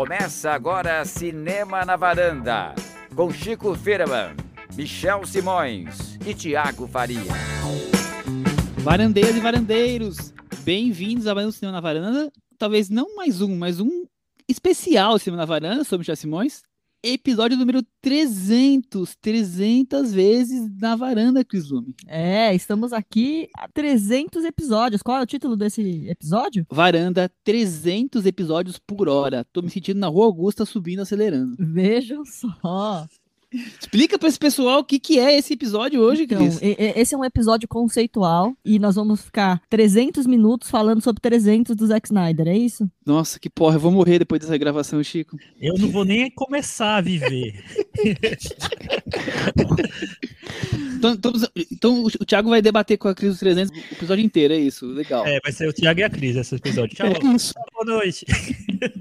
Começa agora Cinema na Varanda, com Chico Firman, Michel Simões e Tiago Faria. Varandeiras e varandeiros, bem-vindos ao mais Cinema na Varanda. Talvez não mais um, mas um especial Cinema na Varanda, sobre Michel Simões. Episódio número 300, 300 vezes na varanda, Cris Lume. É, estamos aqui há 300 episódios. Qual é o título desse episódio? Varanda, 300 episódios por hora. Tô me sentindo na Rua Augusta subindo, acelerando. Vejam só. Explica para esse pessoal o que, que é esse episódio hoje, Então, Cris. esse é um episódio conceitual e nós vamos ficar 300 minutos falando sobre 300 do Zack Snyder, é isso? Nossa, que porra, eu vou morrer depois dessa gravação, Chico. Eu não vou nem começar a viver. Então, então, então o Thiago vai debater com a Cris os 300 o episódio inteiro, é isso, legal. É, vai ser o Thiago e a Cris esse episódio. Tchau, É isso. boa noite.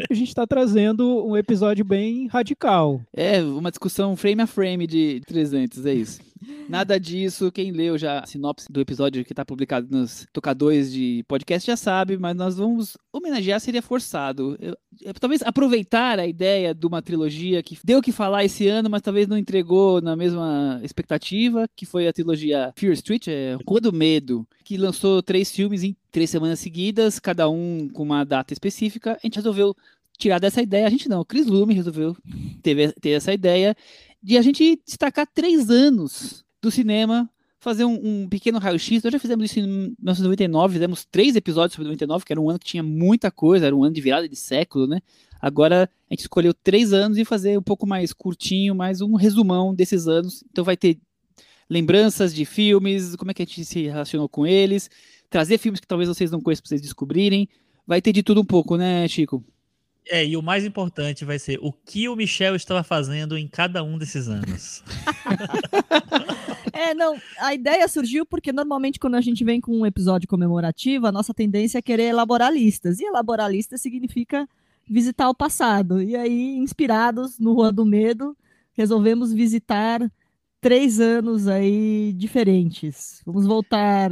A gente está trazendo um episódio bem radical. É, uma discussão frame a frame de 300, é isso. Nada disso, quem leu já a sinopse do episódio que está publicado nos tocadores de podcast já sabe, mas nós vamos homenagear seria forçado. Eu- eu- talvez aproveitar a ideia de uma trilogia que deu o que falar esse ano, mas talvez não entregou na mesma expectativa, que foi a trilogia Fear Street, é, Rua do Medo, que lançou três filmes em três semanas seguidas, cada um com uma data específica. A gente resolveu tirar dessa ideia, a gente não, o Chris Lume resolveu ter, ter essa ideia de a gente destacar três anos do cinema, fazer um, um pequeno raio-x. Nós já fizemos isso em 1999, fizemos três episódios sobre 99, que era um ano que tinha muita coisa, era um ano de virada de século, né? Agora a gente escolheu três anos e fazer um pouco mais curtinho, mais um resumão desses anos. Então vai ter lembranças de filmes, como é que a gente se relacionou com eles, trazer filmes que talvez vocês não conheçam para vocês descobrirem. Vai ter de tudo um pouco, né, Chico? É, e o mais importante vai ser o que o Michel estava fazendo em cada um desses anos. É, não, a ideia surgiu porque normalmente quando a gente vem com um episódio comemorativo, a nossa tendência é querer elaborar listas. E elaborar listas significa visitar o passado. E aí, inspirados no Rua do Medo, resolvemos visitar três anos aí diferentes. Vamos voltar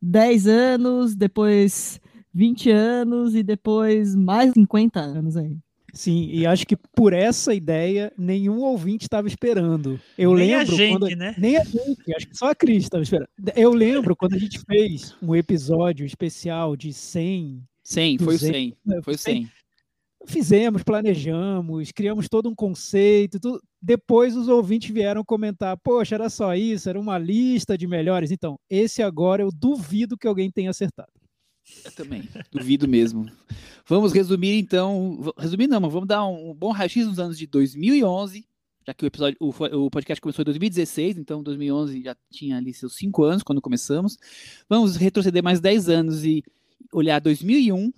10 anos, depois 20 anos e depois mais 50 anos aí. Sim, e acho que por essa ideia nenhum ouvinte estava esperando. Eu Nem a lembro gente, quando né? nem a gente, acho que só a Cris estava esperando. Eu lembro quando a gente fez um episódio especial de 100, 100, foi o 200, 100. né, Foi o 100. fizemos, planejamos, criamos todo um conceito, tudo. Depois os ouvintes vieram comentar: "Poxa, era só isso, era uma lista de melhores". Então, esse agora eu duvido que alguém tenha acertado. Eu também, duvido mesmo. Vamos resumir então, resumir não, mas vamos dar um bom raio-x nos anos de 2011, já que o episódio, o, o podcast começou em 2016, então 2011 já tinha ali seus 5 anos quando começamos. Vamos retroceder mais 10 anos e olhar 2001,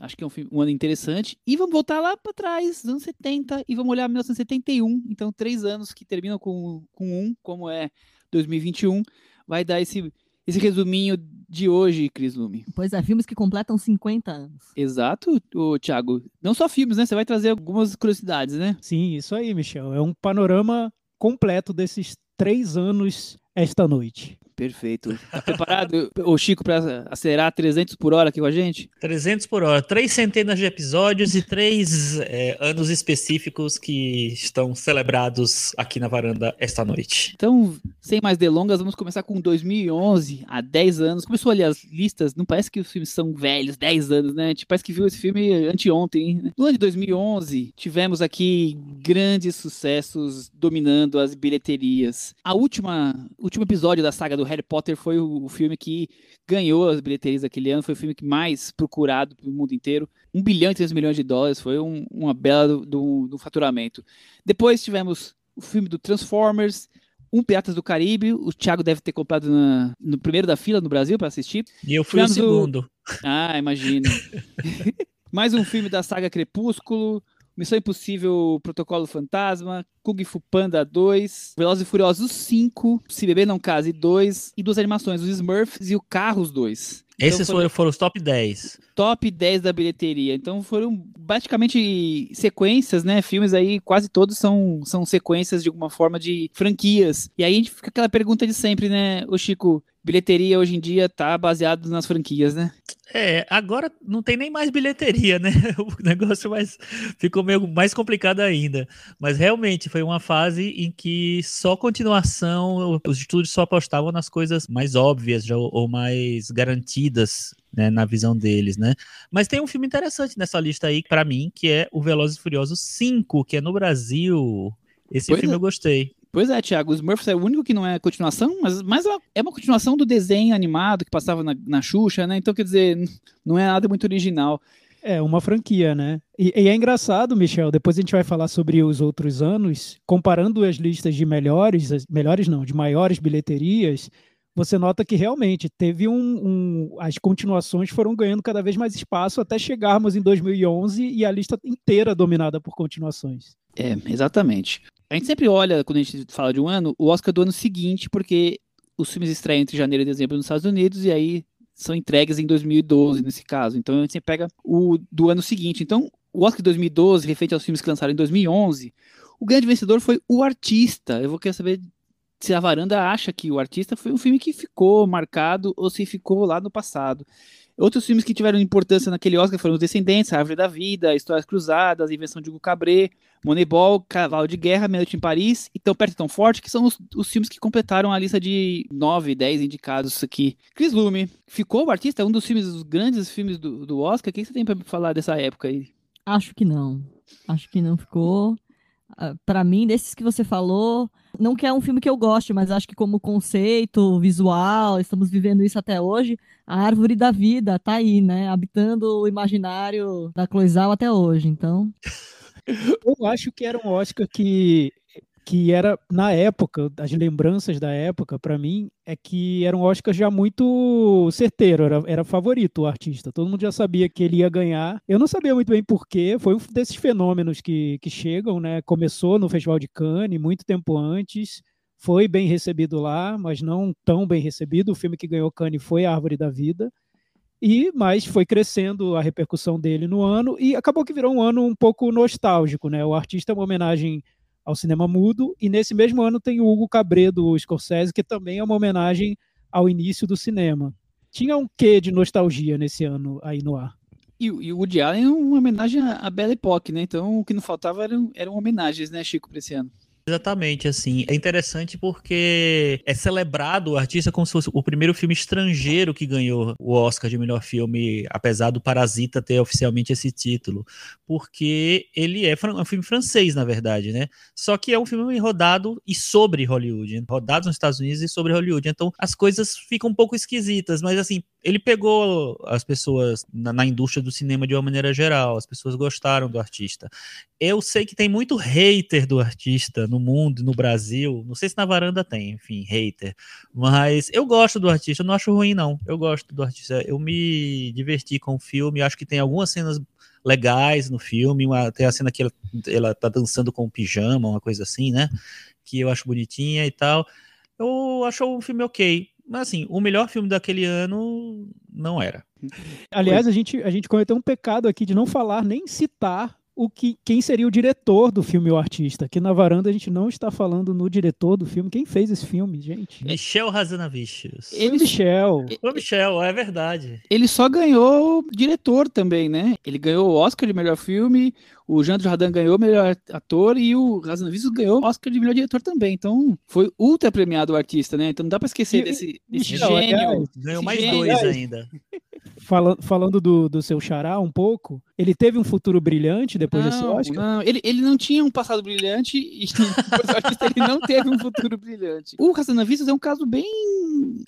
acho que é um, um ano interessante, e vamos voltar lá para trás, anos 70, e vamos olhar 1971, então três anos que terminam com, com um, como é 2021, vai dar esse, esse resuminho de hoje, Cris Lume. Pois é, filmes que completam 50 anos. Exato, o Thiago. Não só filmes, né? Você vai trazer algumas curiosidades, né? Sim, isso aí, Michel. É um panorama completo desses três anos esta noite. Perfeito. Tá preparado, ô Chico, para acelerar 300 por hora aqui com a gente? 300 por hora, três centenas de episódios e três é, anos específicos que estão celebrados aqui na varanda esta noite. Então, sem mais delongas, vamos começar com 2011, há 10 anos. Começou ali as listas, não parece que os filmes são velhos, 10 anos, né? Tipo, parece que viu esse filme anteontem. né? No ano de 2011, tivemos aqui grandes sucessos dominando as bilheterias. A última, último episódio da saga do Harry Potter foi o, o filme que ganhou as bilheterias daquele ano, foi o filme que mais procurado pelo mundo inteiro. 1 bilhão e 300 milhões de dólares, foi um- uma bela do, do- do faturamento. Depois tivemos o filme do Transformers, um Piratas do Caribe, o Thiago deve ter comprado na- no primeiro da fila no Brasil para assistir. E eu fui o Tivemos o- segundo. Ah, imagino. Mais um filme da saga Crepúsculo, Missão Impossível Protocolo Fantasma, Kung Fu Panda 2, Velozes e Furiosos 5, Se Beber Não Case 2 e duas animações, os Smurfs e o Carros 2. Então Esses foram foram, os top 10. top 10 da bilheteria. Então foram praticamente sequências, né? Filmes aí, quase todos são, são sequências de alguma forma de franquias. E aí a gente fica aquela pergunta de sempre, né, o Chico? Bilheteria hoje em dia tá baseado nas franquias, né? É, agora não tem nem mais bilheteria, né? O negócio mais, ficou meio mais complicado ainda. Mas realmente foi uma fase em que só continuação, os estúdios só apostavam nas coisas mais óbvias ou, ou mais garantidas né, na visão deles, né? Mas tem um filme interessante nessa lista aí, para mim, que é o Velozes e Furiosos 5, que é no Brasil. Esse Pois filme é. eu gostei. Pois é, Thiago, os Smurfs é o único que não é continuação, mas, mas é uma continuação do desenho animado que passava na, na Xuxa, né? Então, quer dizer, não é nada muito original. É uma franquia, né? E, e é engraçado, Michel, depois a gente vai falar sobre os outros anos, comparando as listas de melhores, melhores não, de maiores bilheterias, você nota que realmente teve um, um- as continuações foram ganhando cada vez mais espaço até chegarmos em 2011 e a lista inteira dominada por continuações. É, exatamente. A gente sempre olha, quando a gente fala de um ano, o Oscar do ano seguinte, porque os filmes estreiam entre janeiro e dezembro nos Estados Unidos e aí são entregues em 2012, nesse caso. Então a gente sempre pega o do ano seguinte. Então, o Oscar de 2012, referente aos filmes que lançaram em 2011, o grande vencedor foi O Artista. Eu vou querer saber se a Varanda acha que O Artista foi um filme que ficou marcado ou se ficou lá no passado. Outros filmes que tiveram importância naquele Oscar foram Os Descendentes, A Árvore da Vida, Histórias Cruzadas, Invenção de Hugo Cabret, Moneyball, Cavalo de Guerra, Meia Noite em Paris e Tão Perto e Tão Forte, que são os, os filmes que completaram a lista de 9, 10 indicados aqui. Chris Lume, ficou o artista? É um dos filmes, dos grandes filmes do, do Oscar? O que você tem pra falar dessa época aí? Acho que não. Acho que não ficou. Ah, Pra mim, desses que você falou, não que é um filme que eu goste, mas acho que como conceito visual, estamos vivendo isso até hoje. A árvore da vida tá aí, né? Habitando o imaginário da Cloizal até hoje. Então, Eu acho que era um Oscar que, que era, na época, as lembranças da época, para mim, é que era um Oscar já muito certeiro, era, era favorito o artista. Todo mundo já sabia que ele ia ganhar. Eu não sabia muito bem porquê, foi um desses fenômenos que, que chegam, né? Começou no Festival de Cannes, muito tempo antes. Foi bem recebido lá, mas não tão bem recebido. O filme que ganhou Cannes foi Árvore da Vida. E mas foi crescendo a repercussão dele no ano e acabou que virou um ano um pouco nostálgico, né? O artista é uma homenagem ao cinema mudo e nesse mesmo ano tem o Hugo Cabret do Scorsese, que também é uma homenagem ao início do cinema. Tinha um quê de nostalgia nesse ano aí no ar. E, e o Woody Allen é uma homenagem à Belle Époque, né? Então o que não faltava eram, eram homenagens, né, Chico, pra esse ano. Exatamente, assim. É interessante porque é celebrado o artista como se fosse o primeiro filme estrangeiro que ganhou o Oscar de melhor filme, apesar do Parasita ter oficialmente esse título. Porque ele é fran- um filme francês, na verdade, né? Só que é um filme rodado e sobre Hollywood, rodado nos Estados Unidos e sobre Hollywood. Então as coisas ficam um pouco esquisitas, mas assim, ele pegou as pessoas na, na indústria do cinema de uma maneira geral, as pessoas gostaram do artista. Eu sei que tem muito hater do artista no mundo, no Brasil. Não sei se na varanda tem, enfim, hater. Mas eu gosto do artista, eu não acho ruim, não. Eu gosto do artista. Eu me diverti com o filme. Acho que tem algumas cenas legais no filme. Uma, tem a cena que ela, ela tá dançando com um pijama, uma coisa assim, né? Que eu acho bonitinha e tal. Eu acho um filme ok. Mas assim, o melhor filme daquele ano não era. Aliás, a gente, a gente cometeu um pecado aqui de não falar nem citar o que, quem seria o diretor do filme O Artista. Aqui na varanda a gente não está falando no diretor do filme. Quem fez esse filme, gente? Michel Hazanavicius. Foi o Michel. Ô, Michel, é verdade. Ele só ganhou diretor também, né? Ele ganhou o Oscar de melhor filme, o Jean Dujardin ganhou melhor ator e o Razanavicius ganhou o Oscar de melhor diretor também. Então, foi ultra premiado o artista, né? Então não dá pra esquecer E- desse, desse Michel, gênio. aliás, Ganhou Esse mais gênio. dois ainda. Fala- falando do, do seu xará um pouco, ele teve um futuro brilhante depois desse Não, Oscar? não, ele, ele não tinha um passado brilhante e artista ele não teve um futuro brilhante. O Razanavicius é um caso bem,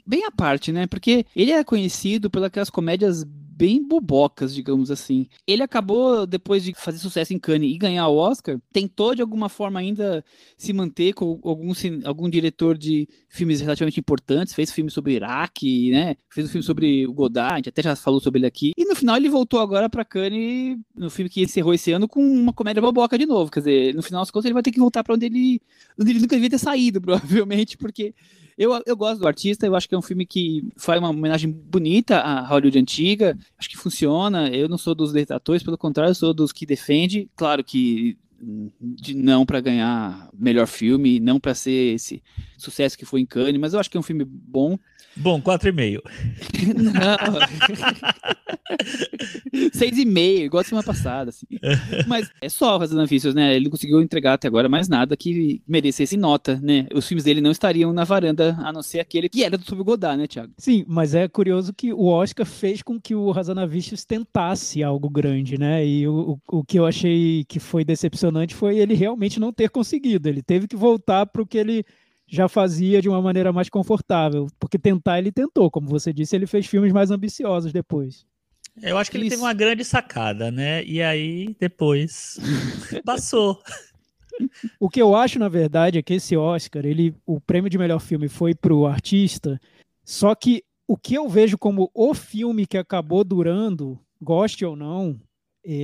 bem à parte, né? Porque ele é conhecido pelas comédias bem bobocas, digamos assim. Ele acabou, depois de fazer sucesso em Cannes e ganhar o Oscar, tentou de alguma forma ainda se manter com algum, algum diretor de filmes relativamente importantes, fez filme sobre Iraque, né? Fez um filme sobre o Godard, a gente até já falou sobre ele aqui. E no final ele voltou agora pra Cannes, no filme que encerrou esse ano, com uma comédia boboca de novo. Quer dizer, no final das contas ele vai ter que voltar pra onde ele, onde ele nunca devia ter saído, provavelmente, porque eu, eu gosto do artista, eu acho que é um filme que faz uma homenagem bonita à Hollywood antiga, acho que funciona. Eu não sou dos detratores, pelo contrário, eu sou dos que defende. Claro que de não para ganhar melhor filme, não para ser esse sucesso que foi em Cannes, mas eu acho que é um filme bom. Bom, 4,5. Não. Seis e meio, igual a semana passada, assim. Mas é só fazendo anúncios, né? Ele não conseguiu entregar até agora mais nada que merecesse nota, né? Os filmes dele não estariam na varanda, a não ser aquele que era do Sub Godard, né, Thiago? Sim, mas é curioso que o Oscar fez com que o Razanavichus tentasse algo grande, né? E o, o, o que eu achei que foi decepcionante foi ele realmente não ter conseguido. Ele teve que voltar para o que ele já fazia de uma maneira mais confortável. Porque tentar ele tentou, como você disse, ele fez filmes mais ambiciosos depois. Eu acho que ele Isso. teve uma grande sacada, né? E aí, depois, passou. O que eu acho, na verdade, é que esse Oscar, ele, o prêmio de melhor filme foi para o artista, só que o que eu vejo como o filme que acabou durando, goste ou não,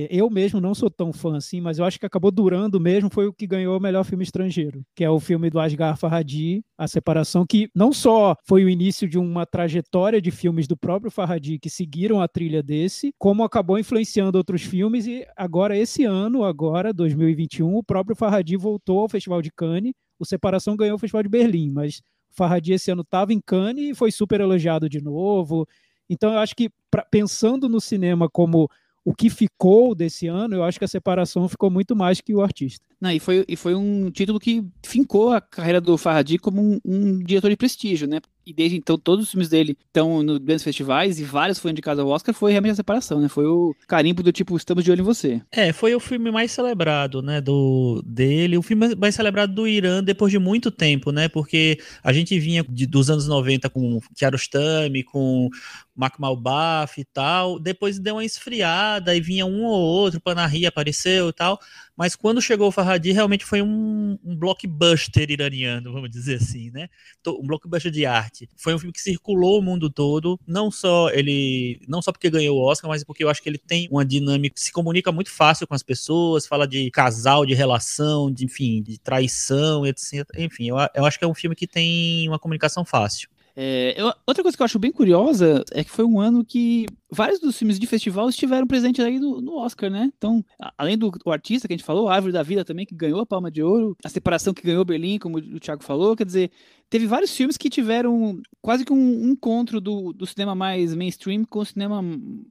eu mesmo não sou tão fã assim, mas eu acho que acabou durando mesmo foi o que ganhou o melhor filme estrangeiro, que é o filme do Asghar Farhadi, A Separação, que não só foi o início de uma trajetória de filmes do próprio Farhadi que seguiram a trilha desse, como acabou influenciando outros filmes e agora esse ano, agora 2021, o próprio Farhadi voltou ao Festival de Cannes, o Separação ganhou o Festival de Berlim, mas o Farhadi esse ano estava em Cannes e foi super elogiado de novo. Então eu acho que pra- pensando no cinema como o que ficou desse ano, eu acho que a separação ficou muito mais que o artista. Não, e, foi, e foi um título que fincou a carreira do Farhadi como um, um diretor de prestígio, né? E desde então todos os filmes dele estão nos grandes festivais e vários foram indicados ao Oscar, foi realmente a separação, né? Foi o carimbo do tipo, estamos de olho em você. É, foi o filme mais celebrado, né, do dele, o filme mais celebrado do Irã depois de muito tempo, né, porque a gente vinha de- dos anos 90 com Kiarostami, com Mark Malbaf e tal, depois deu uma esfriada e vinha um ou outro, Panahi apareceu e tal, mas quando chegou o Farhadi realmente foi um, um blockbuster iraniano, vamos dizer assim, né, um blockbuster de arte. Foi um filme que circulou o mundo todo, não só ele, não só porque ganhou o Oscar, mas porque eu acho que ele tem uma dinâmica, se comunica muito fácil com as pessoas, fala de casal, de relação, de, enfim, de traição, etc. Enfim, eu, eu acho que é um filme que tem uma comunicação fácil. É, eu- outra coisa que eu acho bem curiosa é que foi um ano que vários dos filmes de festival estiveram presentes aí no, no Oscar, né? Então, a- além do o artista que a gente falou, a Árvore da Vida também, que ganhou a Palma de Ouro, a Separação que ganhou Berlim, como o Thiago falou, quer dizer, teve vários filmes que tiveram quase que um encontro do, do cinema mais mainstream com o cinema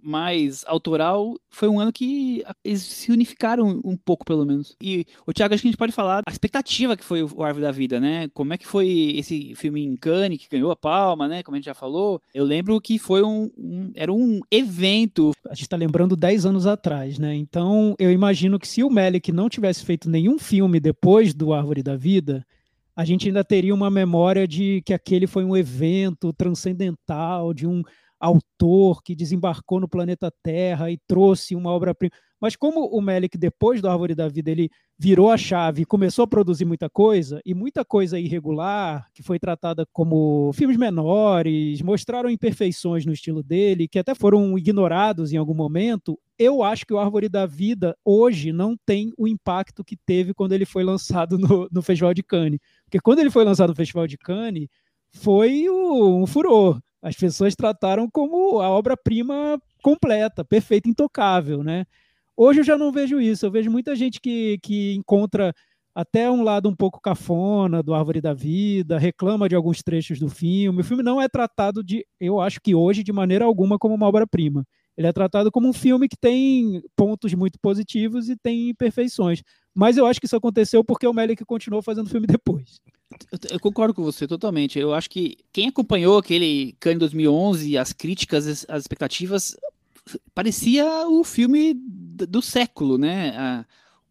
mais autoral. Foi um ano que eles se unificaram um pouco, pelo menos. E, o Thiago, acho que a gente pode falar a expectativa que foi o Árvore da Vida, né? Como é que foi esse filme em Cannes, que ganhou a Palma, né? Como a gente já falou. Eu lembro que foi um, um- era um evento. A gente está lembrando 10 anos atrás, né? Então eu imagino que se o Melick não tivesse feito nenhum filme depois do Árvore da Vida, a gente ainda teria uma memória de que aquele foi um evento transcendental, de um autor que desembarcou no planeta Terra e trouxe uma obra-prima. Mas como o Melick, depois do Árvore da Vida, ele virou a chave e começou a produzir muita coisa, e muita coisa irregular, que foi tratada como filmes menores, mostraram imperfeições no estilo dele, que até foram ignorados em algum momento, eu acho que o Árvore da Vida hoje não tem o impacto que teve quando ele foi lançado no, no Festival de Cannes. Porque quando ele foi lançado no Festival de Cannes, foi um furor. As pessoas trataram como a obra-prima completa, perfeita, intocável, né? Hoje eu já não vejo isso. Eu vejo muita gente que, que encontra até um lado um pouco cafona do Árvore da Vida, reclama de alguns trechos do filme. O filme não é tratado de, eu acho que hoje, de maneira alguma, como uma obra-prima. Ele é tratado como um filme que tem pontos muito positivos e tem imperfeições. Mas eu acho que isso aconteceu porque o Melick continuou fazendo filme depois. Eu, concordo com você totalmente. Eu acho que quem acompanhou aquele Cannes 2011, as críticas, as, as expectativas, parecia o filme do século, né? A,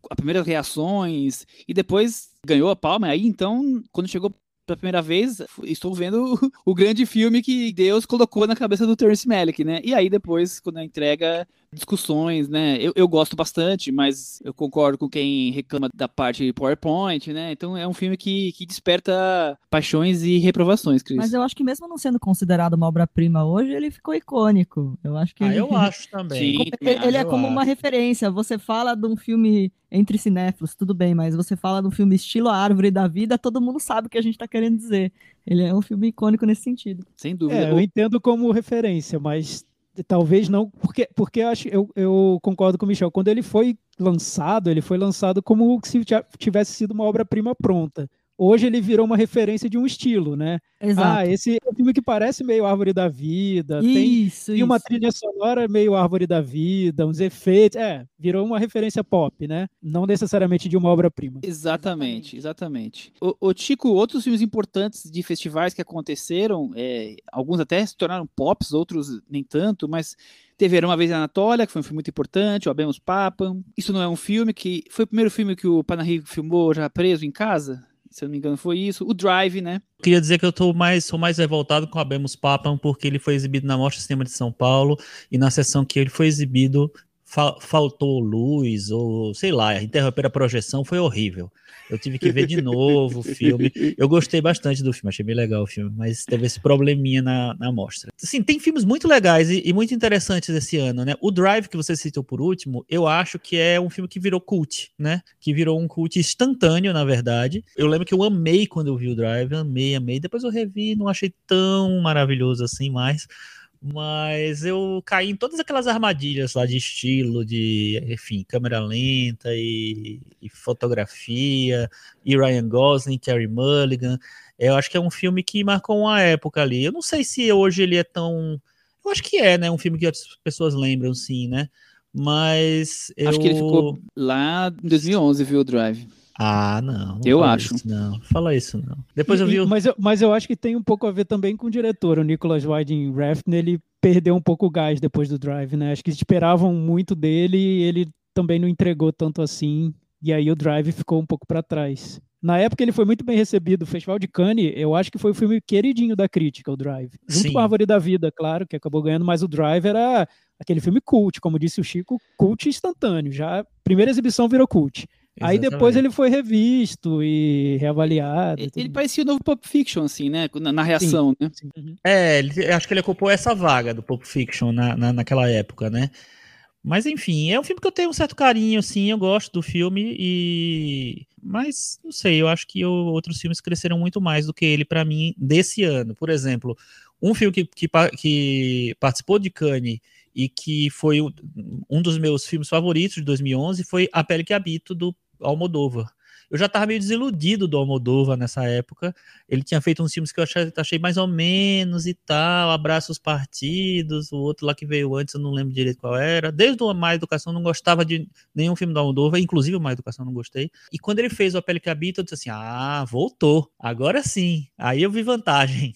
a primeiras reações e depois ganhou a palma. Aí então, quando chegou pela primeira vez, estou vendo o, o grande filme que Deus colocou na cabeça do Terence Malick, né? E aí depois, quando a entrega, discussões, né? Eu, eu gosto bastante, mas eu concordo com quem reclama da parte PowerPoint, né? Então é um filme que, que desperta paixões e reprovações, Cris. Mas eu acho que mesmo não sendo considerado uma obra-prima hoje, ele ficou icônico. Eu acho que Ah, ele, eu acho também. Sim. ele, ele é como uma acho. referência. Você fala de um filme entre cinéfilos, tudo bem, mas você fala de um filme estilo A Árvore da Vida, todo mundo sabe o que a gente tá querendo dizer. Ele é um filme icônico nesse sentido. Sem dúvida. É, eu entendo como referência, mas talvez não, porque, porque eu, acho, eu, eu concordo com o Michel. Quando ele foi lançado, ele foi lançado como se tivesse sido uma obra-prima pronta hoje ele virou uma referência de um estilo, né? Exato. Ah, esse filme que parece meio Árvore da Vida, isso, tem, isso. uma trilha sonora meio Árvore da Vida, uns efeitos, é, virou uma referência pop, né? Não necessariamente de uma obra-prima. Exatamente, exatamente. O, o Chico, outros filmes importantes de festivais que aconteceram, é, alguns até se tornaram pops, outros nem tanto, mas Teve Era Uma Vez em Anatólia, que foi um filme muito importante, o Abemos Papa. Isso não é um filme que... Foi o primeiro filme que o Panahi filmou já preso em casa? Se eu não me engano, foi isso. O Drive, né? Queria dizer que eu tô mais, sou mais revoltado com a Bemos Papam, porque ele foi exibido na Mostra Cinema de São Paulo, e na sessão que ele foi exibido, fa faltou luz, ou sei lá, interromper a projeção, foi horrível. Eu tive que ver de novo o filme. Eu gostei bastante do filme, achei bem legal o filme, mas teve esse probleminha na, na mostra. Sim, tem filmes muito legais e, e, muito interessantes esse ano, né? O Drive, que você citou por último, eu acho que é um filme que virou cult, né? Que virou um cult instantâneo, na verdade. Eu lembro que eu amei quando eu vi o Drive, amei, amei. Depois eu revi, não achei tão maravilhoso assim mais mas eu caí em todas aquelas armadilhas lá de estilo, de, enfim, câmera lenta e, e fotografia, e Ryan Gosling, Terry Mulligan. Eu acho que é um filme que marcou uma época ali. Eu não sei se hoje ele é tão. Eu acho que é, né? Um filme que as pessoas lembram, sim, né? Mas. Eu... Acho que ele ficou lá em 2011, viu, o Drive. Ah, não. não eu acho. Isso, não, fala isso não. Depois eu vi. O... Mas, eu, mas eu acho que tem um pouco a ver também com o diretor. O Nicholas Winding Refn, ele perdeu um pouco o gás depois do Drive, né? Acho que esperavam muito dele e ele também não entregou tanto assim. E aí o Drive ficou um pouco para trás. Na época ele foi muito bem recebido. O Festival de Cannes, eu acho que foi o filme queridinho da crítica, o Drive. Junto Sim. com a Árvore da Vida, claro, que acabou ganhando, mas o Drive era aquele filme cult, como disse o Chico, cult instantâneo. Já primeira exibição virou cult. Aí depois ele foi revisto e reavaliado. Ele, ele parecia o novo Pulp Fiction, assim, né? Na, na reação, sim, né? Sim. Uhum. É, ele, acho que ele ocupou essa vaga do Pulp Fiction na, na, naquela época, né? Mas enfim, é um filme que eu tenho um certo carinho, assim, eu gosto do filme e. Mas, não sei, eu acho que eu, outros filmes cresceram muito mais do que ele para mim desse ano. Por exemplo, um filme que, que, que participou de Cannes e que foi um dos meus filmes favoritos de 2011 foi A Pele que Habito, do Almodóvar. Eu já estava meio desiludido do Almodóvar nessa época. Ele tinha feito uns filmes que eu achei, achei mais ou menos e tal, Abraça os Partidos, o outro lá que veio antes, eu não lembro direito qual era. Desde o Má Educação, não gostava de nenhum filme do Almodóvar, inclusive o Má Educação não gostei. E quando ele fez o A Pele que Habita, eu disse assim, ah, voltou, agora sim. Aí eu vi vantagem.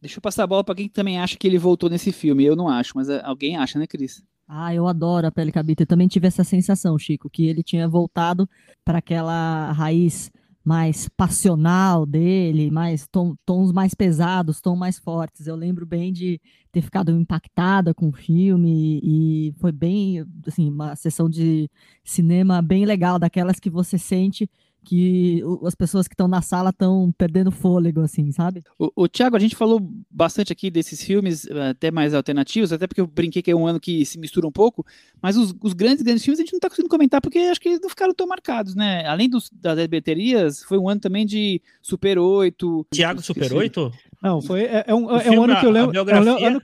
Deixa eu passar a bola para quem também acha que ele voltou nesse filme. Eu não acho, mas alguém acha, né, Cris? Ah, eu adoro a Pele Cabita. Eu também tive essa sensação, Chico, que ele tinha voltado para aquela raiz mais passional dele, mais tom, tons mais pesados, tons mais fortes. Eu lembro bem de ter ficado impactada com o filme e foi bem, assim, uma sessão de cinema bem legal, daquelas que você sente que as pessoas que estão na sala estão perdendo fôlego, assim, sabe? O, o Thiago, a gente falou bastante aqui desses filmes, eh, até mais alternativos, até porque eu brinquei que é um ano que se mistura um pouco, mas os, os grandes, grandes filmes a gente não está conseguindo comentar porque acho que não ficaram tão marcados, né? Além dos, das bilheterias, foi um ano também de Super 8. Thiago Super 8? Não, foi, é, é um, é um ano que eu lembro. É um ano,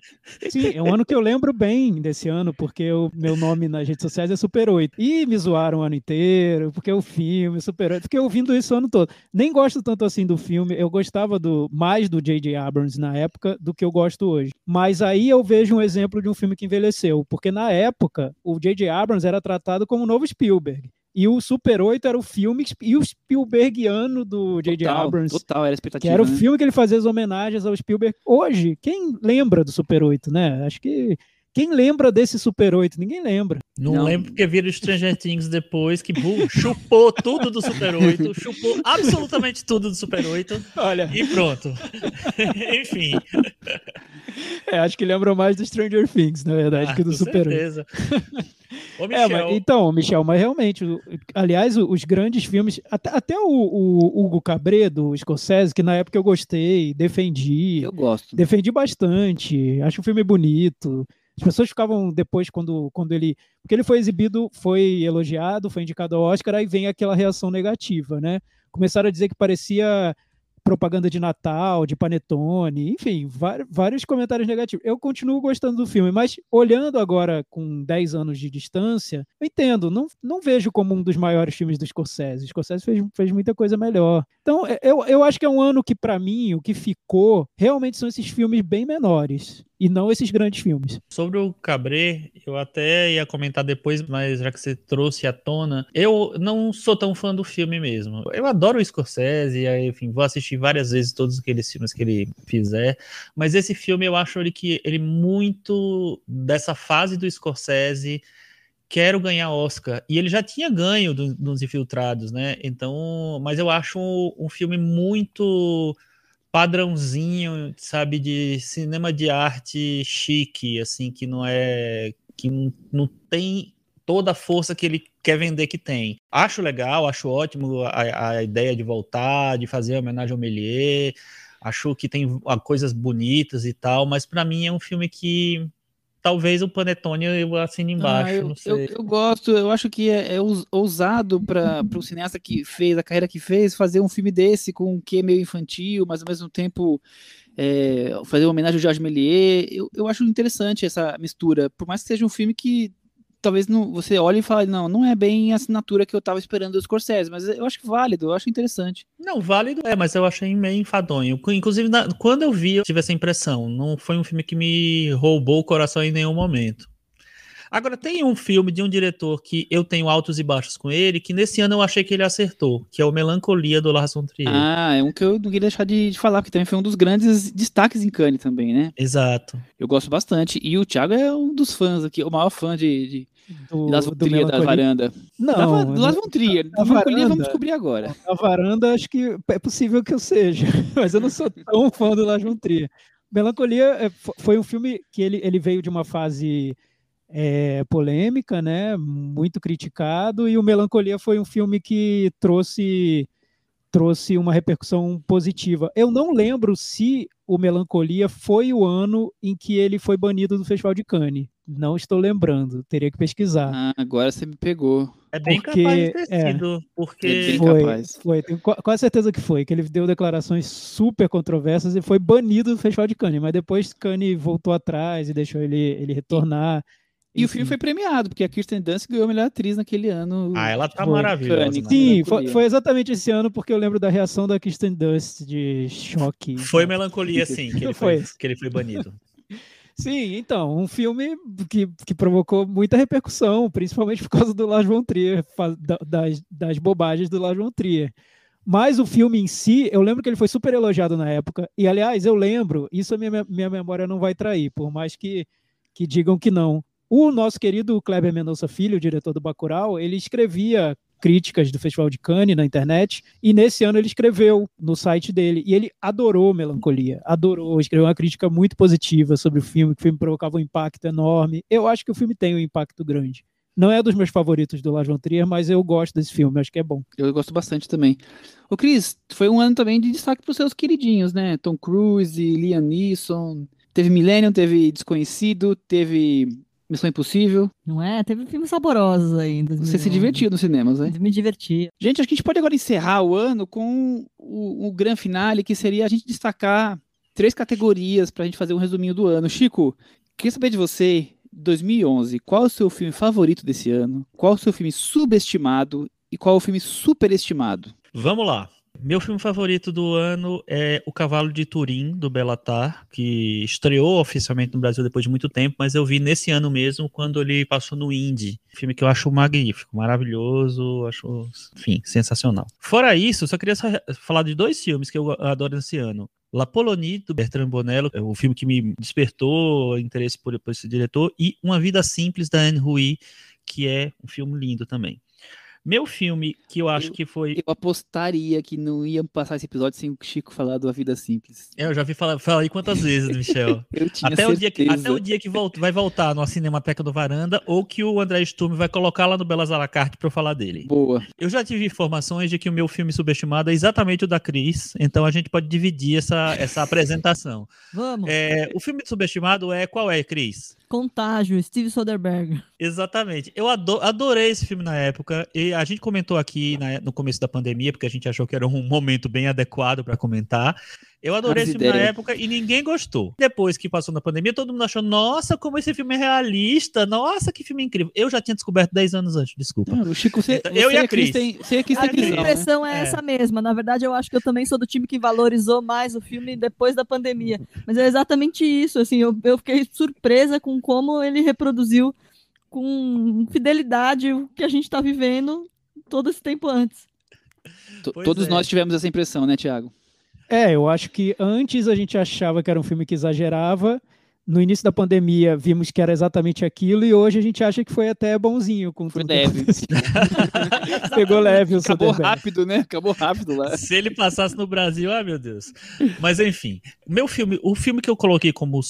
sim, é um ano que eu lembro bem desse ano, porque o meu nome nas redes sociais é Super 8. E me zoaram o ano inteiro, porque o filme, Super 8. Fiquei ouvindo isso o ano todo. Nem gosto tanto assim do filme. Eu gostava do mais do J.J. Abrams na época do que eu gosto hoje. Mas aí eu vejo um exemplo de um filme que envelheceu, porque na época o J.J. Abrams era tratado como o novo Spielberg. E o Super 8 era o filme e o Spielbergiano do J.J. Abrams. Total, era expectativa. Que era né? o filme que ele fazia as homenagens ao Spielberg. Hoje, quem lembra do Super 8, né? Acho que. Quem lembra desse Super 8? Ninguém lembra. Não, Não. lembro porque viram Stranger Things depois, que boom, chupou tudo do Super 8, chupou absolutamente tudo do Super 8. Olha. E pronto. Enfim. É, acho que lembra mais do Stranger Things, na verdade, ah, que do Super certeza. 8. Ô, Michel. É, mas, então, Michel, mas realmente, aliás, os grandes filmes, até, até o, o, Hugo Cabredo, o Scorsese, que na época eu gostei, defendi. Eu gosto. Defendi bastante, acho o filme bonito. As pessoas ficavam depois, quando, quando ele. Porque ele foi exibido, foi elogiado, foi indicado ao Oscar, aí vem aquela reação negativa, né? Começaram a dizer que parecia propaganda de Natal, de Panetone, enfim, vários comentários negativos. Eu continuo gostando do filme, mas olhando agora com 10 anos de distância, eu entendo, não, não vejo como um dos maiores filmes do Scorsese. O Scorsese fez, fez muita coisa melhor. Então, eu, eu acho que é um ano que, para mim, o que ficou realmente são esses filmes bem menores e não esses grandes filmes. Sobre o Cabré, eu até ia comentar depois, mas já que você trouxe à tona, eu não sou tão fã do filme mesmo. Eu adoro o Scorsese, enfim, vou assistir várias vezes todos aqueles filmes que ele fizer, mas esse filme eu acho ele que ele muito dessa fase do Scorsese quero ganhar Oscar. E ele já tinha ganho do, dos Infiltrados, né? Então, mas eu acho um, um filme muito padrãozinho, sabe, de cinema de arte chique, assim, que não é. que não, tem toda a força que ele quer vender que tem. Acho legal, acho ótimo a, a ideia de voltar, de fazer homenagem ao Méliès, acho que tem coisas bonitas e tal, mas para mim é um filme que talvez o Panetone eu assine embaixo. Ah, eu, eu, eu, gosto, eu acho que é, é ousado para o cineasta que fez, a carreira que fez, fazer um filme desse com um que meio infantil, mas ao mesmo tempo é, fazer uma homenagem ao Georges Méliès. Eu, eu acho interessante essa mistura, por mais que seja um filme que talvez não, você olhe e fale, não, não é bem a assinatura que eu tava esperando dos Scorsese, mas eu acho válido, eu acho interessante. Não, válido é, mas eu achei meio enfadonho. Inclusive, na, quando eu vi, eu tive essa impressão. Não foi um filme que me roubou o coração em nenhum momento. Agora, tem um filme de um diretor que eu tenho altos e baixos com ele, que nesse ano eu achei que ele acertou, que é o Melancolia do Lars von Trier. Ah, é um que eu não queria deixar de, de falar, porque também foi um dos grandes destaques em Cannes também, né? Exato. Eu gosto bastante. E o Thiago é um dos fãs aqui, o maior fã de, de do, das do da varanda. Não, da, do Las Von Trier. Da, varanda, vamos descobrir agora. A varanda, acho que é possível que eu seja, mas eu não sou tão fã do Las Von Trier. Melancolia é, foi um filme que ele, ele veio de uma fase é, polêmica, né? Muito criticado, e o Melancolia foi um filme que trouxe trouxe uma repercussão positiva. Eu não lembro se o Melancolia foi o ano em que ele foi banido do Festival de Cannes. Não estou lembrando, teria que pesquisar. Ah, agora você me pegou. É bem porque, capaz de ter é, sido, porque... É foi, capaz. foi, tenho quase certeza que foi, que ele deu declarações super controversas e foi banido do Festival de Cannes, mas depois Cannes voltou atrás e deixou ele, ele retornar. E o filme foi premiado, porque a Kirsten Dunst ganhou a melhor atriz naquele ano. Ah, ela tá maravilhosa. Né? Sim, foi, foi, exatamente esse ano, porque eu lembro da reação da Kirsten Dunst de choque. Foi melancolia, sim, que ele foi, que ele foi banido. Sim, então, um filme que, que provocou muita repercussão, principalmente por causa do Lars von Trier, das, das bobagens do Lars von Trier. Mas o filme em si, eu lembro que ele foi super elogiado na época. E, aliás, eu lembro, isso a minha, minha memória não vai trair, por mais que, que digam que não. O nosso querido Kleber Mendonça Filho, diretor do Bacurau, ele escrevia críticas do Festival de Cannes na internet, e nesse ano ele escreveu no site dele, e ele adorou Melancolia, adorou, escreveu uma crítica muito positiva sobre o filme, que o filme provocava um impacto enorme. Eu acho que o filme tem um impacto grande. Não é dos meus favoritos do Lars von Trier, mas eu gosto desse filme, acho que é bom. Eu gosto bastante também. O Cris, foi um ano também de destaque para os seus queridinhos, né? Tom Cruise, Liam Neeson, teve Millennium, teve Desconhecido, teve Missão Impossível. Não é? Teve filmes saborosos ainda. Você se divertiu nos cinemas, né? Me diverti. Gente, acho que a gente pode agora encerrar o ano com o, o grande finale, que seria a gente destacar três categorias para a gente fazer um resuminho do ano. Chico, queria saber de você, 2011, qual é o seu filme favorito desse ano? Qual é o seu filme subestimado? E qual é o filme superestimado? Vamos lá. Meu filme favorito do ano é O Cavalo de Turim, do Belatar, que estreou oficialmente no Brasil depois de muito tempo, mas eu vi nesse ano mesmo, quando ele passou no Indie. Filme que eu acho magnífico, maravilhoso, acho, enfim, sensacional. Fora isso, só queria falar de dois filmes que eu adoro nesse ano. La Polonie, do Bertrand Bonello, é o filme que me despertou interesse por, por esse diretor, e Uma Vida Simples, da Anne Hui, que é um filme lindo também. Meu filme, que eu acho eu, que foi. Eu apostaria que não ia passar esse episódio sem o Chico falar do A Vida Simples. É, eu já vi falar, aí quantas vezes, Michel. eu tinha até certeza. o dia que Até o dia que volta, vai voltar no Cinemateca do Varanda ou que o André Sturm vai colocar lá no Belas Alacarte pra eu falar dele. Boa. Eu já tive informações de que o meu filme subestimado é exatamente o da Cris, então a gente pode dividir essa, essa apresentação. Vamos. É, o filme subestimado é qual é, Cris? Contágio, Steve Soderbergh. Exatamente. Eu adorei esse filme na época. E. A gente comentou aqui na- no começo da pandemia, porque a gente achou que era um momento bem adequado para comentar. Eu adorei As esse filme na época e ninguém gostou. Depois que passou na pandemia, todo mundo achou, nossa, como esse filme é realista, nossa, que filme incrível. Eu já tinha descoberto 10 anos antes, desculpa. Não, o Chico, você, Então, eu você e a a Cris tem, você e a Cris A tem minha visão, né? impressão é, É. essa mesma. Na verdade, eu acho que eu também sou do time que valorizou mais o filme depois da pandemia. Mas é exatamente isso. Assim, eu, eu fiquei surpresa com como ele reproduziu com fidelidade o que a gente está vivendo todo esse tempo antes. Pois Todos é. nós tivemos essa impressão, né, Thiago? É, eu acho que antes a gente achava que era um filme que exagerava. No início da pandemia vimos que era exatamente aquilo e hoje a gente acha que foi até bonzinho com Foi tudo leve. Pegou leve o Acabou rápido, né? Acabou rápido lá. Se ele passasse no Brasil, ah, meu Deus. Mas enfim, meu filme, o filme que eu coloquei como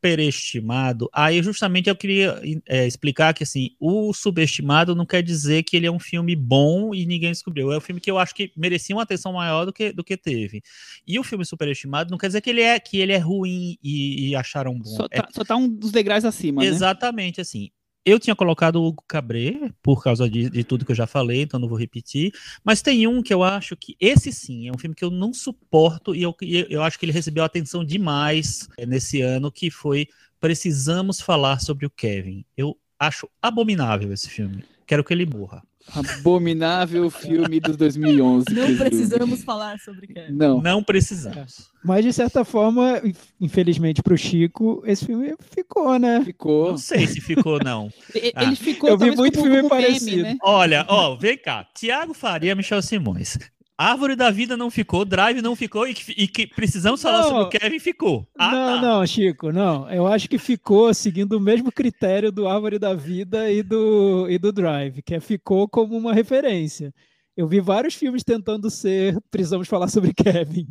superestimado, aí justamente eu queria é, explicar que assim, o subestimado não quer dizer que ele é um filme bom e ninguém descobriu. É um filme que eu acho que merecia uma atenção maior do que, do que teve. E o filme superestimado não quer dizer que ele é que ele é ruim e, e acharam bom. Só É tá, só tá um dos degraus acima, né? Exatamente assim. Eu tinha colocado o Hugo Cabré, por causa de, de tudo que eu já falei, então não vou repetir. Mas tem um que eu acho que, esse sim, é um filme que eu não suporto e eu, eu acho que ele recebeu atenção demais eh, nesse ano, que foi Precisamos Falar sobre o Kevin. Eu acho abominável esse filme. Quero que ele morra. Abominável filme dos 2011. Não precisamos falar sobre Kevin. Rubio. Não. Não precisamos. Mas de certa forma, infelizmente pro Chico, esse filme ficou, né? Ficou. Não sei se ficou, não. E- Ah. Ele ficou Eu vi muito filme como meme, parecido. né? Olha, ó, vem cá. Tiago Faria, Michel Simões. Árvore da Vida não ficou, Drive não ficou e que, e que precisamos falar Não. sobre o Kevin ficou. Ah, não, tá. não, Chico, não. Eu acho que ficou seguindo o mesmo critério do Árvore da Vida e do, e do Drive, que é ficou como uma referência. Eu vi vários filmes tentando ser Precisamos Falar sobre Kevin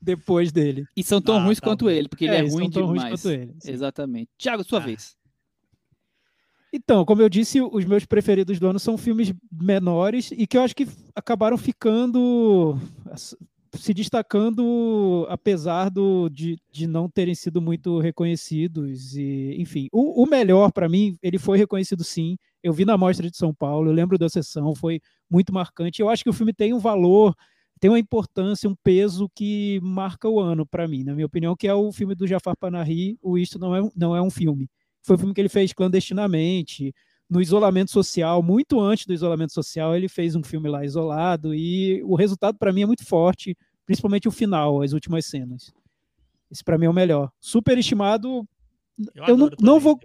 depois dele. E são tão Ah, ruins tá quanto bom. ele, porque ele é, eles ruim são tão ruins demais. quanto ele, sim. Exatamente. Thiago, sua Ah. vez. Então, como eu disse, os meus preferidos do ano são filmes menores e que eu acho que acabaram ficando se destacando apesar do, de, de não terem sido muito reconhecidos e enfim. O, o melhor para mim ele foi reconhecido sim. Eu vi na mostra de São Paulo eu lembro da sessão foi muito marcante. Eu acho que o filme tem um valor tem uma importância um peso que marca o ano para mim na minha opinião que é o filme do Jafar Panahi o isto não é não é um filme foi um filme que ele fez clandestinamente no isolamento social, muito antes do isolamento social, ele fez um filme lá isolado e o resultado para mim é muito forte, principalmente o final, as últimas cenas. Esse para mim é o melhor. Superestimado, eu não, adoro não também. vou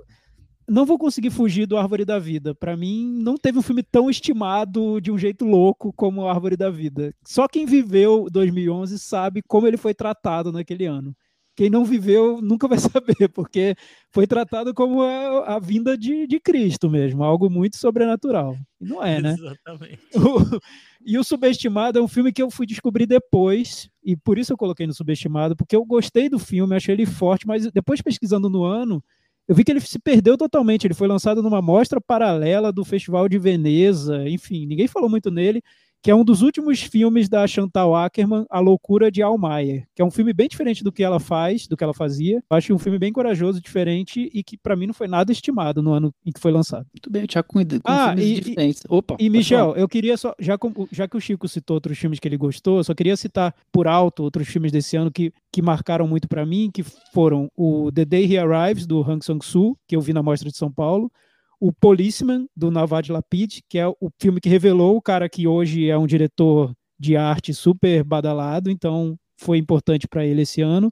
não vou conseguir fugir do Árvore da Vida. Para mim, não teve um filme tão estimado de um jeito louco como Árvore da Vida. Só quem viveu 2011 sabe como ele foi tratado naquele ano. Quem não viveu nunca vai saber, porque foi tratado como a, a vinda de, de Cristo mesmo, algo muito sobrenatural. E não é, né? Exatamente. O- e o Subestimado é um filme que eu fui descobrir depois, e por isso eu coloquei no Subestimado, porque eu gostei do filme, achei ele forte, mas depois pesquisando no ano, eu vi que ele se perdeu totalmente. Ele foi lançado numa mostra paralela do Festival de Veneza, enfim, ninguém falou muito nele, que é um dos últimos filmes da Chantal Ackerman, A Loucura de Almayer, que é um filme bem diferente do que ela faz, do que ela fazia. Eu acho um filme bem corajoso, diferente e que para mim não foi nada estimado no ano em que foi lançado. Muito bem, Thiago com, com Ah, filmes e- diferentes. Opa. E, Michel, falar. eu queria só, já, com- já que o Chico citou outros filmes que ele gostou, eu só queria citar por alto outros filmes desse ano que, que marcaram muito pra mim, que foram o The Day He Arrives, do Hang Sang-soo, que eu vi na Mostra de São Paulo, o Policeman, do Navad Lapid, que é o filme que revelou o cara que hoje é um diretor de arte super badalado, então foi importante pra ele esse ano,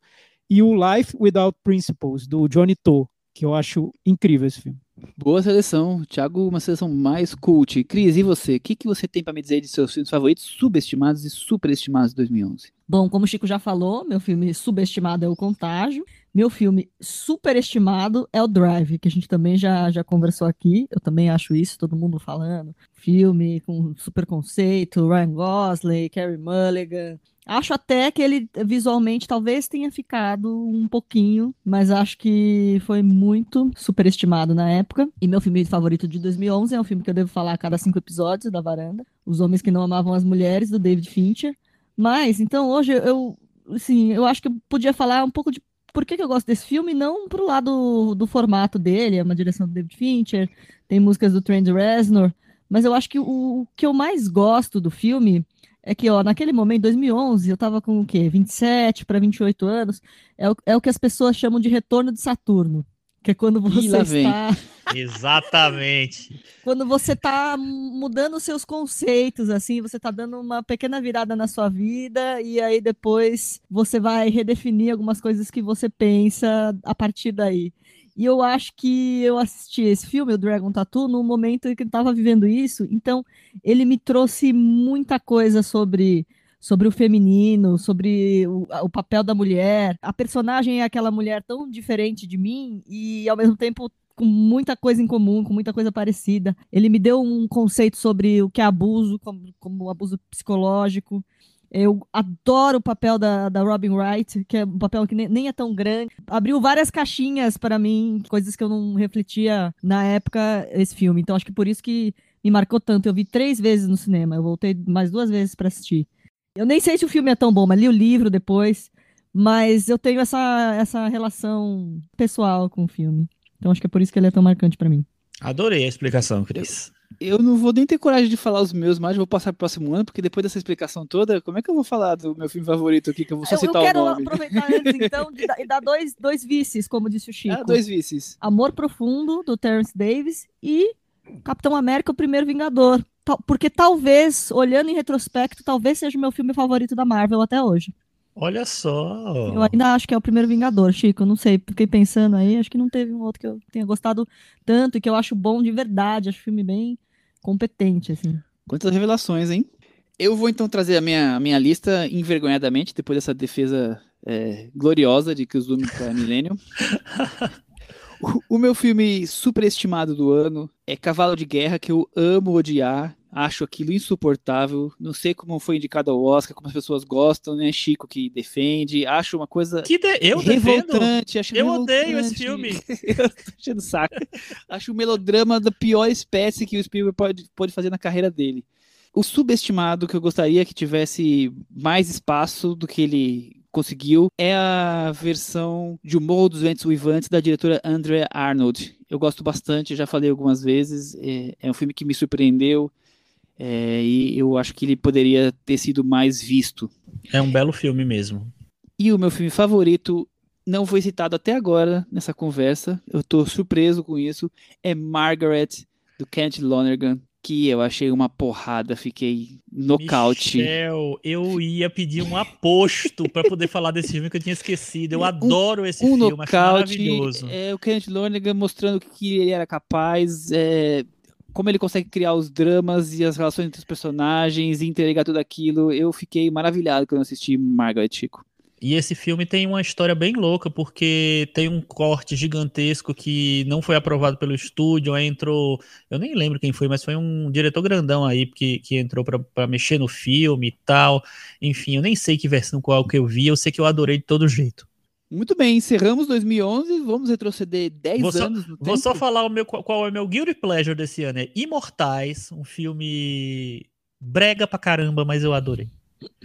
e o Life Without Principles, do Johnny To, que eu acho incrível esse filme. Boa seleção. Thiago, uma seleção mais cult. Cris, e você? O que, que você tem pra me dizer de seus filmes favoritos, subestimados e superestimados de 2011? Bom, como o Chico já falou, meu filme subestimado é O Contágio. Meu filme superestimado é o Drive, que a gente também já, já conversou aqui. Eu também acho isso, todo mundo falando. Filme com super conceito, Ryan Gosling, Carey Mulligan. Acho até que ele visualmente talvez tenha ficado um pouquinho, mas acho que foi muito superestimado na época. E meu filme favorito de 2011 é um filme que eu devo falar a cada cinco episódios da Varanda. Os Homens que Não Amavam as Mulheres, do David Fincher. Mas, então, hoje eu, assim, eu acho que eu podia falar um pouco de por que, que eu gosto desse filme, não pro lado do formato dele, é uma direção do David Fincher, tem músicas do Trent Reznor, Mas eu acho que o, o que eu mais gosto do filme é que, ó, naquele momento, 2011, eu tava com o quê? 27 para 28 anos. É o, é o que as pessoas chamam de retorno de Saturno. Que é quando você lá vem. está. Exatamente. Quando você tá mudando os seus conceitos, assim, você tá dando uma pequena virada na sua vida, e aí depois você vai redefinir algumas coisas que você pensa a partir daí. E eu acho que eu assisti esse filme, o Dragon Tattoo, no momento em que eu estava vivendo isso, então ele me trouxe muita coisa sobre sobre o feminino, sobre o, o papel da mulher. A personagem é aquela mulher tão diferente de mim e ao mesmo tempo com muita coisa em comum, com muita coisa parecida. Ele me deu um conceito sobre o que é abuso, como, como abuso psicológico. Eu adoro o papel da, da Robin Wright, que é um papel que nem, nem é tão grande. Abriu várias caixinhas para mim, coisas que eu não refletia na época, esse filme. Então acho que por isso que me marcou tanto. Eu vi três vezes no cinema, eu voltei mais duas vezes para assistir. Eu nem sei se o filme é tão bom, mas li o livro depois. Mas eu tenho essa, essa relação pessoal com o filme. Então acho que é por isso que ele é tão marcante para mim. Adorei a explicação, Cris. Eu não vou nem ter coragem de falar os meus mais, vou passar pro próximo ano, porque depois dessa explicação toda, como é que eu vou falar do meu filme favorito aqui, que eu vou só Eu, eu citar quero o nome? aproveitar antes, então, de e dar dois, dois vices, como disse o Chico. Ah, dois vices. Amor Profundo, do Terence Davis, e Capitão América, o Primeiro Vingador. Porque talvez, olhando em retrospecto, talvez seja o meu filme favorito da Marvel até hoje. Olha só. Eu ainda acho que é o Primeiro Vingador, Chico. eu Não sei, fiquei pensando aí, acho que não teve um outro que eu tenha gostado tanto e que eu acho bom de verdade. Acho o filme bem competente, assim. Quantas revelações, hein? Eu vou então trazer a minha, a minha lista envergonhadamente, depois dessa defesa é, gloriosa de Kuzumi para Millennium. O, o meu filme superestimado do ano é Cavalo de Guerra, que eu amo odiar, acho aquilo insuportável, não sei como foi indicado ao Oscar, como as pessoas gostam, né? Chico que defende, acho uma coisa Que de- Eu revoltante, acho Eu odeio esse revoltante. filme. eu tô enchendo o saco. Acho o melodrama da pior espécie que o Spielberg pode, pode fazer na carreira dele. O subestimado que eu gostaria que tivesse mais espaço do que ele conseguiu é a versão de O Morro dos Ventos Uivantes da diretora Andrea Arnold. Eu gosto bastante, já falei algumas vezes. É, é um filme que me surpreendeu é, e eu acho que ele poderia ter sido mais visto. É um belo filme mesmo. E o meu filme favorito não foi citado até agora nessa conversa. Eu tô surpreso com isso. É Margaret do Kent Lonergan, que eu achei uma porrada, fiquei nocaute. Michel, eu ia pedir um aposto pra poder falar desse filme que eu tinha esquecido. Eu adoro esse um filme, nocaute, maravilhoso. é o Kenneth Lonergan mostrando que ele era capaz, é, como ele consegue criar os dramas e as relações entre os personagens e entregar tudo aquilo. Eu fiquei maravilhado quando assisti Margaret Chico. E esse filme tem uma história bem louca, porque tem um corte gigantesco que não foi aprovado pelo estúdio, aí entrou, eu nem lembro quem foi, mas foi um diretor grandão aí que, que entrou pra- pra mexer no filme e tal. Enfim, eu nem sei que versão qual que eu vi, eu sei que eu adorei de todo jeito. Muito bem, encerramos 2011, vamos retroceder 10 Vou só- anos no Vou só falar o meu, qual qual é o meu guilty pleasure desse ano, é Imortais, um filme brega pra caramba, mas eu adorei.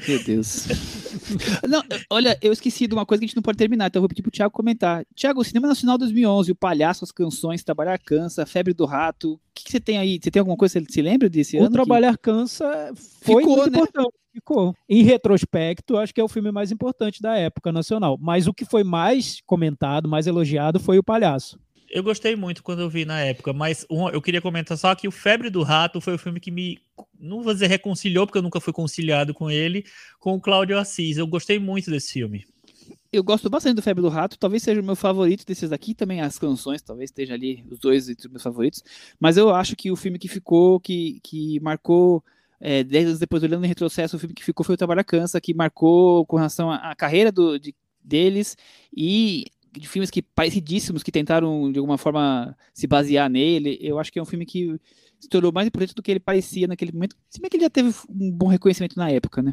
Meu Deus. não, olha, eu esqueci de uma coisa que a gente não pode terminar, então eu vou pedir pro Thiago comentar. Thiago, o Cinema Nacional 2011, o Palhaço, as canções, Trabalhar Cansa, Febre do Rato, o que, que você tem aí? Você tem alguma coisa que você se lembra desse O ano? que- Trabalhar Cansa foi Ficou, muito né? importante. Ficou. Em retrospecto, acho que é o filme mais importante da época nacional. Mas o que foi mais comentado, mais elogiado, foi o Palhaço. Eu gostei muito quando eu vi na época, mas um- eu queria comentar só que o Febre do Rato foi o filme que me, não vou dizer reconciliou, porque eu nunca fui conciliado com ele, com o Cláudio Assis. Eu gostei muito desse filme. Eu gosto bastante do Febre do Rato, talvez seja o meu favorito desses aqui, também as canções, talvez esteja ali os dois entre os meus favoritos, mas eu acho que o filme que ficou, que, que marcou, é, 10 anos depois, olhando em retrocesso, o filme que ficou foi o Trabalhar Cansa, que marcou com relação à carreira do, de- deles e de filmes que parecidíssimos que tentaram de alguma forma se basear nele. Eu acho que é um filme que se tornou mais importante do que ele parecia naquele momento, se bem que ele já teve um bom reconhecimento na época, né?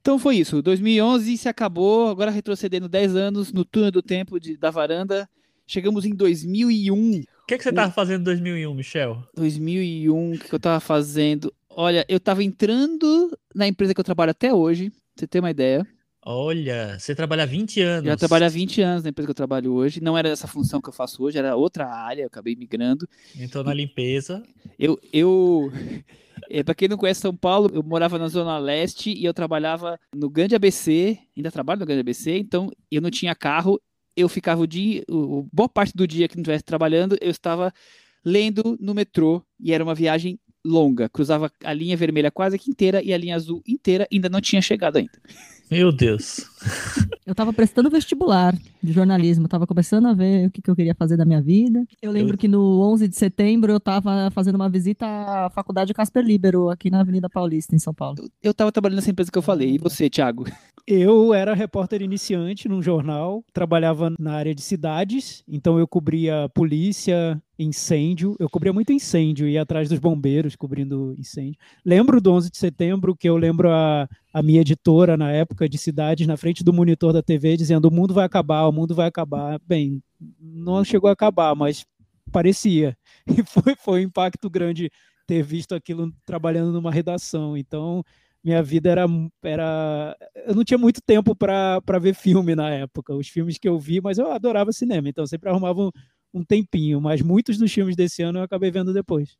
Então foi isso. 2011 se acabou, agora retrocedendo 10 anos no túnel do tempo de- da varanda. Chegamos em 2001. O que, que você tava fazendo em 2001, Michel? 2001, o que que eu tava fazendo? Olha, eu tava entrando na empresa que eu trabalho até hoje, pra você ter uma ideia. Olha, você trabalha há 20 anos. Já trabalho há 20 anos na empresa que eu trabalho hoje. Não era essa função que eu faço hoje, era outra área, eu acabei migrando. Entrou na limpeza. Eu, eu é, para quem não conhece São Paulo, eu morava na Zona Leste e eu trabalhava no Grande ABC, ainda trabalho no Grande ABC, então eu não tinha carro, eu ficava o dia, o, boa parte do dia que não estivesse trabalhando, eu estava lendo no metrô e era uma viagem longa, cruzava a linha vermelha quase que inteira e a linha azul inteira ainda não tinha chegado ainda. Meu Deus. Eu tava prestando vestibular de jornalismo, eu tava começando a ver o que, que eu queria fazer da minha vida. Eu lembro Eu- que no 11 de setembro eu tava fazendo uma visita à faculdade Casper Libero, aqui na Avenida Paulista, em São Paulo. Eu estava trabalhando nessa empresa que eu falei. E você, Thiago? Eu era repórter iniciante num jornal, trabalhava na área de cidades, então eu cobria polícia, incêndio, eu cobria muito incêndio, ia atrás dos bombeiros cobrindo incêndio. Lembro do 11 de setembro, que eu lembro a, a minha editora na época de cidades, na frente do monitor da TV, dizendo: o mundo vai acabar, o mundo vai acabar. Bem, não chegou a acabar, mas parecia. E foi, foi um impacto grande ter visto aquilo trabalhando numa redação. Então, minha vida era, era. Eu não tinha muito tempo para ver filme na época. Os filmes que eu vi, mas eu adorava cinema, então eu sempre arrumava um, um tempinho. Mas muitos dos filmes desse ano eu acabei vendo depois.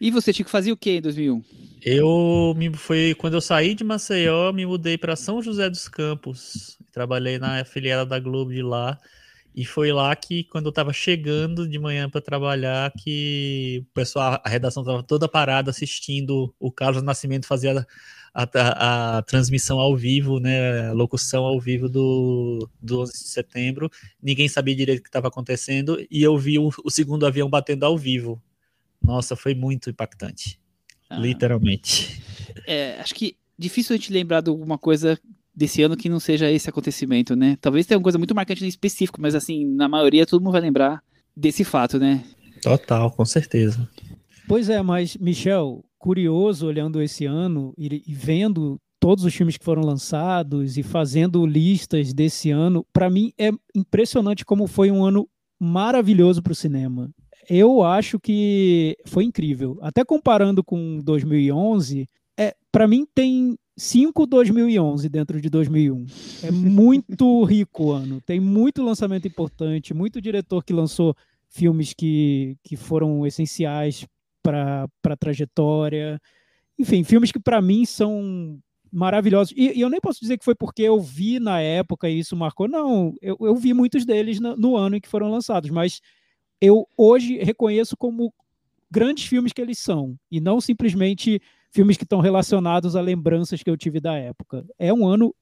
E você, Chico, fazia o que em 2001? Eu me foi quando eu saí de Maceió, me mudei para São José dos Campos. Trabalhei na filial da Globo de lá. E foi lá que, quando eu estava chegando de manhã para trabalhar, que o pessoal, a redação estava toda parada assistindo o Carlos Nascimento fazer a, a- a transmissão ao vivo, né, a locução ao vivo do, do 11 de setembro. Ninguém sabia direito o que estava acontecendo e eu vi o, o segundo avião batendo ao vivo. Nossa, foi muito impactante, Ah, literalmente. é, acho que difícil a gente lembrar de alguma coisa desse ano que não seja esse acontecimento, né? Talvez tenha uma coisa muito marcante em específico, mas assim, na maioria todo mundo vai lembrar desse fato, né? Total, com certeza. Pois é, mas, Michel, curioso olhando esse ano e, e vendo todos os filmes que foram lançados e fazendo listas desse ano, para mim é impressionante como foi um ano maravilhoso para o cinema. Eu acho que foi incrível. Até comparando com 2011, é, para mim tem cinco 2011 dentro de 2001. É muito rico o ano. Tem muito lançamento importante, muito diretor que lançou filmes que, que foram essenciais para a trajetória. Enfim, filmes que para mim são maravilhosos. E, e eu nem posso dizer que foi porque eu vi na época e isso marcou. Não, eu, eu vi muitos deles no, no ano em que foram lançados, mas eu hoje reconheço como grandes filmes que eles são, e não simplesmente filmes que estão relacionados a lembranças que eu tive da época. É um ano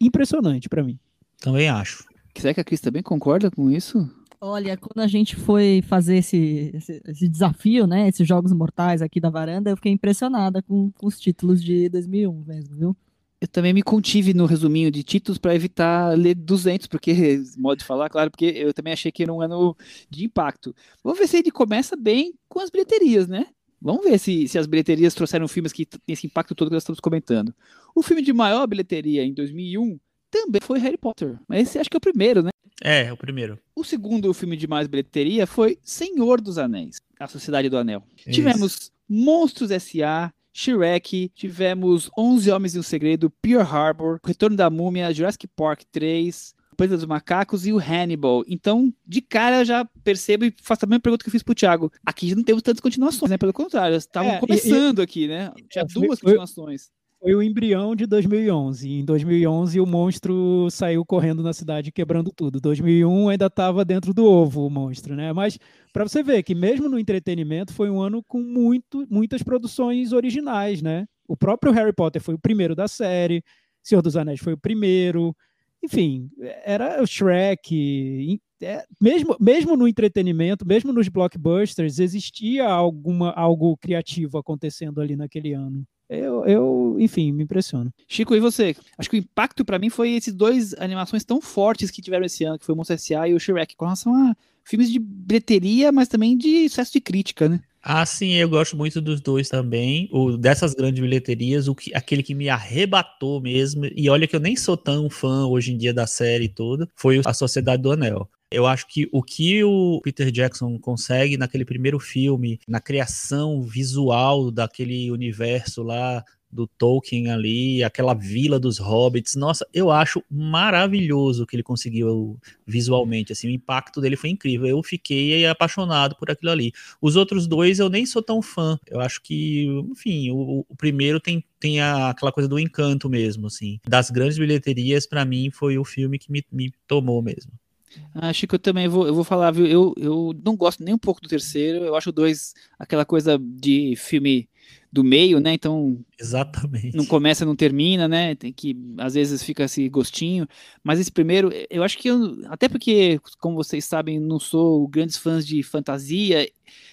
impressionante para mim. Também acho. Será que a Cris também concorda com isso? Olha, quando a gente foi fazer esse, esse, esse desafio, né, esses Jogos Mortais aqui da varanda, eu fiquei impressionada com, com os títulos de 2001 mesmo, viu? Eu também me contive no resuminho de títulos para evitar ler 200, porque, modo de falar, claro, porque eu também achei que era um ano de impacto. Vamos ver se ele começa bem com as bilheterias, né? Vamos ver se, se as bilheterias trouxeram filmes que têm esse impacto todo que nós estamos comentando. O filme de maior bilheteria em 2001 também foi Harry Potter, mas esse acho que é o primeiro, né? É, o primeiro. O segundo filme de mais bilheteria foi Senhor dos Anéis, A Sociedade do Anel. Tivemos Monstros S.A., Shrek, tivemos 11 Homens e um Segredo, Pearl Harbor, Retorno da Múmia, Jurassic Park 3, Planeta dos Macacos e o Hannibal. Então, de cara, eu já percebo e faço a mesma pergunta que eu fiz pro Thiago. Aqui não temos tantas continuações, né? Pelo contrário, estavam É, e- começando aqui, né? Tinha É, duas foi- continuações. Foi o embrião de 2011. Em 2011, o monstro saiu correndo na cidade quebrando tudo. 2001 ainda estava dentro do ovo o monstro, né? Mas para você ver que mesmo no entretenimento foi um ano com muito, muitas produções originais, né? O próprio Harry Potter foi o primeiro da série, Senhor dos Anéis foi o primeiro. Enfim, era o Shrek. é, mesmo, mesmo no entretenimento, mesmo nos blockbusters, existia alguma, algo criativo acontecendo ali naquele ano. Eu, eu, enfim, me impressiono. Chico, e você? Acho que o impacto pra mim foi esses dois animações tão fortes que tiveram esse ano, que foi o Monstro S.A. e o Shrek, com relação a filmes de bilheteria, mas também de sucesso de crítica, né? Ah, sim, eu gosto muito dos dois também. O dessas grandes bilheterias, o que, aquele que me arrebatou mesmo, e olha que eu nem sou tão fã hoje em dia da série toda, foi A Sociedade do Anel. Eu acho que o que o Peter Jackson consegue naquele primeiro filme, na criação visual daquele universo lá, do Tolkien ali, aquela vila dos hobbits. Nossa, eu acho maravilhoso o que ele conseguiu visualmente, assim, o impacto dele foi incrível. Eu fiquei apaixonado por aquilo ali. Os outros dois eu nem sou tão fã. Eu acho que, enfim, o, o primeiro tem tem a, aquela coisa do encanto mesmo, assim. Das grandes bilheterias, para mim, foi o filme que me, me tomou mesmo. Acho que eu também vou, eu vou falar, viu? Eu, eu não gosto nem um pouco do terceiro. Eu acho o dois aquela coisa de filme do meio, né? Então. Exatamente. Não começa, não termina, né? Tem que. Às vezes fica esse gostinho. Mas esse primeiro, eu acho que. Eu, até porque, como vocês sabem, não sou grandes fãs de fantasia.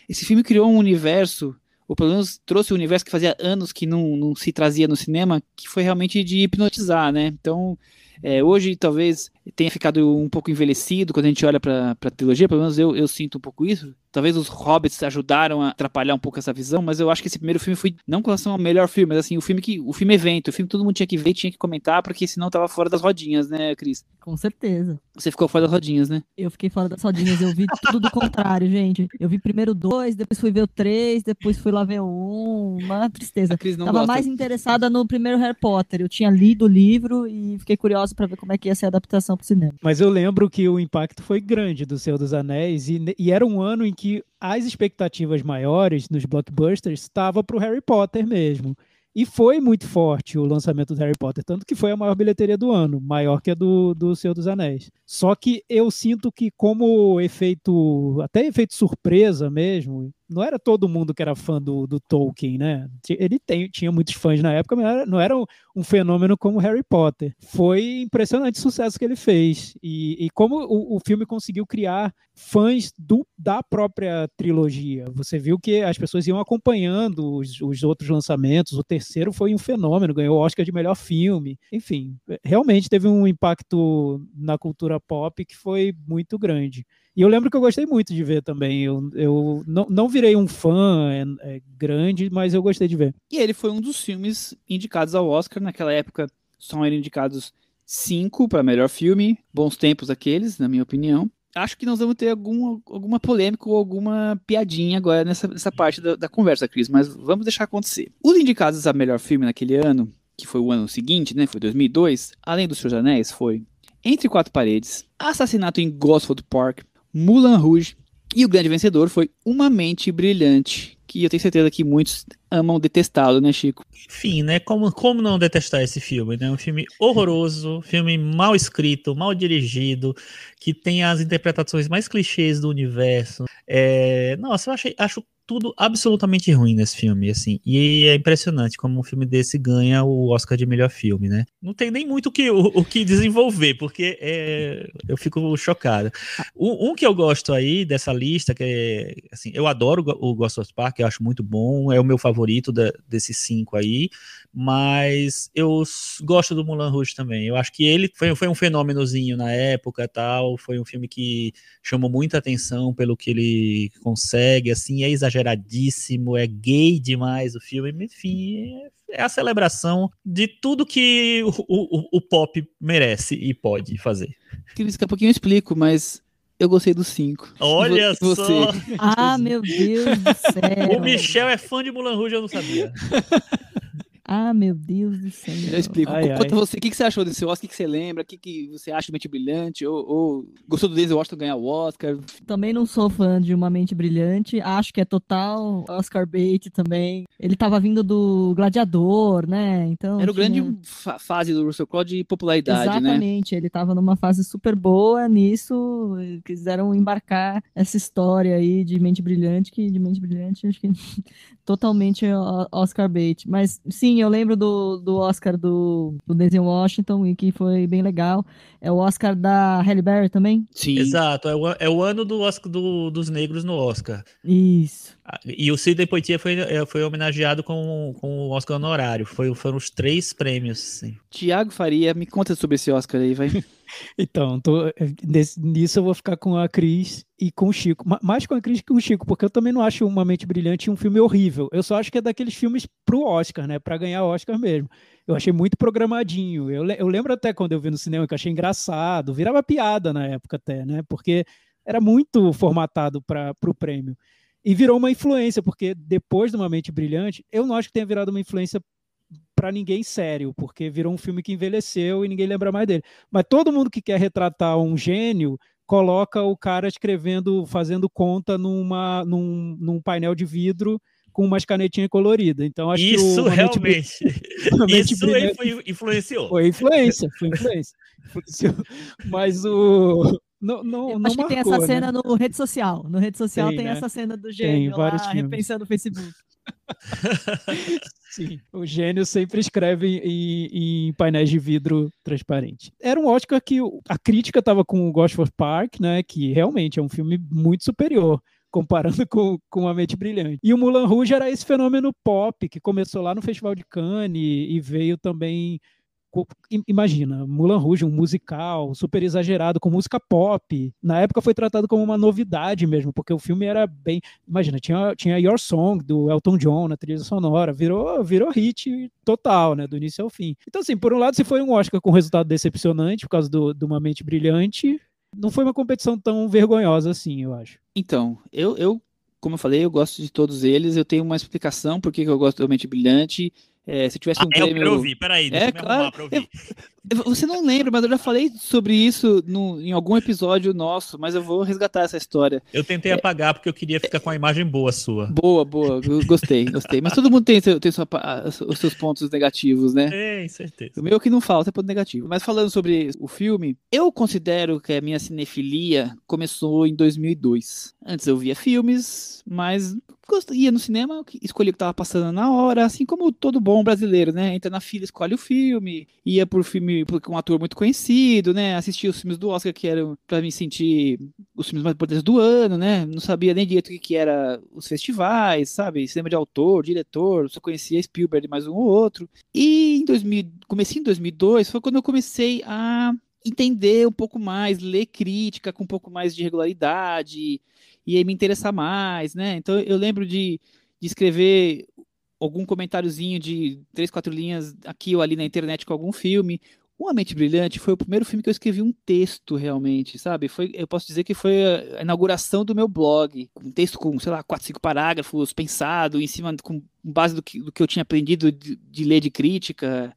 Esse filme criou um universo. Ou pelo menos trouxe um universo que fazia anos que não, não se trazia no cinema, que foi realmente de hipnotizar, né? Então, é, hoje talvez tenha ficado um pouco envelhecido quando a gente olha para a trilogia, pelo menos eu, eu sinto um pouco isso. Talvez os Hobbits ajudaram a atrapalhar um pouco essa visão, mas eu acho que esse primeiro filme foi, não com relação ao melhor filme, mas assim, o filme que o filme evento, o filme que todo mundo tinha que ver, tinha que comentar, porque senão tava fora das rodinhas, né, Cris? Com certeza. Você ficou fora das rodinhas, né? Eu fiquei fora das rodinhas, eu vi tudo do contrário, gente. Eu vi primeiro dois, depois fui ver o três, depois fui lá ver o um, uma tristeza. Tava gosta. mais interessada no primeiro Harry Potter. Eu tinha lido o livro e fiquei curiosa para ver como é que ia ser a adaptação pro cinema. Mas eu lembro que o impacto foi grande do Senhor dos Anéis e, e era um ano em que as expectativas maiores nos blockbusters estavam para o Harry Potter mesmo. E foi muito forte o lançamento do Harry Potter, tanto que foi a maior bilheteria do ano, maior que a do, do Senhor dos Anéis. Só que eu sinto que, como efeito, até efeito surpresa mesmo, não era todo mundo que era fã do, do Tolkien, né? Ele tem, tinha muitos fãs na época, mas não era, um, um, fenômeno como Harry Potter. Foi impressionante o sucesso que ele fez. E, e como o, o, filme conseguiu criar fãs do, da própria trilogia. Você viu que as pessoas iam acompanhando os, os outros lançamentos. O terceiro foi um fenômeno, ganhou o Oscar de melhor filme. Enfim, realmente teve um impacto na cultura pop que foi muito grande. E eu lembro que eu gostei muito de ver também. Eu, eu não, não virei um fã é, é, grande, mas eu gostei de ver. E ele foi um dos filmes indicados ao Oscar. Naquela época, só eram indicados cinco para melhor filme. Bons tempos aqueles, na minha opinião. Acho que nós vamos ter algum, alguma polêmica ou alguma piadinha agora nessa, nessa parte da, da conversa, Cris, mas vamos deixar acontecer. Os indicados a melhor filme naquele ano, que foi o ano seguinte, né? Foi 2002, além dos Seus Anéis, foi Entre Quatro Paredes, Assassinato em Gosford Park, Mulan Rouge. E o grande vencedor foi Uma Mente Brilhante, que eu tenho certeza que muitos amam detestá-lo, né, Chico? Enfim, né? Como, como não detestar esse filme, né? Um filme horroroso, filme mal escrito, mal dirigido, que tem as interpretações mais clichês do universo. É... Nossa, eu achei, acho tudo absolutamente ruim nesse filme, assim. E é impressionante como um filme desse ganha o Oscar de melhor filme, né? Não tem nem muito o que, o, o que desenvolver, porque é, eu fico chocado. Um, um, que eu gosto aí dessa lista, que é, assim, eu adoro o Ghost Park, eu acho muito bom, é o meu favorito da, desses cinco aí, mas eu gosto do Mulan Rouge também. Eu acho que ele foi, foi um fenômenozinho na época, tal, foi um filme que chamou muita atenção pelo que ele consegue, assim, é exageradíssimo, é gay demais o filme, enfim, é a celebração de tudo que o, o, o pop merece e pode fazer. Daqui a pouquinho eu explico, mas eu gostei dos cinco. Olha você. só! Ah, meu Deus do céu! O Michel é fã de Mulan Rouge, eu não sabia. Ah, meu Deus do céu. Já explico. Ai, Conta ai. você, o que, que você achou desse Oscar? O que, que você lembra? O que, que você acha de Mente Brilhante? Ou, ou gostou do Denzel Washington ganhar o Oscar? Também não sou fã de Uma Mente Brilhante. Acho que é total Oscar bait também. Ele tava vindo do Gladiador, né? Então. Era o tinha- grande fa- fase do Russell Crowe de popularidade, né? Exatamente, ele tava numa fase super boa nisso, quiseram embarcar essa história aí de Mente Brilhante, que de Mente Brilhante acho que totalmente Oscar bait. Mas sim, eu lembro do, do Oscar do, do Denzel Washington e que foi bem legal. É o Oscar da Halle Berry também? Sim. Exato, é o, é o ano do Oscar, do- dos negros no Oscar. Isso. Ah, E o Sidney Poitier foi, eh, foi homenageado com, com o Oscar honorário. Foi, foram os três prêmios. Tiago Faria, me conta sobre esse Oscar aí, vai. Então, tô- nesse- nisso eu vou ficar com a Cris e com o Chico. Ma- Mais com a Cris que com o Chico, porque eu também não acho Uma Mente Brilhante um filme horrível. Eu só acho que é daqueles filmes pro Oscar, né? Pra ganhar Oscar mesmo. Eu achei muito programadinho. Eu, eu lembro até quando eu vi no cinema que eu achei engraçado. Virava piada na época até, né? Porque era muito formatado para o prêmio. E virou uma influência, porque depois de Uma Mente Brilhante, eu não acho que tenha virado uma influência para ninguém sério, porque virou um filme que envelheceu e ninguém lembra mais dele. Mas todo mundo que quer retratar um gênio coloca o cara escrevendo, fazendo conta numa, num, num painel de vidro com umas canetinhas coloridas. Então acho Isso que o Mente realmente. Mente Isso Brilhante- foi, influenciou. foi influência, foi influência. Mas o não, não, Eu não acho que tem marcou, essa né? cena no rede social. No rede social Tem, tem, né? essa cena do gênio lá, vários filmes. repensando o Facebook. Sim, o gênio sempre escreve em, em painéis de vidro transparente. Era um Oscar que a crítica estava com o Gosford Park, né, que realmente é um filme muito superior comparando com, com A Mente Brilhante. E o Mulan Rouge era esse fenômeno pop que começou lá no Festival de Cannes e, e veio também Imagina, Mulan Rouge, um musical super exagerado, com música pop. Na época foi tratado como uma novidade mesmo, porque o filme era bem. Imagina, tinha, tinha Your Song do Elton John na trilha sonora, virou, virou hit total, né, do início ao fim. Então, assim, por um lado, se foi um Oscar com resultado decepcionante por causa do, de uma mente brilhante, não foi uma competição tão vergonhosa assim, eu acho. Então, eu, eu, como eu falei, eu gosto de todos eles. Eu tenho uma explicação por que eu gosto do Mente Brilhante. É, se tivesse Ah, um eu prêmio. quero ouvir, peraí, deixa É, eu me claro. arrumar pra ouvir. Você não lembra, mas eu já falei sobre isso no- em algum episódio nosso, mas eu vou resgatar essa história. Eu tentei apagar porque eu queria ficar com a imagem boa sua. Boa, boa, eu gostei, gostei. Mas todo mundo tem, seu- tem sua os seus pontos negativos, né? Tem, certeza. O meu que não falta é ponto negativo. Mas falando sobre o filme, eu considero que a minha cinefilia começou em 2002. Antes eu via filmes, mas ia no cinema, escolhia o que estava passando na hora, assim como todo bom brasileiro, né? Entra na fila, escolhe o filme, ia por filme com um ator muito conhecido, né? Assistia os filmes do Oscar que eram para me sentir os filmes mais importantes do ano, né? Não sabia nem direito o que, que era os festivais, sabe? Cinema de autor, diretor, só conhecia Spielberg mais um ou outro. E em 2000, comecei em 2002, foi quando eu comecei a entender um pouco mais, ler crítica com um pouco mais de regularidade e aí me interessar mais, né? Então eu lembro de, de escrever algum comentáriozinho de três, quatro linhas aqui ou ali na internet com algum filme. Uma Mente Brilhante foi o primeiro filme que eu escrevi um texto realmente, sabe? Foi, eu posso dizer que foi a inauguração do meu blog. Um texto com, sei lá, quatro, cinco parágrafos, pensado, em cima, com base do que, do que eu tinha aprendido de, de ler de crítica.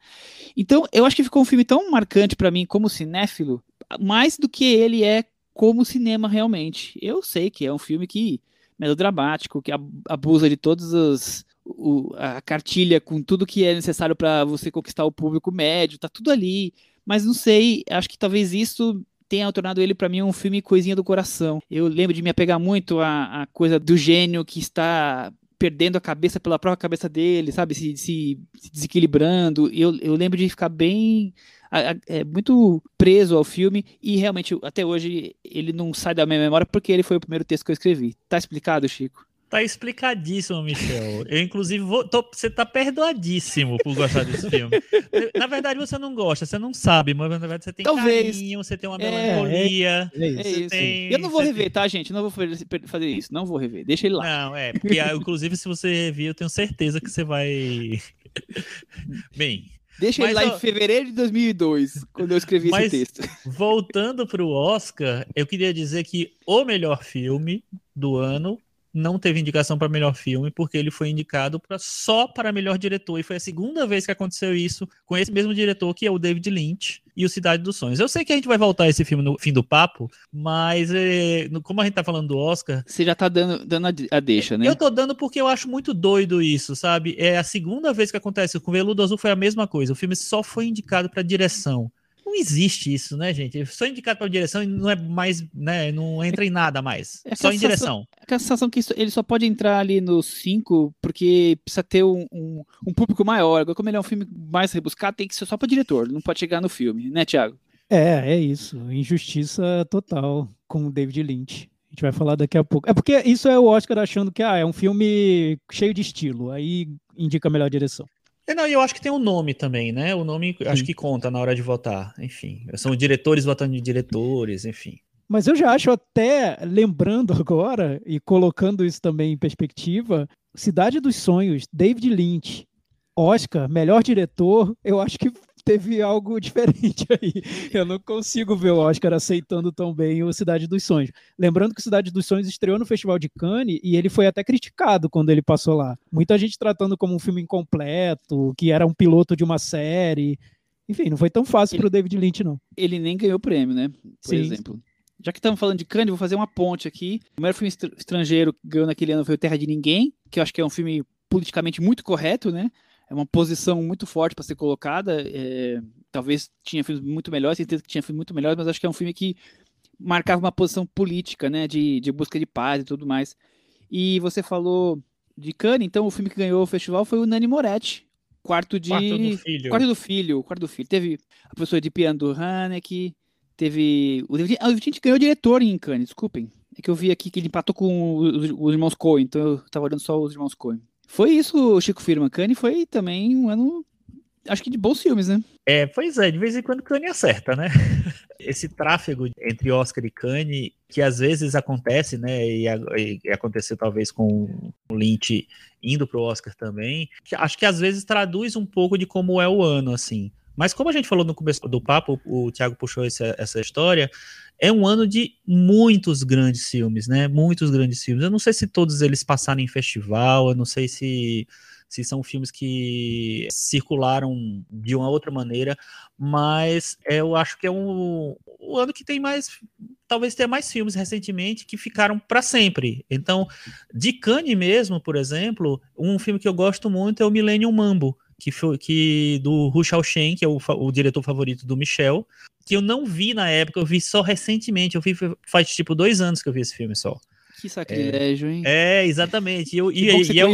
Então, eu acho que ficou um filme tão marcante para mim como cinéfilo, mais do que ele é como cinema realmente. Eu sei que é um filme que melodramático, que ab- abusa de todas as o- a cartilha com tudo que é necessário para você conquistar o público médio, tá tudo ali. Mas não sei, acho que talvez isso tenha tornado ele para mim um filme coisinha do coração. Eu lembro de me apegar muito à, à coisa do gênio que está perdendo a cabeça pela própria cabeça dele, sabe? Se, se- se desequilibrando. Eu, eu lembro de ficar bem. A- a- é, muito preso ao filme e realmente até hoje ele não sai da minha memória porque ele foi o primeiro texto que eu escrevi. Tá explicado, Chico? Tá explicadíssimo, Michel. Eu, inclusive, vou, tô- você tá perdoadíssimo por gostar desse filme. Na verdade, você não gosta, você não sabe, mas na verdade você tem Talvez. carinho, você tem uma É, melancolia. É É isso. isso. tem- eu não vou rever, tem- tá, gente? Não vou fazer isso. Não vou rever. Deixa ele lá. Não, é, porque ah, inclusive se você vir, eu tenho certeza que você vai. Bem, Deixa ele lá ó, em fevereiro de 2002, quando eu escrevi Mas- esse texto. voltando pro Oscar, eu queria dizer que o melhor filme do ano não teve indicação para melhor filme, porque ele foi indicado pra, só para melhor diretor. E foi a segunda vez que aconteceu isso com esse mesmo diretor, que é o David Lynch, e o Cidade dos Sonhos. Eu sei que a gente vai voltar a esse filme no fim do papo, mas no- como a gente tá falando do Oscar, Você já tá dando, dando a, a deixa, né? eu tô dando porque eu acho muito doido isso, sabe? É a segunda vez que acontece. Com Veludo Azul foi a mesma coisa. O filme só foi indicado pra direção. Não existe isso, né, gente? Só indicado pra direção e não é mais, né? Não entra em nada mais. É só em sensação- direção. Aquela sensação que isso- ele só pode entrar ali nos cinco porque precisa ter um, um, um público maior. Agora, como ele é um filme mais rebuscado, tem que ser só pra diretor, não pode chegar no filme, né, Thiago? É, é isso. Injustiça total com o David Lynch. A gente vai falar daqui a pouco. É porque isso é o Oscar achando que ah, é um filme cheio de estilo. Aí indica a melhor direção. É, não, eu acho que tem um nome também, né? O nome acho que conta na hora de votar. Enfim, são diretores votando de diretores, enfim. Mas eu já acho até, lembrando agora e colocando isso também em perspectiva, Cidade dos Sonhos, David Lynch, Oscar, melhor diretor, eu acho que teve algo diferente aí. Eu não consigo ver o Oscar aceitando tão bem o Cidade dos Sonhos. Lembrando que o Cidade dos Sonhos estreou no Festival de Cannes e ele foi até criticado quando ele passou lá. Muita gente tratando como um filme incompleto, que era um piloto de uma série. Enfim, não foi tão fácil para o David Lynch, não. Ele nem ganhou prêmio, né? Por Sim. exemplo. Já que estamos falando de Cannes, vou fazer uma ponte aqui. O primeiro filme estr- estrangeiro que ganhou naquele ano foi o Terra de Ninguém, que eu acho que é um filme politicamente muito correto, né? É uma posição muito forte para ser colocada. é, Talvez tinha filmes muito melhores, certeza que tinha filmes muito melhores, mas acho que é um filme que marcava uma posição política, né? De, de busca de paz e tudo mais. E você falou de Cannes, então o filme que ganhou o festival foi o Nani Moretti, quarto de Quarto do filho. Quarto do filho, quarto do filho. Teve a professora de piano do Haneke, teve. O David, ah, o David ganhou diretor em Cannes, desculpem. É que eu vi aqui que ele empatou com os, os irmãos Coen, então eu tava olhando só os irmãos Coen. Foi isso, Chico Firma. Cannes foi também um ano, acho que de bons filmes, né? É, pois é, de vez em quando Cannes acerta, né? Esse tráfego entre Oscar e Cannes, que às vezes acontece, né? E, e aconteceu talvez com o Lynch indo pro Oscar também. que acho que às vezes traduz um pouco de como é o ano, assim. Mas como a gente falou no começo do papo, o Thiago puxou esse- essa história, é um ano de muitos grandes filmes, né? Muitos grandes filmes. Eu não sei se todos eles passaram em festival, eu não sei se, se são filmes que circularam de uma outra maneira, mas eu acho que é um, o ano que tem mais. Talvez tenha mais filmes recentemente que ficaram para sempre. Então, de Cannes mesmo, por exemplo, um filme que eu gosto muito é o Millennium Mambo, que foi que do Hu Shaoxen, que é o, o diretor favorito do Michel, que eu não vi na época, eu vi só recentemente, eu vi faz tipo dois anos que eu vi esse filme só. Que sacrilégio, hein? É, exatamente. E, eu, que e, bom que você e é.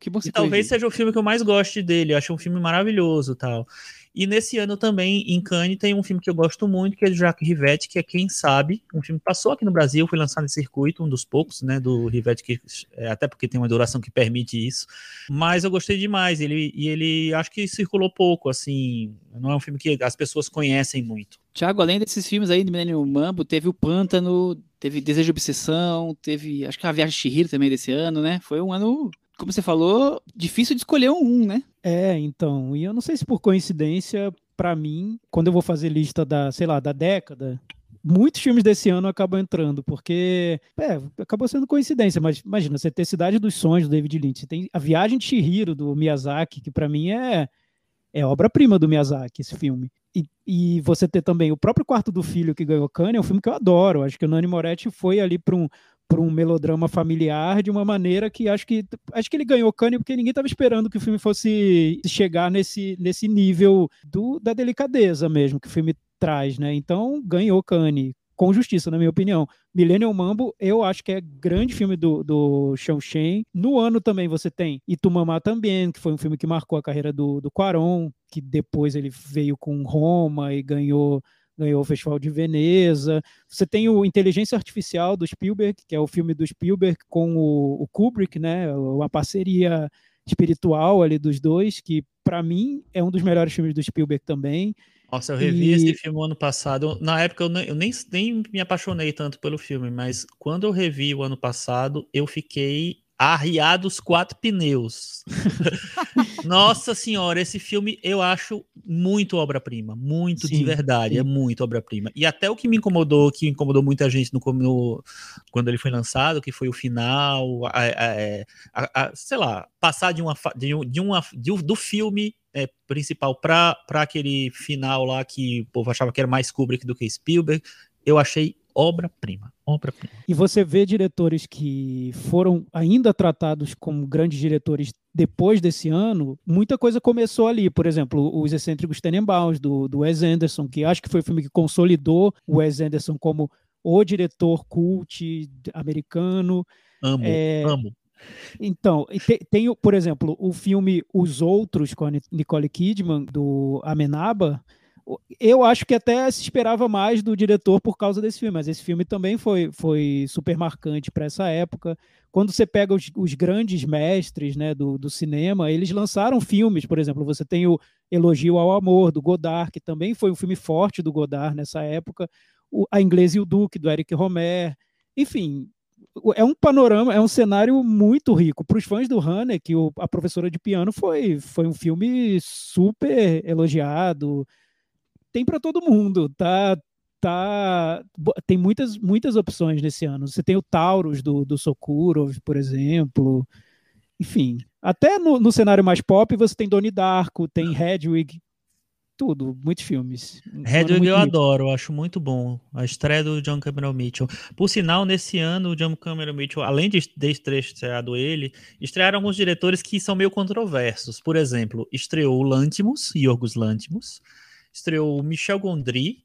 Que bom que você e talvez seja o filme que eu mais goste dele. Eu acho um filme maravilhoso tal. E nesse ano também, em Cannes, tem um filme que eu gosto muito, que é do Jacques Rivette, que é Quem Sabe. Um filme que passou aqui no Brasil, foi lançado em circuito, um dos poucos, né, do Rivette, que, é, até porque tem uma duração que permite isso. Mas eu gostei demais. Ele, e ele acho que circulou pouco, assim. Não é um filme que as pessoas conhecem muito. Thiago, além desses filmes aí do Millennium Mambo, teve o Pântano, teve Desejo e Obsessão, teve, acho que a Viagem de Chihiro também desse ano, né? Foi um ano, como você falou, difícil de escolher um, né? É, então, e eu não sei se por coincidência, pra mim, quando eu vou fazer lista da, sei lá, da década, muitos filmes desse ano acabam entrando, porque, é, acabou sendo coincidência, mas imagina, você ter Cidade dos Sonhos, do David Lynch, você tem A Viagem de Chihiro, do Miyazaki, que pra mim é, é obra-prima do Miyazaki, esse filme. E, e você ter também o próprio Quarto do Filho, que ganhou Cannes, é um filme que eu adoro, acho que o Nani Moretti foi ali pra um por um melodrama familiar de uma maneira que acho que acho que ele ganhou Cannes porque ninguém estava esperando que o filme fosse chegar nesse, nesse nível do, da delicadeza mesmo que o filme traz, né? Então ganhou Cannes com justiça, na minha opinião. Millennium Mambo, eu acho que é grande filme do, do Xiao Shen. No ano também você tem Itumamá também, que foi um filme que marcou a carreira do, do Quaron, que depois ele veio com Roma e ganhou ganhou o Festival de Veneza. Você tem o Inteligência Artificial do Spielberg, que é o filme do Spielberg com o, o Kubrick, né? Uma parceria espiritual ali dos dois, que para mim é um dos melhores filmes do Spielberg também. Nossa, eu revi E- esse filme ano passado. Na época eu, nem, eu nem, nem me apaixonei tanto pelo filme, mas quando eu revi o ano passado, eu fiquei arriado os quatro pneus. Nossa senhora, esse filme eu acho muito obra-prima, muito de Sim, verdade, sim. é muito obra-prima. E até o que me incomodou, que incomodou muita gente no, no- quando ele foi lançado, que foi o final, a- a- a- a- sei lá, passar de uma, de, de uma de do filme é, principal para aquele final lá que o povo achava que era mais Kubrick do que Spielberg, eu achei obra-prima, obra-prima. E você vê diretores que foram ainda tratados como grandes diretores depois desse ano, muita coisa começou ali. Por exemplo, os excêntricos Tenenbaums, do, do Wes Anderson, que acho que foi o filme que consolidou o Wes Anderson como o diretor cult americano. Amo, É, amo. Então, te- tem, o- por exemplo, o filme Os Outros, com a Ni- Nicole Kidman, do Amenábar. Eu acho que até se esperava mais do diretor por causa desse filme, mas esse filme também foi, foi super marcante para essa época. Quando você pega os, os grandes mestres né, do, do cinema, eles lançaram filmes, por exemplo, você tem o Elogio ao Amor, do Godard, que também foi um filme forte do Godard nessa época, o, A Inglesa e o Duque, do Eric Romer. Enfim, é um panorama, é um cenário muito rico. Para os fãs do Haneke, o, a professora de piano foi, foi um filme super elogiado, tem para todo mundo, tá? Tá, tem muitas, muitas opções nesse ano. Você tem o Taurus do, do Sokurov, por exemplo. Enfim, até no, no cenário mais pop você tem Donnie Darko, tem Hedwig, tudo, muitos filmes. Hedwig eu adoro, eu acho muito bom. A estreia do John Cameron Mitchell. Por sinal, nesse ano, o John Cameron Mitchell, além de, de ter estreado ele, estrearam alguns diretores que são meio controversos. Por exemplo, estreou o Lantimos, Yorgos Lantimos, estreou o Michel Gondry,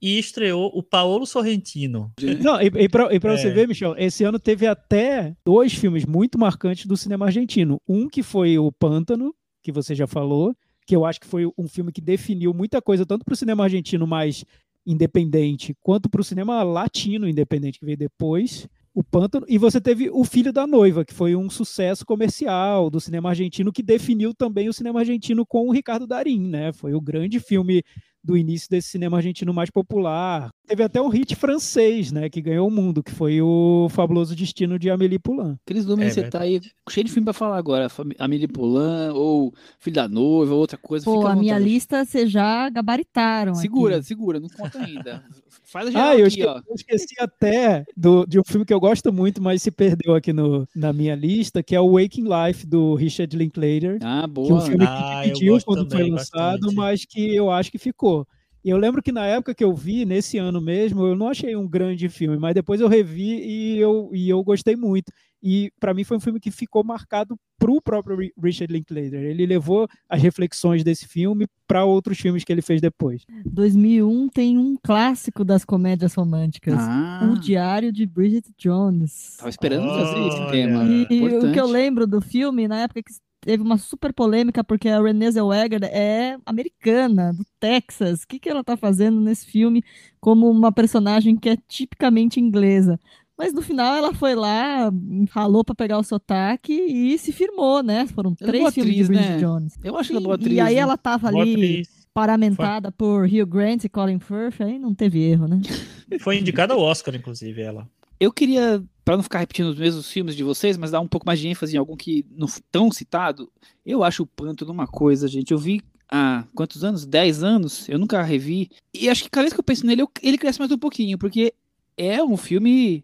e estreou o Paolo Sorrentino. Não, e, e para é. você ver, Michel, esse ano teve até dois filmes muito marcantes do cinema argentino. Um que foi o Pântano, que você já falou, que eu acho que foi um filme que definiu muita coisa, tanto para o cinema argentino mais independente, quanto para o cinema latino independente, que veio depois, o Pântano. E você teve O Filho da Noiva, que foi um sucesso comercial do cinema argentino, que definiu também o cinema argentino com o Ricardo Darim, né? Foi o grande filme do início desse cinema argentino mais popular. Teve até um hit francês, né, que ganhou o mundo, que foi o Fabuloso Destino de Amélie Poulain. Cris Lumen, é, você tá aí cheio de filme para falar agora, Amélie Poulain ou Filho da Noiva, outra coisa. Pô, a minha lista vocês já gabaritaram Segura, aqui. segura, não conta ainda. Faz a ah, eu, aqui, esqueci, eu esqueci até do, de um filme que eu gosto muito, mas se perdeu aqui no, na minha lista, que é o Waking Life, do Richard Linklater. Ah, boa. Que é um filme ah, que dividiu quando também, foi lançado, bastante. mas que eu acho que ficou. E eu lembro que na época que eu vi, nesse ano mesmo, eu não achei um grande filme, mas depois eu revi e eu, e eu gostei muito. E para mim foi um filme que ficou marcado para o próprio Richard Linklater. Ele levou as reflexões desse filme para outros filmes que ele fez depois. 2001 tem um clássico das comédias românticas, ah. O Diário de Bridget Jones. Tava esperando trazer esse tema. E, o que eu lembro do filme, na época que teve uma super polêmica porque a Renée Zellweger é americana, do Texas. O que, que ela tá fazendo nesse filme como uma personagem que é tipicamente inglesa? Mas no final ela foi lá, falou para pegar o sotaque e se firmou, né? Foram ela é três filmes atriz, de Bridget né? Jones. Eu acho que ela é boa atriz. E aí né? ela tava boa ali atriz. paramentada foi. por Hugh Grant e Colin Firth, aí não teve erro, né? Foi indicada ao Oscar, inclusive, ela. Eu queria, para não ficar repetindo os mesmos filmes de vocês, mas dar um pouco mais de ênfase em algum que não tão citado, eu acho o Pântano uma coisa, gente. Eu vi há quantos anos? 10 anos? Eu nunca revi. E acho que cada vez que eu penso nele, eu, ele cresce mais um pouquinho, porque é um filme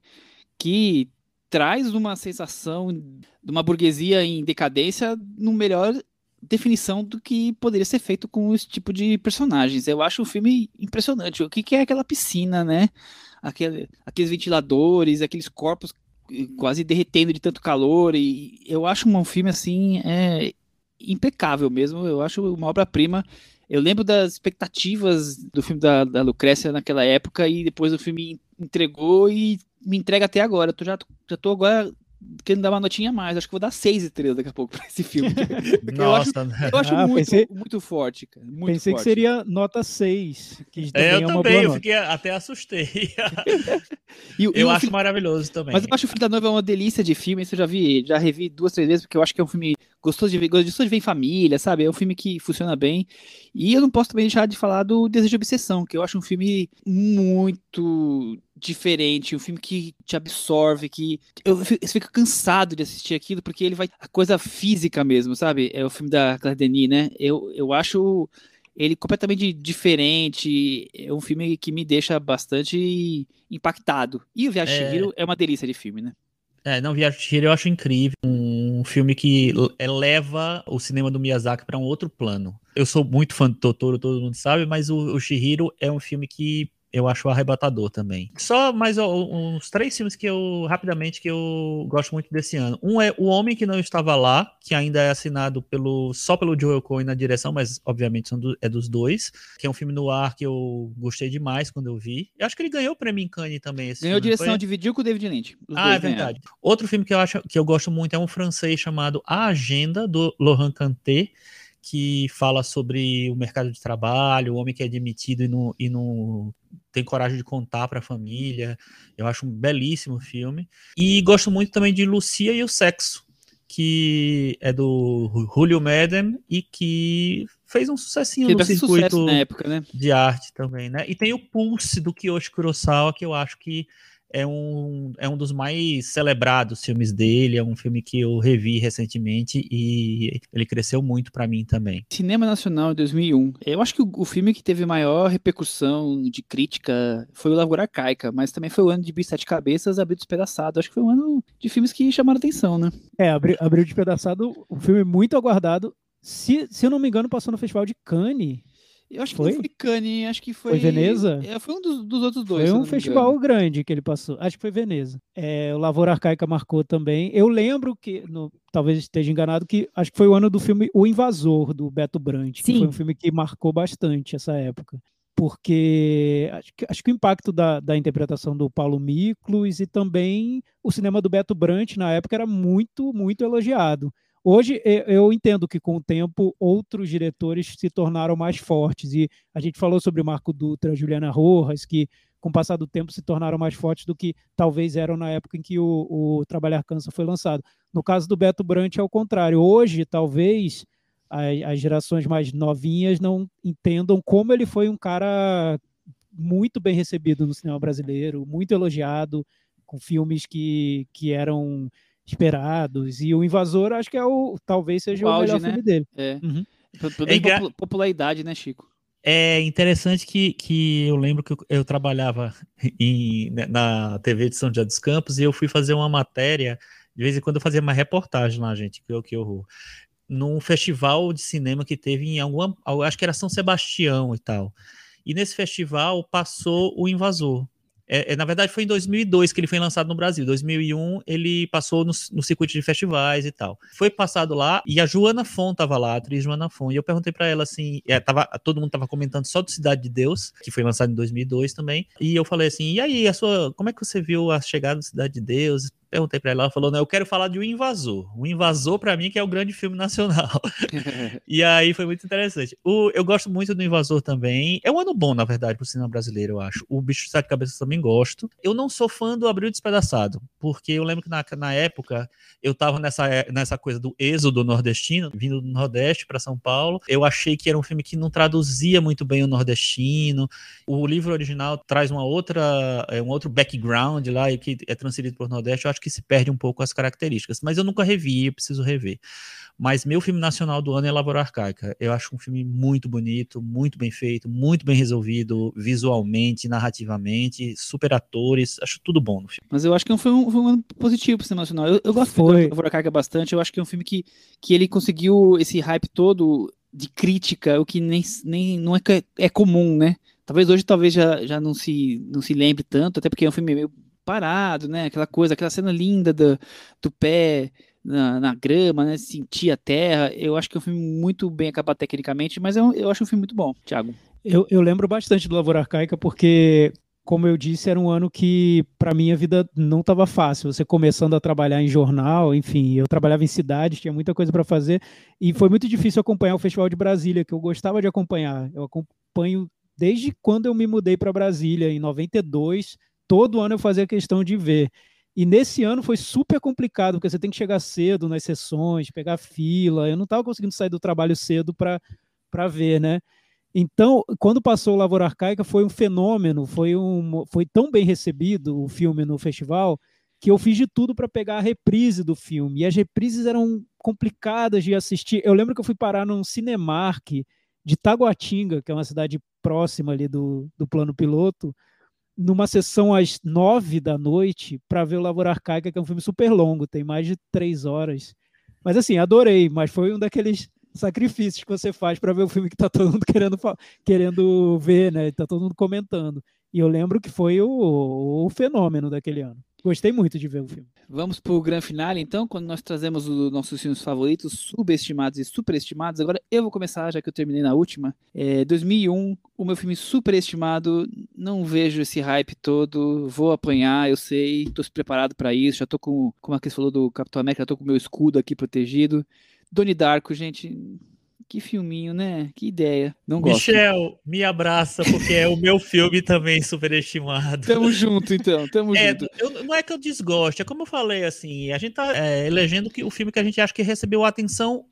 que traz uma sensação de uma burguesia em decadência no melhor definição do que poderia ser feito com esse tipo de personagens. Eu acho o filme impressionante. O que, que é aquela piscina, né? Aquele, aqueles ventiladores, aqueles corpos quase derretendo de tanto calor. E eu acho um filme assim é, impecável mesmo. Eu acho uma obra-prima. Eu lembro das expectativas do filme da, da Lucrécia naquela época e depois o filme entregou e me entrega até agora. Eu tô, já, já tô agora querendo dar uma notinha a mais. Acho que vou dar seis estrelas daqui a pouco pra esse filme. Nossa, eu acho, eu acho ah, muito, pensei, muito forte, cara. Muito pensei forte. que seria nota 6. Que é, eu é também, eu fiquei, até assustei. e, eu acho filme, maravilhoso também. Mas eu acho o Filho da Noiva uma delícia de filme. Isso eu já vi, já revi duas, três vezes, porque eu acho que é um filme gostoso de ver, gostoso de ver em família, sabe? É um filme que funciona bem. E eu não posso também deixar de falar do Desejo de Obsessão, que eu acho um filme muito diferente, um filme que te absorve, que eu, você fica cansado de assistir aquilo, porque ele vai a coisa física mesmo, sabe? É o filme da Claire Denis, né? Eu, eu acho ele completamente diferente, é um filme que me deixa bastante impactado. E o Viagem é... Chihiro é uma delícia de filme, né? É, não, Viagem Chihiro eu acho incrível, um filme que eleva o cinema do Miyazaki para um outro plano. Eu sou muito fã do Totoro, todo mundo sabe, mas o, o Chihiro é um filme que eu acho arrebatador também. Só mais uns três filmes que eu, rapidamente, que eu gosto muito desse ano. Um é O Homem que Não Estava Lá, que ainda é assinado pelo, só pelo Joel Cohen na direção, mas obviamente do, é dos dois, que é um filme no ar que eu gostei demais quando eu vi. Eu acho que ele ganhou o prêmio em Cannes também. ganhou filme, direção, foi? dividiu com o David Lynch. ah, é verdade. Outro filme que eu acho que eu gosto muito é um francês chamado A Agenda, do Laurent Cantet, que fala sobre o mercado de trabalho, o homem que é demitido e não, e não tem coragem de contar para a família. Eu acho um belíssimo filme. E gosto muito também de Lucia e o Sexo, que é do Julio Madden e que fez um sucessinho que no circuito na época, né? de arte também, né? E tem o Pulse do Kiyoshi Kurosawa, que eu acho que é um, é um dos mais celebrados filmes dele, é um filme que eu revi recentemente e ele cresceu muito para mim também. Cinema Nacional de 2001. Eu acho que o, o, filme que teve maior repercussão de crítica foi o Lavoura Arcaica, mas também foi o ano de Bicho Sete Cabeças, Abril Despedaçado. Acho que foi um ano de filmes que chamaram atenção, né? É, Abril, Abril Despedaçado, um filme muito aguardado. Se, se eu não me engano, passou no Festival de Cannes. Eu acho foi? que não foi Cannes, acho que foi. Foi Veneza? É, foi um dos, dos outros dois. Foi um festival grande que ele passou. Acho que foi Veneza. É, o Lavoura Arcaica marcou também. Eu lembro que, no, talvez esteja enganado, que acho que foi o ano do filme O Invasor, do Beto Brandt. Que foi um filme que marcou bastante essa época. Porque acho que, acho que o impacto da, da interpretação do Paulo Miklos e também o cinema do Beto Brandt na época era muito, muito elogiado. Hoje eu entendo que com o tempo outros diretores se tornaram mais fortes e a gente falou sobre Marco Dutra, Juliana Rojas, que com o passar do tempo se tornaram mais fortes do que talvez eram na época em que o, o Trabalhar Cansa foi lançado. No caso do Beto Brant é o contrário. Hoje, talvez as, as gerações mais novinhas não entendam como ele foi um cara muito bem recebido no cinema brasileiro, muito elogiado, com filmes que, que eram esperados. E o Invasor, acho que é o talvez seja o, o melhor né? filme dele. É. Uhum. é popularidade, né, Chico? É interessante que, que eu lembro que eu, eu trabalhava em, né, na TV de São José dos Campos e eu fui fazer uma matéria, de vez em quando eu fazia uma reportagem lá, gente, que, que horror. Num festival de cinema que teve em alguma. Acho que era São Sebastião e tal. E nesse festival passou o Invasor. É, é, na verdade, foi em 2002 que ele foi lançado no Brasil. 2001 ele passou no, no, circuito de festivais e tal. Foi passado lá e a Joana Fon estava lá, a atriz Joana Fon. E eu perguntei para ela assim, é, tava, todo mundo estava comentando só do Cidade de Deus, que foi lançado em 2002 também. E eu falei assim, e aí, a sua, como é que você viu a chegada do Cidade de Deus? Perguntei para ela, ela falou: "Não, eu quero falar de O Invasor. O Invasor para mim que é o grande filme nacional". e aí foi muito interessante. O, eu gosto muito do Invasor também. É um ano bom, na verdade, pro cinema brasileiro, eu acho. O Bicho de Sete Cabeças também gosto. Eu não sou fã do Abril Despedaçado, porque eu lembro que na, na época eu tava nessa, nessa coisa do êxodo nordestino, vindo do Nordeste para São Paulo. Eu achei que era um filme que não traduzia muito bem o nordestino. O livro original traz uma outra, é, um outro background lá e que é transferido para o Nordeste. Eu acho que se perde um pouco as características. Mas eu nunca revi, eu preciso rever. Mas meu filme nacional do ano é Lavoura Arcaica. Eu acho um filme muito bonito, muito bem feito, muito bem resolvido, visualmente, narrativamente, super atores, acho tudo bom no filme. Mas eu acho que foi um, foi um ano positivo pro cinema nacional. Eu, eu gosto foi. do Lavoura Arcaica bastante, eu acho que é um filme que, que ele conseguiu esse hype todo de crítica, o que nem, nem não é, é comum, né? Talvez hoje talvez já, já não, se, não se lembre tanto, até porque é um filme meio parado, né? Aquela coisa, aquela cena linda do, do pé na, na, grama, né? Sentir a terra. Eu acho que é um filme muito bem acabado tecnicamente, mas eu, eu acho um filme muito bom, Thiago. Eu, eu lembro bastante do Lavoura Arcaica porque, como eu disse, era um ano que para mim a vida não estava fácil. Você começando a trabalhar em jornal, enfim, eu trabalhava em cidades, tinha muita coisa para fazer e foi muito difícil acompanhar o Festival de Brasília, que eu gostava de acompanhar. Eu acompanho desde quando eu me mudei para Brasília em 92 todo ano eu fazia questão de ver. E nesse ano foi super complicado, porque você tem que chegar cedo nas sessões, pegar fila. Eu não estava conseguindo sair do trabalho cedo para ver, né? Então, quando passou o Lavoura Arcaica, foi um fenômeno, foi, um, foi tão bem recebido o filme no festival, que eu fiz de tudo para pegar a reprise do filme. E as reprises eram complicadas de assistir. Eu lembro que eu fui parar num Cinemark de Taguatinga, que é uma cidade próxima ali do, do plano piloto, numa sessão às nove da noite para ver o Lavoura Arcaica, que é um filme super longo, tem mais de três horas. Mas assim, adorei, mas foi um daqueles sacrifícios que você faz para ver o filme que tá todo mundo querendo, querendo ver, né? Tá todo mundo comentando. E eu lembro que foi o, o fenômeno daquele ano. Gostei muito de ver o filme. Vamos para o grande finale, então, quando nós trazemos os nossos filmes favoritos, subestimados e superestimados. Agora eu vou começar, já que eu terminei na última. É, 2001, o meu filme superestimado. Não vejo esse hype todo. Vou apanhar, eu sei. Estou preparado para isso. Já estou com, como a Cris falou do Capitão América, já estou com o meu escudo aqui protegido. Doni Darko, gente, que filminho, né? Que ideia. Não gosto. Michel, me abraça, porque é o meu filme também superestimado. Tamo junto, então. Tamo é, junto. Eu, não é que eu desgoste, é como eu falei, assim, a gente tá é, elegendo que, o filme que a gente acha que recebeu atenção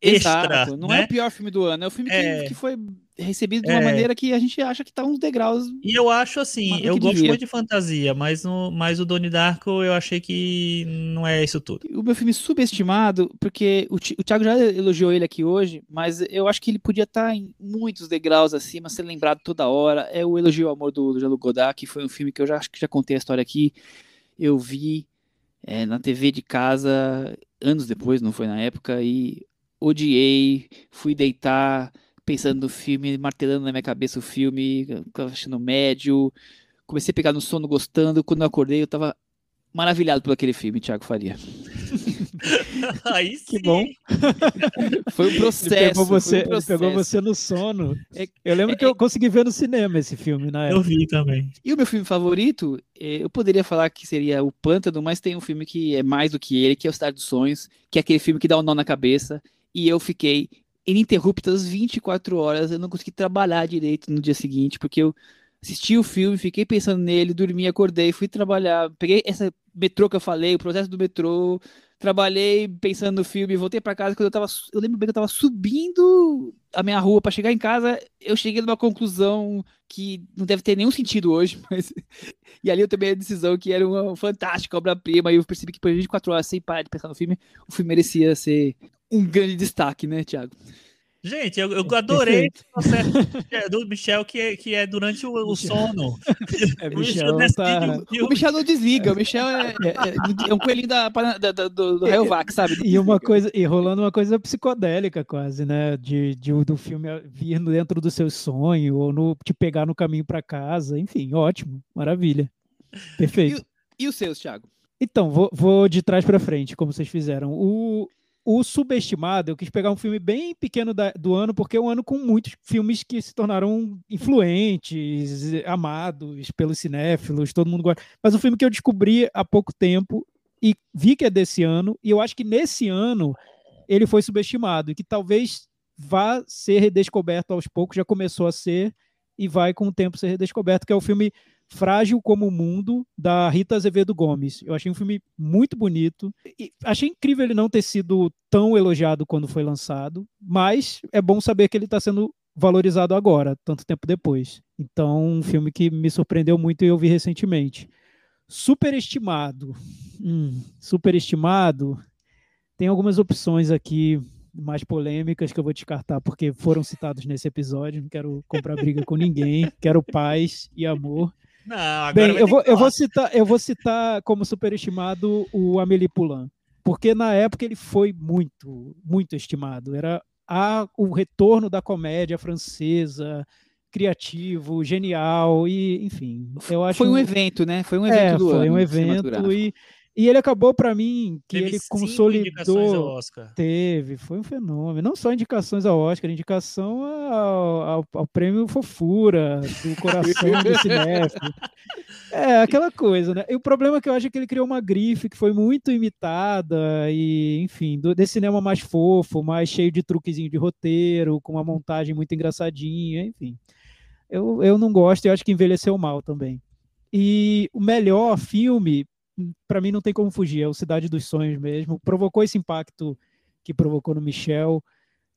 extra. Exato. Não né? é o pior filme do ano, é o filme que, é... que foi recebido de uma É. maneira que a gente acha que tá uns degraus. E eu acho assim, eu gosto muito de fantasia, mas, no, mas o Donnie Darko eu achei que não é isso tudo. O meu filme subestimado, porque o, o Thiago já elogiou ele aqui hoje, mas eu acho que ele podia estar em muitos degraus acima, ser lembrado toda hora. É o Elogio ao Amor do, do Godard, que foi um filme que eu já acho que já contei a história aqui. Eu vi é, na TV de casa anos depois, não foi na época, e odiei, fui deitar pensando no filme, martelando na minha cabeça o filme, achando médio. Comecei a pegar no sono gostando. Quando eu acordei, eu tava maravilhado por aquele filme, Thiago Faria. Aí sim. Que bom. Foi um Ele processo. pegou, foi um você, ele pegou processo. você no sono. É- Eu lembro que eu consegui ver no cinema esse filme na Eu época. vi também. E o meu filme favorito, eh, eu poderia falar que seria O Pântano, mas tem um filme que é mais do que ele, que é O Cidade dos Sonhos, que é aquele filme que dá um nó na cabeça. E eu fiquei ininterruptas 24 horas, eu não consegui trabalhar direito no dia seguinte, porque eu assisti o filme, fiquei pensando nele, dormi, acordei, fui trabalhar, peguei essa metrô que eu falei, o processo do metrô, trabalhei pensando no filme, voltei pra casa quando eu tava, eu lembro bem que eu tava subindo a minha rua pra chegar em casa, eu cheguei numa conclusão que não deve ter nenhum sentido hoje, mas e ali eu tomei a decisão que era uma fantástica obra-prima e eu percebi que por 24 horas sem parar de pensar no filme, o filme merecia ser um grande destaque, né, Thiago? Gente, eu, eu adorei Perfeito. o processo do Michel, que é, que é durante o, o sono. É, O Michel tá... o. Michel não desliga, o Michel é, é- é um coelhinho da, da- da- do, do Rayovac, sabe? Não E uma coisa, e rolando uma coisa psicodélica quase, né? De, de- do filme vir dentro do seu sonho, ou no, te pegar no caminho para casa, enfim, ótimo, maravilha. Perfeito. E os seus, Thiago? Então, vou, vou de trás para frente, como vocês fizeram. O, o Subestimado, eu quis pegar um filme bem pequeno da- do ano, porque é um ano com muitos filmes que se tornaram influentes, amados pelos cinéfilos, todo mundo gosta. Mas um filme que eu descobri há pouco tempo e vi que é desse ano, e eu acho que nesse ano ele foi subestimado, e que talvez vá ser redescoberto aos poucos, já começou a ser, e vai com o tempo ser redescoberto, que é o filme Frágil como o Mundo, da Rita Azevedo Gomes. Eu achei um filme muito bonito. E achei incrível ele não ter sido tão elogiado quando foi lançado, mas é bom saber que ele está sendo valorizado agora, tanto tempo depois. Então, um filme que me surpreendeu muito e eu vi recentemente. Superestimado. Hum, superestimado. Tem algumas opções aqui mais polêmicas que eu vou descartar porque foram citados nesse episódio. Não quero comprar briga com ninguém. Quero paz e amor. Não, agora Bem, eu vou, eu, vou citar, eu vou citar como superestimado o Amélie Poulain, porque na época ele foi muito, muito estimado. Era a, o retorno da comédia francesa, criativo, genial e, enfim, eu acho Foi um evento, né? Foi um evento é, do foi ano. um evento e, e ele acabou para mim que Teve ele cinco indicações ao consolidou Oscar. Teve, foi um fenômeno. Não só indicações ao Oscar, indicação ao, ao, ao prêmio Fofura, do coração do cinéfilo. É, aquela coisa, né? E o problema é que eu acho que ele criou uma grife que foi muito imitada, e, enfim, do, desse cinema mais fofo, mais cheio de truquezinho de roteiro, com uma montagem muito engraçadinha, enfim. Eu, eu não gosto e acho que envelheceu mal também. E o melhor filme, para mim não tem como fugir, é o Cidade dos Sonhos mesmo. Provocou esse impacto que provocou no Michel.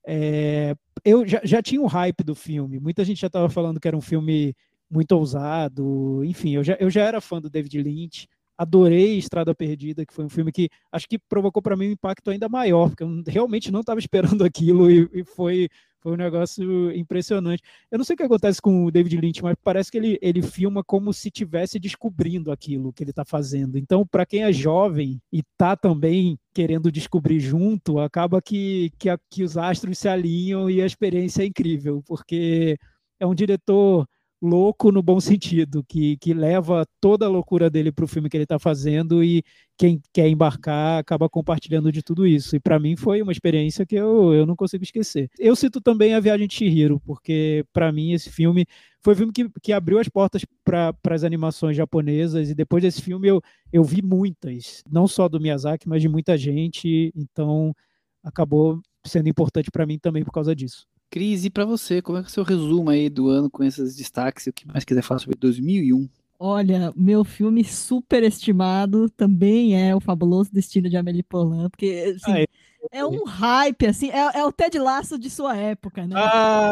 É, eu já, já tinha o hype do filme, muita gente já estava falando que era um filme muito ousado, enfim, eu já, eu já era fã do David Lynch, adorei Estrada Perdida, que foi um filme que acho que provocou para mim um impacto ainda maior, porque eu realmente não estava esperando aquilo e, e foi, foi um negócio impressionante. Eu não sei o que acontece com o David Lynch, mas parece que ele, ele filma como se estivesse descobrindo aquilo que ele está fazendo. Então, para quem é jovem e está também querendo descobrir junto, acaba que, que, que os astros se alinham e a experiência é incrível, porque é um diretor louco no bom sentido, que, que leva toda a loucura dele para o filme que ele está fazendo e quem quer embarcar acaba compartilhando de tudo isso. E para mim foi uma experiência que eu, eu não consigo esquecer. Eu cito também A Viagem de Chihiro, porque para mim esse filme foi o filme que, que abriu as portas para as animações japonesas e depois desse filme eu, eu vi muitas, não só do Miyazaki, mas de muita gente, então acabou sendo importante para mim também por causa disso. Cris, e pra você, como é que é o seu resumo aí do ano com esses destaques? E o que mais quiser falar sobre 2001? Olha, meu filme super estimado também é O Fabuloso Destino de Amélie Poulain, porque assim, Ah, é um hype, assim, é, é o Ted Lasso de sua época, né? Ah,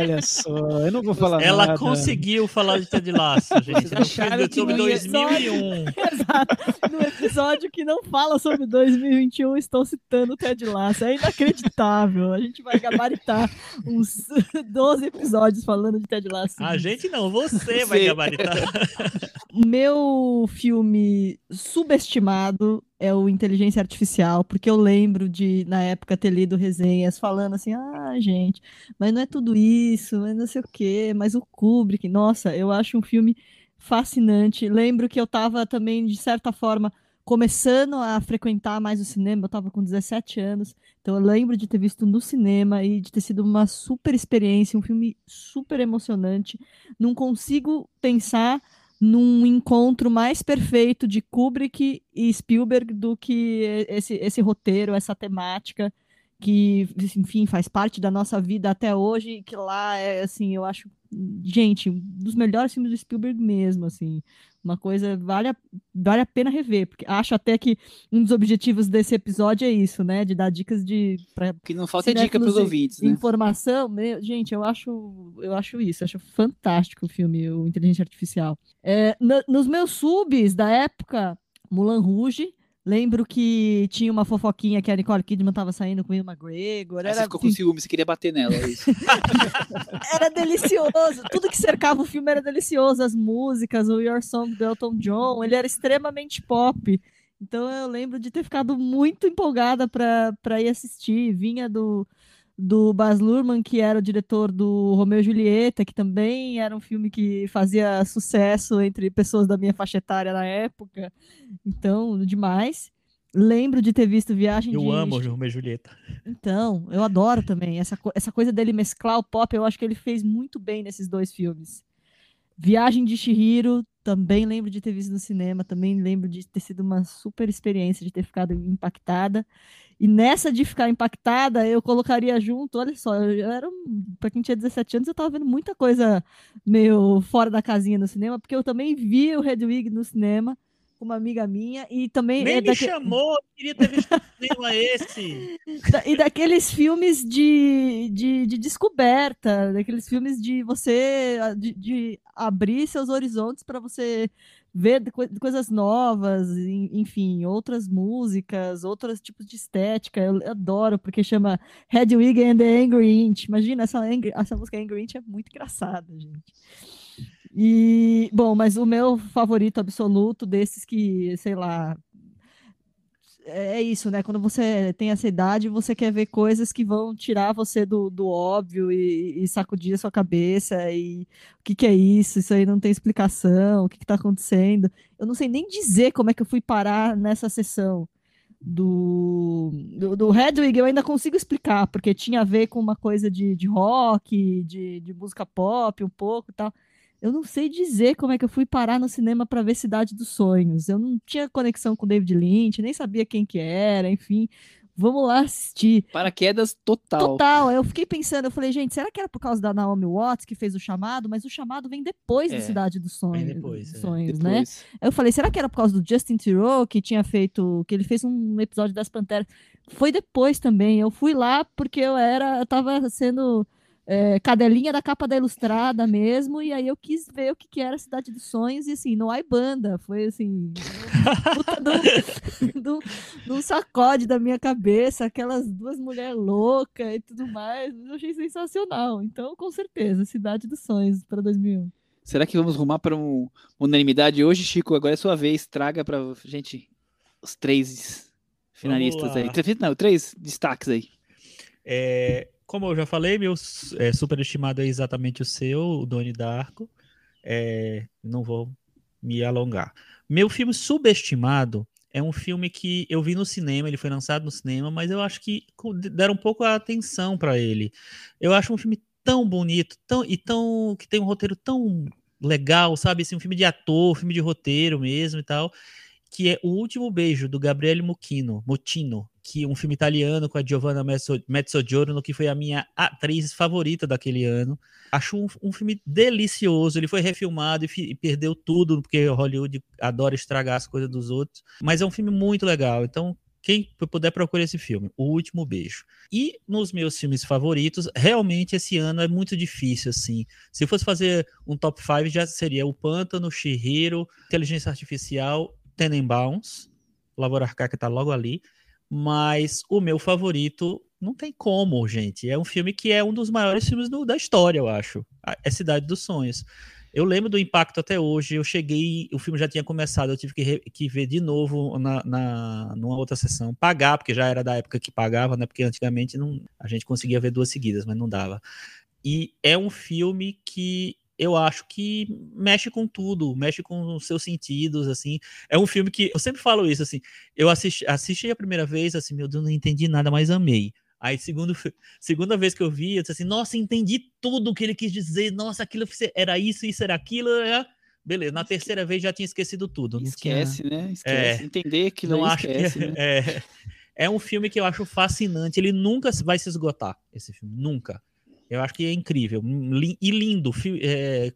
olha só, eu não vou falar Ela nada. conseguiu falar de Ted Lasso, gente. No filme ia- 2001. Exato. No episódio que não fala sobre 2021, estou citando o Ted Lasso. É inacreditável. A gente vai gabaritar uns 12 episódios falando de Ted Lasso. A gente não, você vai gabaritar. Meu filme subestimado é o Inteligência Artificial, porque eu lembro de, na época, ter lido resenhas falando assim, ah, gente, mas não é tudo isso, mas não sei o quê, mas o Kubrick, nossa, eu acho um filme fascinante. Lembro que eu estava também, de certa forma, começando a frequentar mais o cinema, eu estava com 17 anos, então eu lembro de ter visto no cinema e de ter sido uma super experiência, um filme super emocionante. Não consigo pensar num encontro mais perfeito de Kubrick e Spielberg do que esse, esse roteiro, essa temática que, enfim, faz parte da nossa vida até hoje, que lá é, assim, eu acho, gente, um dos melhores filmes do Spielberg mesmo, assim, uma coisa, vale a, vale a pena rever, porque acho até que um dos objetivos desse episódio é isso, né, de dar dicas de, pra, Que não falta dica Cinéfilos pros e- ouvintes, né? informação, meu, gente, eu acho, eu acho isso, eu acho fantástico o filme, o Inteligência Artificial. É, na- nos meus subs da época, Mulan Rouge, lembro que tinha uma fofoquinha que a Nicole Kidman tava saindo com o Ian McGregor, Aí você era, ficou com assim, ciúme, você queria bater nela, é isso. era delicioso, tudo que cercava o filme era delicioso, as músicas, o Your Song do Elton John, ele era extremamente pop. Então eu lembro de ter ficado muito empolgada para ir assistir. Vinha do, do Baz Luhrmann, que era o diretor do Romeu e Julieta, que também era um filme que fazia sucesso entre pessoas da minha faixa etária na época. Então, demais. Lembro de ter visto Viagem Eu de amo o Romeu e Julieta. então, eu adoro também. Essa, co- essa coisa dele mesclar o pop, eu acho que ele fez muito bem nesses dois filmes. Viagem de Chihiro, também lembro de ter visto no cinema, também lembro de ter sido uma super experiência, de ter ficado impactada. E nessa de ficar impactada, eu colocaria junto, olha só, eu era um, para quem tinha 17 anos, eu tava vendo muita coisa meio fora da casinha no cinema, porque eu também vi o Hedwig no cinema uma amiga minha e também Nem é me daque- chamou, queria ter visto cinema esse. e daqueles filmes de, de, de descoberta, daqueles filmes de você de, de abrir seus horizontes para você ver coisas novas, en- enfim, outras músicas, outros tipos de estética. Eu adoro porque chama Hedwig and the Angry Inch. Imagina essa, Angry- essa música Angry Inch é muito engraçada, gente. E, bom, mas o meu favorito absoluto desses que, sei lá, é isso, né? Quando você tem essa idade, você quer ver coisas que vão tirar você do, do óbvio e, e sacudir a sua cabeça. E o que, que é isso? Isso aí não tem explicação. O que, que tá acontecendo? Eu não sei nem dizer como é que eu fui parar nessa sessão. Do, do, do Hedwig eu ainda consigo explicar, porque tinha a ver com uma coisa de, de rock, de, de música pop um pouco e tal. Eu não sei dizer como é que eu fui parar no cinema para ver Cidade dos Sonhos. Eu não tinha conexão com David Lynch, nem sabia quem que era, enfim. Vamos lá assistir. Paraquedas total. Total. Eu fiquei pensando, eu falei, gente, será que era por causa da Naomi Watts que fez o chamado? Mas o chamado vem depois É, do Cidade dos Sonhos, depois, é. sonhos né? Depois. Aí eu falei, será que era por causa do Justin Theroux que tinha feito, que ele fez um episódio das Panteras? Foi depois também. Eu fui lá porque eu era, eu tava sendo é, cadelinha da capa da Ilustrada mesmo, e aí eu quis ver o que, que era a Cidade dos Sonhos, e assim, não há banda. Foi assim, puta do, sacode da minha cabeça, aquelas duas mulheres loucas e tudo mais. Eu achei sensacional. Então, com certeza, Cidade dos Sonhos para 2001. Será que vamos rumar para um, unanimidade hoje, Chico? Agora é sua vez. Traga pra gente os três finalistas aí. Três- Não, três destaques aí. É, como eu já falei, meu é, superestimado é exatamente o seu, o Doni Darko. É, não vou me alongar. Meu filme subestimado é um filme que eu vi no cinema, ele foi lançado no cinema, mas eu acho que deram um pouco a atenção para ele. Eu acho um filme tão bonito, tão e tão que tem um roteiro tão legal, sabe? Assim, um filme de ator, filme de roteiro mesmo e tal, que é O Último Beijo do Gabriele Mucchino, Mocchino, que um filme italiano com a Giovanna Mezzo- Mezzogiorno, que foi a minha atriz favorita daquele ano. Acho um, um filme delicioso. Ele foi refilmado e, e perdeu tudo, porque Hollywood adora estragar as coisas dos outros. Mas é um filme muito legal. Então, Quem puder procurar esse filme, O Último Beijo. E nos meus filmes favoritos, realmente esse ano é muito difícil, assim. Se fosse fazer um top 5, já seria O Pântano, Shihiro, Inteligência Artificial, Tenenbaums, Lavoura Arcaica tá logo ali. Mas o meu favorito não tem como, gente. É um filme que é um dos maiores filmes do, da história, eu acho. É Cidade dos Sonhos. Eu lembro do impacto até hoje. Eu cheguei, o filme já tinha começado, eu tive que, re, que ver de novo na, na, numa outra sessão. Pagar, porque já era da época que pagava, né? Porque antigamente não, a gente conseguia ver duas seguidas, mas não dava. E é um filme que eu acho que mexe com tudo, mexe com os seus sentidos, assim. É um filme que eu sempre falo isso, assim. Eu assisti, assisti a primeira vez, assim, meu Deus, não entendi nada, mas amei. Aí, segundo, segunda vez que eu vi, eu disse assim, nossa, entendi tudo o que ele quis dizer, nossa, aquilo era isso, isso era aquilo, é... beleza. Na terceira vez já tinha esquecido tudo. Esquece, tinha... né? Esquece. É, Entender aquilo não acho esquece, que... né? é, é um filme que eu acho fascinante, ele nunca vai se esgotar, esse filme, nunca. Eu acho que é incrível. E lindo. É,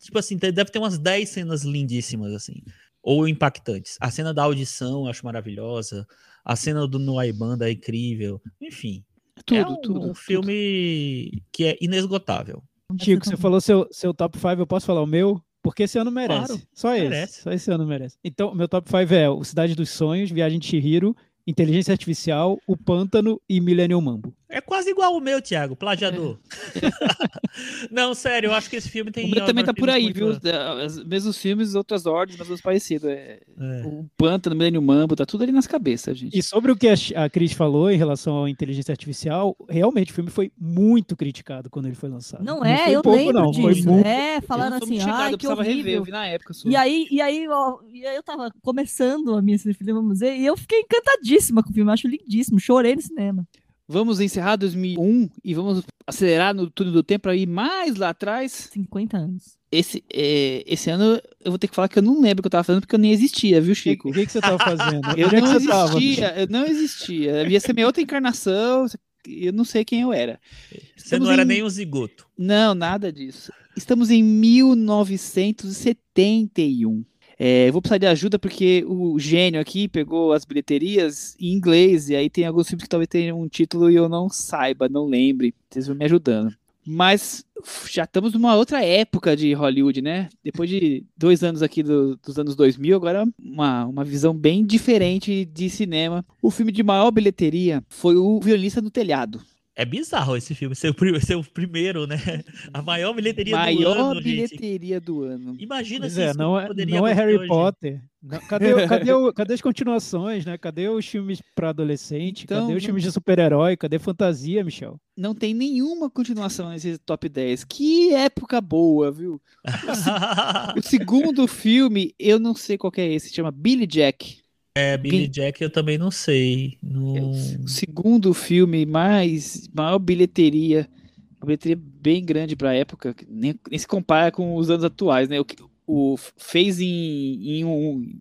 tipo assim, deve ter umas 10 cenas lindíssimas, assim. Ou impactantes. A cena da audição eu acho maravilhosa. A cena do Noai Banda é incrível. Enfim. Tudo, é um, tudo. um filme tudo. que é inesgotável. Chico, você falou seu, seu top 5, eu posso falar o meu? Porque esse ano merece. Claro, só esse. merece. Só esse ano merece. Então, meu top 5 é o Cidade dos Sonhos, Viagem de Chihiro, Inteligência Artificial, O Pântano e Millennium Mambo. É quase igual o meu, Thiago, plagiador. É. não, sério, eu acho que esse filme tem. O meu também tá por aí, viu? Os mesmos filmes, outras ordens, mas os parecidos. É... É. O Pântano, Millennium Mambo, tá tudo ali nas cabeças, gente. E sobre o que a Cris falou em relação à inteligência artificial, realmente o filme foi muito criticado quando ele foi lançado. Não é, não eu pouco, lembro não. disso. Foi muito... É, falaram assim, ah, que horrível. Rever, eu vi na época. Sua. E aí, e aí, ó, e aí eu tava começando a minha cinema museu e eu fiquei encantadíssima com o filme, acho lindíssimo, chorei no cinema. Vamos encerrar 2001 e vamos acelerar no túnel do tempo para ir mais lá atrás. 50 anos. Esse, é, esse ano eu vou ter que falar que eu não lembro o que eu tava fazendo porque eu nem existia, viu, Chico? O que, que, você tava fazendo? eu Onde não é existia, eu não existia. Devia ser minha outra encarnação, eu não sei quem eu era. Você Estamos não era em... nem um zigoto. Não, nada disso. Estamos em 1971. É, vou precisar de ajuda porque o gênio aqui pegou as bilheterias em inglês e aí tem alguns filmes que talvez tenham um título e eu não saiba, não lembre. Vocês vão me ajudando. Mas já estamos numa outra época de Hollywood, né? Depois de dois anos aqui do, dos anos 2000, agora uma, uma visão bem diferente de cinema. O filme de maior bilheteria foi O Violinista do Telhado. É bizarro esse filme ser o, ser o primeiro, né? A maior bilheteria maior do ano. Maior bilheteria gente. do ano. Imagina pois se é, isso não é, não é Harry hoje. Potter. Não, cadê, cadê, o, cadê as continuações, né? Cadê os filmes para adolescente? Então, cadê os filmes de super-herói? Cadê fantasia, Michel? Não tem nenhuma continuação nesse top 10. Que época boa, viu? O, o segundo filme, eu não sei qual é esse, chama Billy Jack. É, Billy Jack eu também não sei. No... É o segundo filme mais maior bilheteria, uma bilheteria bem grande para a época, nem, nem, se compara com os anos atuais, né? O, o fez em, em, um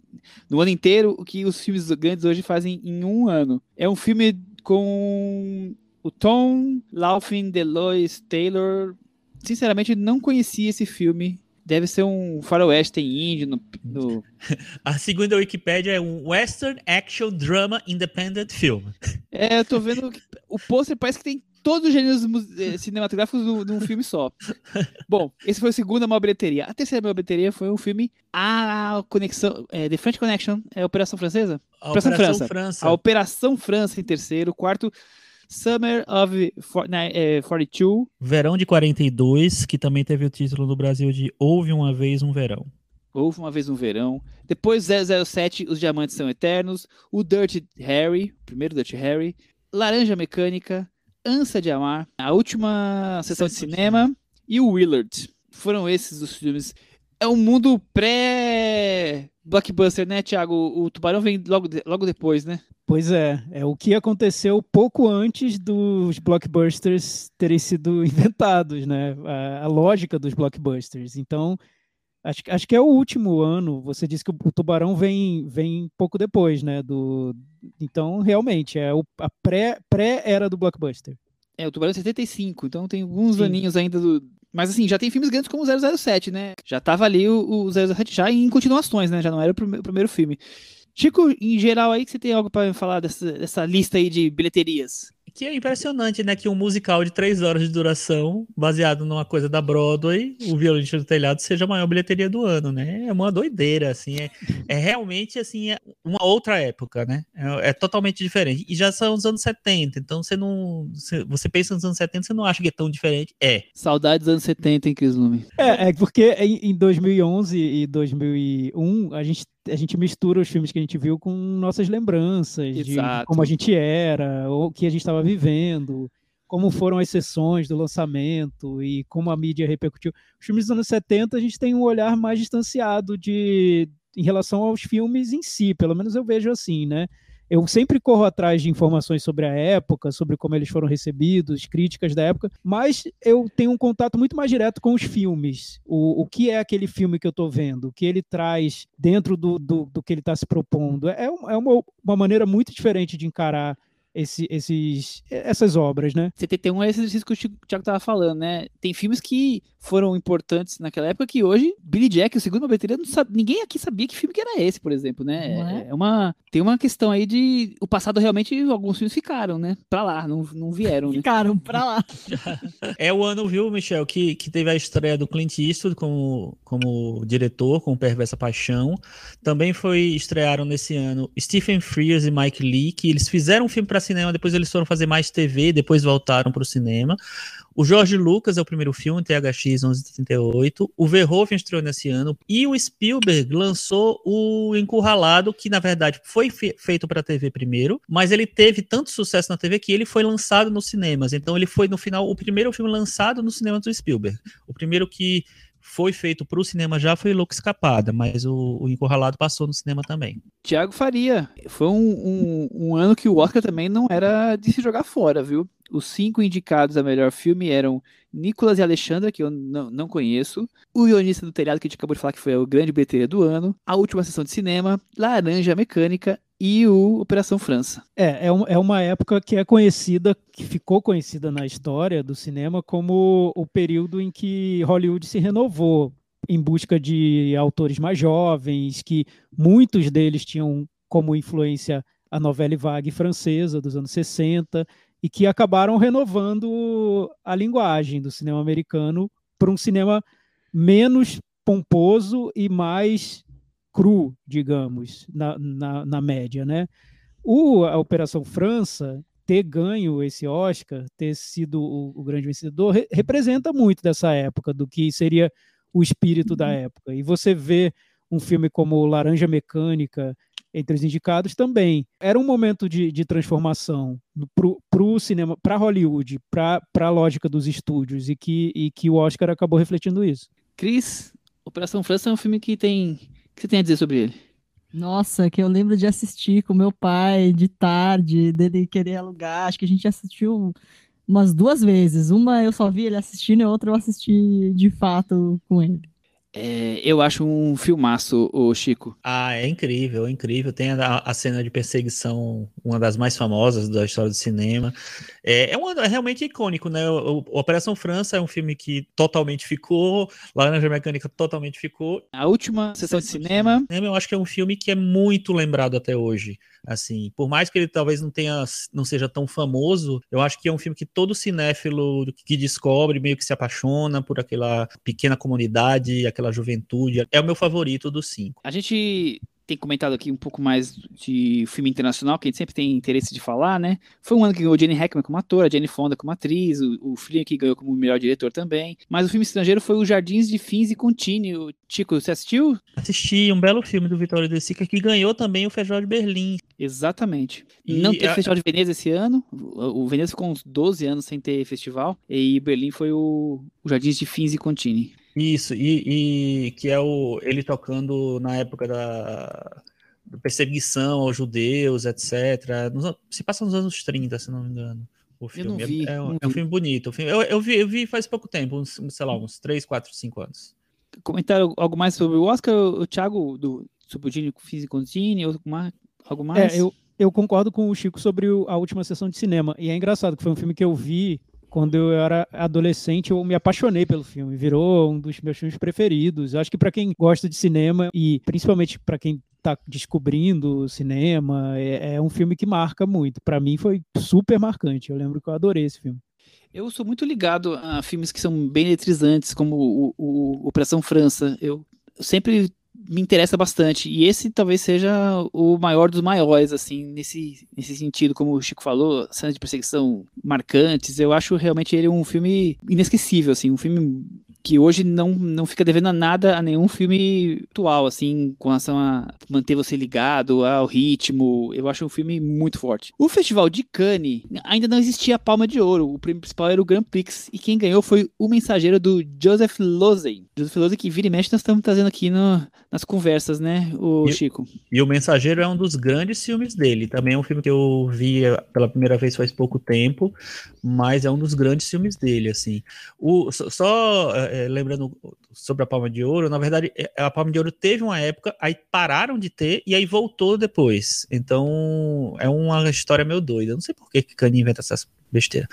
no ano inteiro o que os filmes grandes hoje fazem em um ano. É um filme com o Tom Laughlin, Delois Taylor. Sinceramente, não conhecia esse filme deve ser um faroeste índio no, no... A segunda Wikipédia é um Western Action Drama Independent Film. É, eu tô vendo que o pôster parece que tem todos os gêneros eh, cinematográficos num filme só. Bom, esse foi a segunda maior bilheteria. A terceira maior bilheteria foi o filme A Conexão, é, The French Connection, é a Operação Francesa? A Operação, Operação França. França. A Operação França em terceiro, quarto Summer of 42. Verão de 42, que também teve o título no Brasil de Houve uma vez um verão. Houve uma vez um verão. Depois 007, Os Diamantes São Eternos. O Dirty Harry, primeiro Dirty Harry. Laranja Mecânica. Ansa de Amar. A última sessão de cinema. E o Willard. Foram esses os filmes. É um mundo pré-blockbuster, né, Thiago? O Tubarão vem logo, logo depois, né? Pois é, é o que aconteceu pouco antes dos blockbusters terem sido inventados, né? A, a lógica dos blockbusters. Então, acho, acho que é o último ano. Você disse que o, o Tubarão vem, vem pouco depois, né? Do, então, realmente, é o, a pré, pré-era do blockbuster. É, o Tubarão é 75, então tem alguns Sim. aninhos ainda do. Mas assim, já tem filmes grandes como o 007, né? Já tava ali o, o 007 já em continuações, né? Já não era o, o primeiro filme. Chico, em geral aí, que você tem algo para falar dessa, dessa lista aí de bilheterias? Que é impressionante, né? Que um musical de três horas de duração, baseado numa coisa da Broadway, o Violonista do Telhado, seja a maior bilheteria do ano, né? É uma doideira, assim. É, é realmente, assim, é uma outra época, né? É, é, totalmente diferente. E já são os anos 70, então você não... Você pensa nos anos 70, você não acha que é tão diferente. É. Saudades dos anos 70, hein, Cris Lume? É, é porque em, em 2011 e 2001, a gente a gente mistura os filmes que a gente viu com nossas lembranças Exato. de como a gente era, o que a gente estava vivendo, como foram as sessões do lançamento e como a mídia repercutiu. Os filmes dos anos 70 a gente tem um olhar mais distanciado de em relação aos filmes em si, pelo menos eu vejo assim, né? Eu sempre corro atrás de informações sobre a época, sobre como eles foram recebidos, críticas da época, mas eu tenho um contato muito mais direto com os filmes. O, o que é aquele filme que eu estou vendo? O que ele traz dentro do, do, do que ele está se propondo? É, é uma, uma maneira muito diferente de encarar esse, esses, essas obras, né? 71 é esse exercício que o Thiago estava falando, né? Tem filmes que foram importantes naquela época que hoje, Billy Jack, o segundo bateria, ninguém aqui sabia que filme que era esse, por exemplo, né? É? é? uma, tem uma questão aí de o passado realmente, alguns filmes ficaram, né? Pra lá, não, não vieram, né? Ficaram pra lá. é o ano, viu, Michel, que, que teve a estreia do Clint Eastwood como, como diretor, com Perversa Paixão. Também foi, estrearam nesse ano Stephen Frears e Mike Lee, que eles fizeram um filme para cinema, depois eles foram fazer mais TV, depois voltaram para o cinema. O Jorge Lucas é o primeiro filme, THX 1138. O Verhoeven estreou nesse ano. E o Spielberg lançou o Encurralado, que na verdade foi fe feito para TV primeiro, mas ele teve tanto sucesso na TV que ele foi lançado nos cinemas. Então ele foi, no final, o primeiro filme lançado no cinema do Spielberg. O primeiro que foi feito para o cinema já foi Louco Escapada, mas o, o Encurralado passou no cinema também. Tiago Faria, foi um, um, um, ano que o Oscar também não era de se jogar fora, viu? Os cinco indicados a melhor filme eram Nicolas e Alexandra, que eu não, não conheço, O Ionista do Telhado, que a gente acabou de falar que foi o grande bilheteria do ano, A Última Sessão de Cinema, Laranja Mecânica e o Operação França. É, é, um, é uma época que é conhecida, que ficou conhecida na história do cinema como o período em que Hollywood se renovou em busca de autores mais jovens, que muitos deles tinham como influência a novela vague francesa dos anos 60 e que acabaram renovando a linguagem do cinema americano para um cinema menos pomposo e mais cru, digamos, na, na, na média, né? O, a Operação França ter ganho esse Oscar, ter sido o, o grande vencedor, re, representa muito dessa época, do que seria o espírito da uhum. época. E você vê um filme como Laranja Mecânica entre os indicados também. Era um momento de, de transformação para o cinema, para Hollywood, para a lógica dos estúdios, e que, e que o Oscar acabou refletindo isso. Cris, Operação França é um filme que tem que você tem a dizer sobre ele? Nossa, que eu lembro de assistir com meu pai de tarde, dele querer alugar. Acho que a gente assistiu umas duas vezes. Uma eu só vi ele assistindo e a outra eu assisti de fato com ele. É, eu acho um filmaço, o Chico. Ah, é incrível, é incrível. Tem a, a, cena de perseguição, uma das mais famosas da história do cinema. É, é, é realmente icônico, né? O, o, Operação França é um filme que totalmente ficou, Laranja Mecânica totalmente ficou. A última sessão de cinema. Eu acho que é um filme que é muito lembrado até hoje. Assim, por mais que ele talvez não tenha, não seja tão famoso, eu acho que é um filme que todo cinéfilo que descobre meio que se apaixona por aquela pequena comunidade, aquela juventude. É o meu favorito dos cinco. A gente tem comentado aqui um pouco mais de filme internacional, que a gente sempre tem interesse de falar, né? Foi um ano que ganhou Jenny Hackman como atora, Jenny Fonda como atriz, o, o que ganhou como melhor diretor também. Mas o filme estrangeiro foi Os Jardins de Fins e Contínuo. Chico, você assistiu? Assisti, um belo filme do Vitório De Sica que ganhou também o Festival de Berlim. Exatamente. E Não teve a... Festival de Veneza esse ano. O Veneza ficou uns 12 anos sem ter festival. E Berlim foi o, o Jardins de Fins e Contínuo. Isso, e, e, que é o ele tocando na época da, da perseguição aos judeus, etc. Nos, se passa nos anos 30, se não me engano. O filme. Eu não vi, é, é, não é um filme bonito. Eu, eu, vi, eu vi faz pouco tempo, uns, sei lá, uns 3, 4, 5 anos. Comentaram algo mais sobre o Oscar, o Thiago, do, sobre o Gini Físico Contini, algo mais? É, eu, eu concordo com o Chico sobre o, a última sessão de cinema. E é engraçado que foi um filme que eu vi quando eu era adolescente, eu me apaixonei pelo filme. Virou um dos meus filmes preferidos. Eu acho que para quem gosta de cinema e principalmente para quem está descobrindo o cinema, é, é, um filme que marca muito. Para mim foi super marcante. Eu lembro que eu adorei esse filme. Eu sou muito ligado a filmes que são bem eletrizantes, como o, o Operação França. Eu sempre me interessa bastante. E esse talvez seja o maior dos maiores, assim, nesse, nesse sentido, como o Chico falou, cenas de perseguição marcantes. Eu acho realmente ele um filme inesquecível, assim, um filme que hoje não, não fica devendo a nada a nenhum filme atual, assim, com relação a manter você ligado ao ritmo. Eu acho um filme muito forte. O Festival de Cannes ainda não existia a Palma de Ouro. O prêmio principal era o Grand Prix. E quem ganhou foi o mensageiro do Joseph Losey. Joseph Losey que vira e mexe nós estamos trazendo aqui no, nas conversas, né, o e, Chico? E o Mensageiro é um dos grandes filmes dele. Também é um filme que eu vi pela primeira vez faz pouco tempo, mas é um dos grandes filmes dele, assim. O, só é, é, lembrando sobre a Palma de Ouro, na verdade, é, a Palma de Ouro teve uma época, aí pararam de ter e aí voltou depois. Então, é uma história meio doida. Não sei por que que Cani inventa essas besteiras.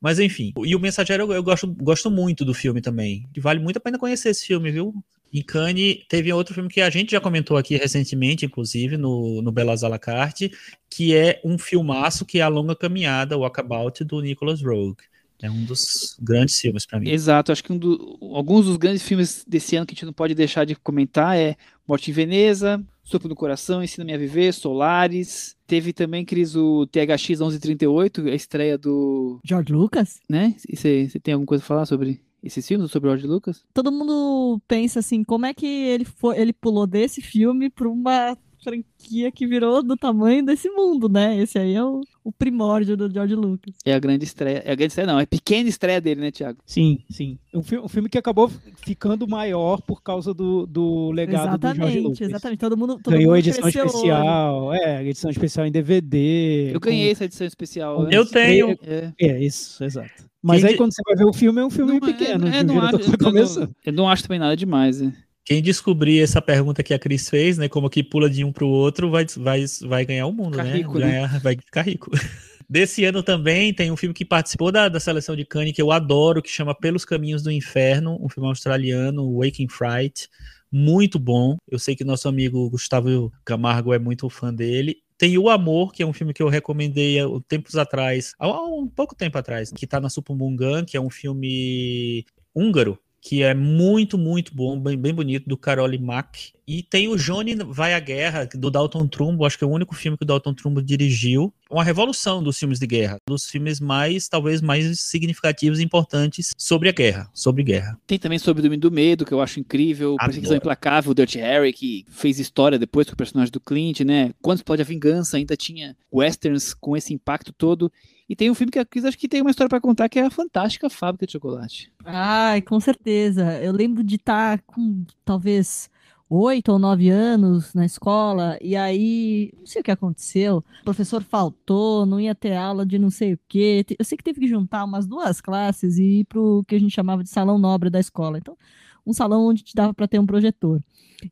Mas enfim, e o Mensageiro eu, eu gosto, gosto muito do filme também. Vale muito a pena conhecer esse filme, viu? Em Cannes, teve outro filme que a gente já comentou aqui recentemente, inclusive, no, no Belas à la carte, que é um filmaço que é A Longa Caminhada, Walkabout, do Nicholas Rogue. É um dos grandes filmes para mim. Exato, acho que um do, alguns dos grandes filmes desse ano que a gente não pode deixar de comentar é Morte em Veneza, Sopro no Coração, Ensina-me a Viver, Solares. Teve também, Cris, o THX 1138, a estreia do. George Lucas? Né? Você tem alguma coisa a falar sobre esses filmes sobre o George Lucas? Todo mundo pensa assim, como é que ele, foi, ele pulou desse filme para uma franquia que virou do tamanho desse mundo, né? Esse aí é o, o primórdio do George Lucas. É a grande estreia. É a grande estreia, não. É a pequena estreia dele, né, Thiago? Sim, sim. Um, fi um filme que acabou ficando maior por causa do, do legado exatamente, do George Lucas. Exatamente, todo mundo. Todo Ganhou mundo edição especial. É, edição especial em DVD. Eu ganhei com... essa edição especial. Eu antes. tenho. É. é, isso, exato. Mas Quem aí, de... quando você vai ver o filme, é um filme não, é, pequeno. É, é, não acho, eu, não, eu não acho também nada demais. É. Quem descobrir essa pergunta que a Cris fez, né? Como que pula de um para o outro, vai, vai, vai ganhar o mundo, né? Rico, Ganhar, né? Vai ficar rico. Desse ano também tem um filme que participou da, da seleção de Cannes, que eu adoro, que chama Pelos Caminhos do Inferno, um filme australiano, Waking Fright. Muito bom. Eu sei que nosso amigo Gustavo Camargo é muito fã dele. Tem O Amor, que é um filme que eu recomendei há tempos atrás, há um pouco tempo atrás, que está na Supumungan, que é um filme húngaro, que é muito, muito bom, bem, bem bonito, do Carole Mack. E tem o Johnny Vai à Guerra, do Dalton Trumbo, acho que é o único filme que o Dalton Trumbo dirigiu. Uma revolução dos filmes de guerra, dos filmes mais, talvez, mais significativos e importantes sobre a guerra, sobre guerra. Tem também sobre o Domínio do Medo, que eu acho incrível, Adoro. Perseguição Implacável, o Dirty Harry, que fez história depois com o personagem do Clint, né? Quando explode a vingança, ainda tinha westerns com esse impacto todo. E tem um filme que a Cris acho que tem uma história para contar, que é a Fantástica Fábrica de Chocolate. Ai, com certeza. Eu lembro de estar tá com talvez oito ou nove anos na escola, e aí, não sei o que aconteceu, o professor faltou, não ia ter aula de não sei o quê. Eu sei que teve que juntar umas duas classes e ir para o que a gente chamava de salão nobre da escola. Então, um salão onde te dava para ter um projetor.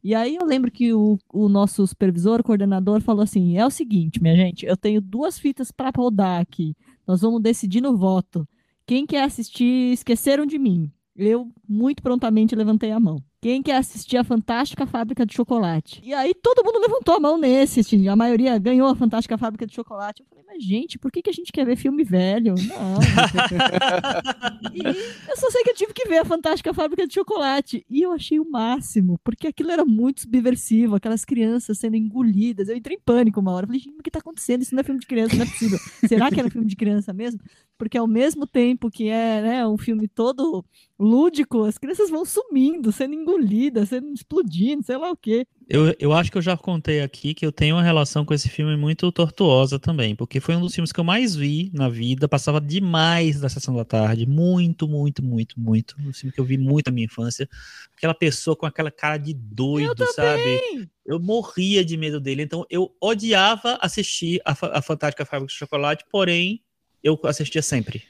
E aí eu lembro que o, o nosso supervisor, coordenador, falou assim: é o seguinte, minha gente, eu tenho duas fitas para rodar aqui. Nós vamos decidir no voto. Quem quer assistir Esqueceram de Mim? Eu muito prontamente levantei a mão. Quem quer assistir a Fantástica Fábrica de Chocolate? E aí todo mundo levantou a mão nesse, assim, a maioria ganhou a Fantástica Fábrica de Chocolate. Eu falei, mas gente, por que, que a gente quer ver filme velho? Não. e eu só sei que eu tive que ver a Fantástica Fábrica de Chocolate. E eu achei o máximo, porque aquilo era muito subversivo, aquelas crianças sendo engolidas. Eu entrei em pânico uma hora. Eu falei, gente, o que está acontecendo? Isso não é filme de criança, não é possível. Será que era filme de criança mesmo? Porque ao mesmo tempo que é né, um filme todo lúdico, as crianças vão sumindo, sendo engolidas, sendo explodindo, sei lá o quê. Eu, eu acho que eu já contei aqui que eu tenho uma relação com esse filme muito tortuosa também, porque foi um dos filmes que eu mais vi na vida, passava demais da sessão da tarde, muito, muito, muito, muito. Um filme que eu vi muito na minha infância. Aquela pessoa com aquela cara de doido, sabe? Eu morria de medo dele, então eu odiava assistir a, a Fantástica Fábrica de Chocolate, porém eu assistia sempre.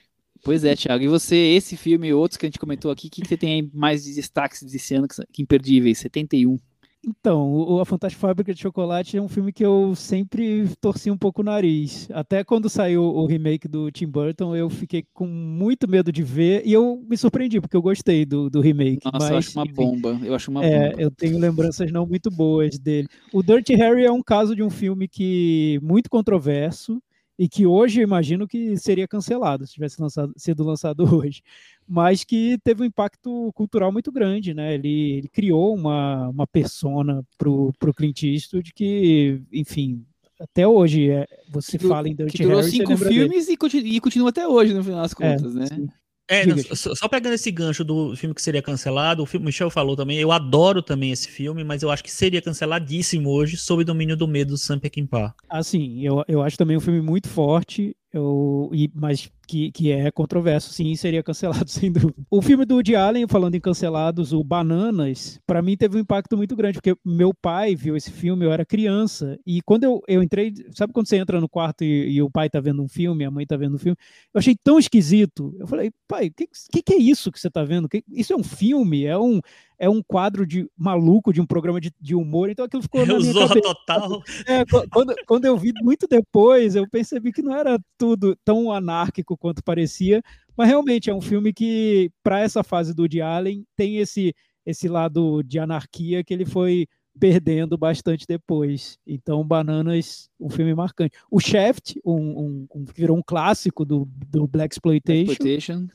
Pois é, Thiago. E você, esse filme e outros que a gente comentou aqui, o que, você tem mais de destaques desse ano que imperdíveis? 71. Então, o A Fantástica Fábrica de Chocolate é um filme que eu sempre torci um pouco o nariz. Até quando saiu o remake do Tim Burton, eu fiquei com muito medo de ver e eu me surpreendi, porque eu gostei do, do remake. Nossa, mas, eu acho uma bomba. Eu acho uma é, bomba. eu tenho lembranças não muito boas dele. O Dirty Harry é um caso de um filme que muito controverso e que hoje eu imagino que seria cancelado se tivesse lançado- sido lançado hoje, mas que teve um impacto cultural muito grande, né? Ele, ele criou uma, uma persona pro, pro Clint Eastwood que, enfim, até hoje é, você Que fala em Dirty Que durou Harry, cinco filmes e continua, e continua até hoje, no final das É, contas, né? sim. É, não, só, só pegando esse gancho do filme que seria cancelado, o filme, Michel falou também, eu adoro também esse filme, mas eu acho que seria canceladíssimo hoje sob domínio do medo do Sam Peckinpah. Assim, eu, eu acho também um filme muito forte, eu, e, mas que, que é controverso, sim, seria cancelado, sem dúvida. O filme do Woody Allen, falando em cancelados, o Bananas, para mim teve um impacto muito grande, porque meu pai viu esse filme, eu era criança, e quando eu, eu entrei, sabe quando você entra no quarto e, e o pai tá vendo um filme, a mãe tá vendo um filme, eu achei tão esquisito, eu falei, pai, o que, que, que é isso que você tá vendo? Que- isso é um filme? É um, é um quadro de maluco de um programa de, de humor, então aquilo ficou cabeça. total. É, qu- quando, quando eu vi muito depois, eu percebi que não era tudo tão anárquico quanto parecia, mas realmente é um filme que, para essa fase do Woody Allen, tem esse, esse lado de anarquia que ele foi perdendo bastante depois. Então, Bananas, um filme marcante. O Shaft, um, um, um- que virou um clássico do, do Black Exploitation, Exploitation.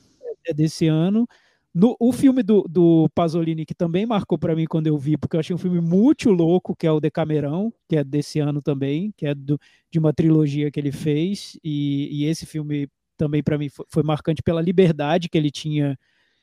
é desse ano. No, o filme do, do Pasolini, que também marcou para mim quando eu vi, porque eu achei um filme muito louco, que é o Decamerão, que é desse ano também, que é do, de uma trilogia que ele fez, e, e esse filme também para mim foi, foi marcante pela liberdade que ele tinha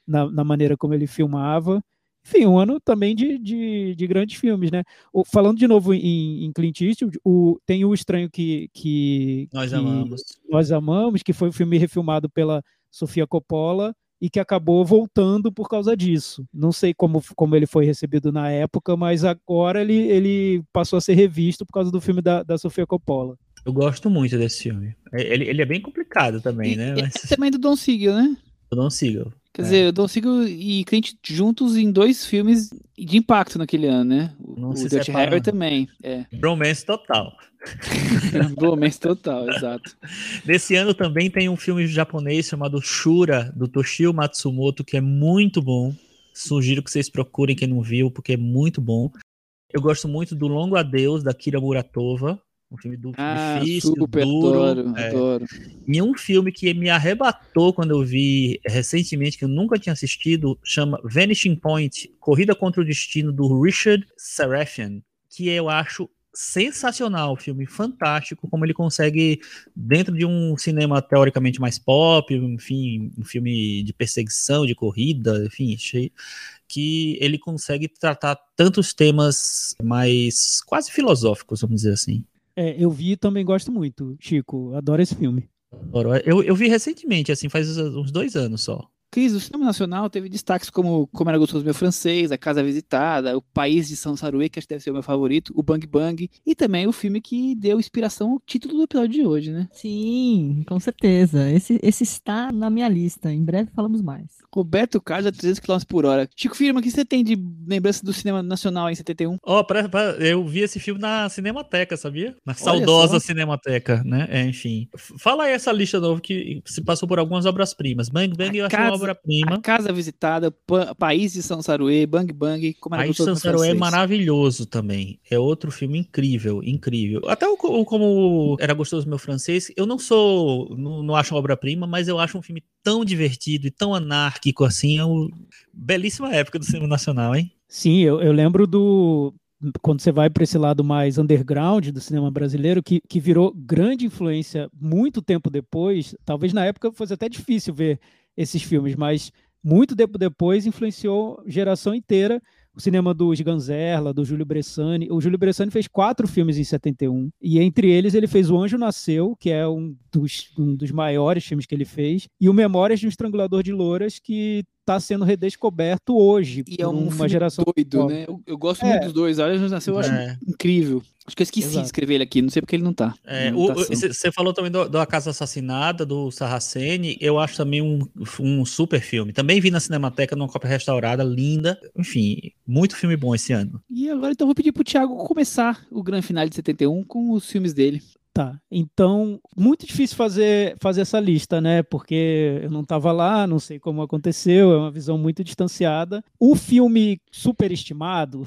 na, na maneira como ele filmava. Enfim, um ano também de, de, de grandes filmes, né? O- falando de novo em, em Clint Eastwood, o, tem o Estranho que, que, Nós que amamos. nós Amamos, que foi um filme refilmado pela Sofia Coppola e que acabou voltando por causa disso. Não sei como, como ele foi recebido na época, mas agora ele, ele passou a ser revisto por causa do filme da, da Sofia Coppola. Eu gosto muito desse filme. É- Ele, ele é bem complicado também, E- né? e Mas é também do Don Siegel, né? eu não sigo. Quer É. dizer, o Don Siegel e Clint juntos em dois filmes de impacto naquele ano, né? O, Não o se Dirty. Harry também. É. Bromance total. Bromance total, exato. Desse ano também tem um filme japonês chamado Shura, do Toshio Matsumoto, que é muito bom. Sugiro que vocês procurem quem não viu, porque é muito bom. Eu gosto muito do Longo Adeus, da Kira Muratova. Um filme do, Ah, difícil, super, duro. adoro, é. adoro. E um filme que me arrebatou quando eu vi recentemente, que eu nunca tinha assistido, chama Vanishing Point, Corrida contra o Destino, do Richard Sarafian, que eu acho sensacional, filme fantástico, como ele consegue, dentro de um cinema teoricamente mais pop, enfim, um filme de perseguição, de corrida, enfim, cheio, que ele consegue tratar tantos temas mais quase filosóficos, vamos dizer assim. É, eu vi e também gosto muito, Chico. Adoro esse filme. Eu, eu vi recentemente, assim, faz uns dois anos só. Cris, o cinema nacional teve destaques como Como Era Gostoso Meu Francês, A Casa Visitada, O País de São Saruê, que acho que deve ser o meu favorito, O Bang Bang, e também o filme que deu inspiração ao título do episódio de hoje, né? Sim, com certeza. Esse, esse está na minha lista. Em breve falamos mais. Roberto Carlos a 300 km por hora. Chico Firma, o que você tem de lembrança do cinema nacional em 71? Ó, pra- pra- eu vi esse filme na Cinemateca, sabia? Na Olha saudosa só. Cinemateca, né? É, enfim. Fala aí essa lista nova que se passou por algumas obras-primas. Bang Bang A eu acho uma obra-prima. A Casa Visitada, Pa- País de São Saruê, Bang Bang, Como Era Aí Gostoso Meu Sansaro é maravilhoso também. É outro filme incrível, incrível. Até o, o como era gostoso meu francês, eu não sou, não, não acho uma obra-prima, mas eu acho um filme tão divertido e tão anárquico assim. É uma belíssima época do cinema nacional, hein? Sim, eu, eu lembro do. Quando você vai para esse lado mais underground do cinema brasileiro, que, que virou grande influência muito tempo depois, talvez na época fosse até difícil ver esses filmes, mas muito tempo depois influenciou geração inteira o cinema do Sganzerla, do Júlio Bressani. O Júlio Bressani fez quatro filmes em 71, e entre eles ele fez O Anjo Nasceu, que é um dos, um dos maiores filmes que ele fez, e o Memórias de um Estrangulador de Louras, que está sendo redescoberto hoje E é um uma filme geração doido, né? Eu, eu gosto É. muito dos dois. Olha, nasceu, eu acho É. incrível. Acho que eu esqueci Exato. de escrever ele aqui, não sei porque ele não tá. É, na o- o- anotação. Você você falou também do, do A Casa Assassinada, do Sarraceni. Eu acho também um, um super filme. Também vi na Cinemateca numa cópia restaurada, linda. Enfim, muito filme bom esse ano. E agora então vou pedir pro Thiago começar o grande final de 71 com os filmes dele. Tá. Então, muito difícil fazer, fazer essa lista, né? Porque eu não estava lá, não sei como aconteceu, é uma visão muito distanciada. O filme superestimado,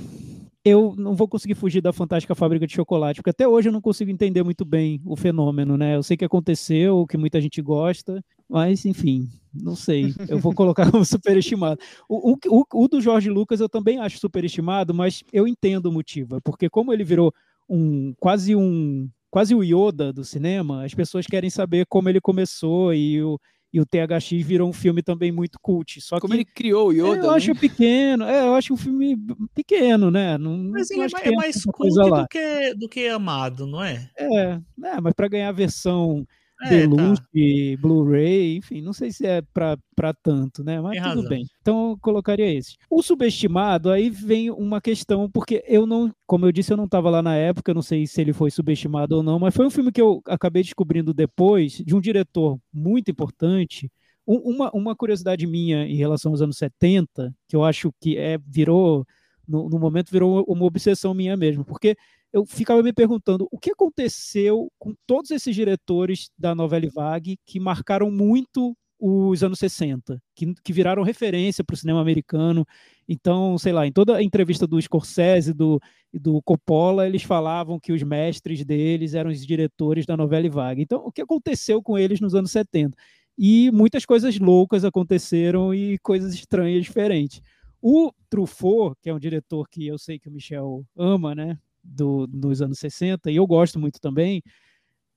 eu não vou conseguir fugir da Fantástica Fábrica de Chocolate, porque até hoje eu não consigo entender muito bem o fenômeno, né? Eu sei que aconteceu, que muita gente gosta, mas enfim, não sei. Eu vou colocar como superestimado. O, o, o, do Jorge Lucas eu também acho superestimado, mas eu entendo o motivo. É porque como ele virou um quase um quase o Yoda do cinema, as pessoas querem saber como ele começou e o, e o THX virou um filme também muito cult. Só Como que ele criou o Yoda, é, eu né? acho pequeno, é, eu acho um filme pequeno, né? Não, Mas é acho mais, que é mais cult do que, do que amado, não é? É, né, mas para ganhar a versão É, Deluxe, tá. Blu-ray, enfim, não sei se é para tanto, né? Mas Tem tudo razão. bem. Então eu colocaria esse. O subestimado, aí vem uma questão, porque eu não, como eu disse, eu não estava lá na época, eu não sei se ele foi subestimado ou não, mas foi um filme que eu acabei descobrindo depois, de um diretor muito importante. Um- Uma, uma curiosidade minha em relação aos anos 70, que eu acho que é, virou, no, no momento virou uma obsessão minha mesmo, porque eu ficava me perguntando o que aconteceu com todos esses diretores da novela Vague que marcaram muito os anos 60, que, que viraram referência para o cinema americano. Então, sei lá, em toda a entrevista do Scorsese do, e do Coppola, eles falavam que os mestres deles eram os diretores da novela Vague. Então, o que aconteceu com eles nos anos 70? E muitas coisas loucas aconteceram e coisas estranhas diferentes. O Truffaut, que é um diretor que eu sei que o Michel ama, né? Do, dos anos 60, e eu gosto muito também.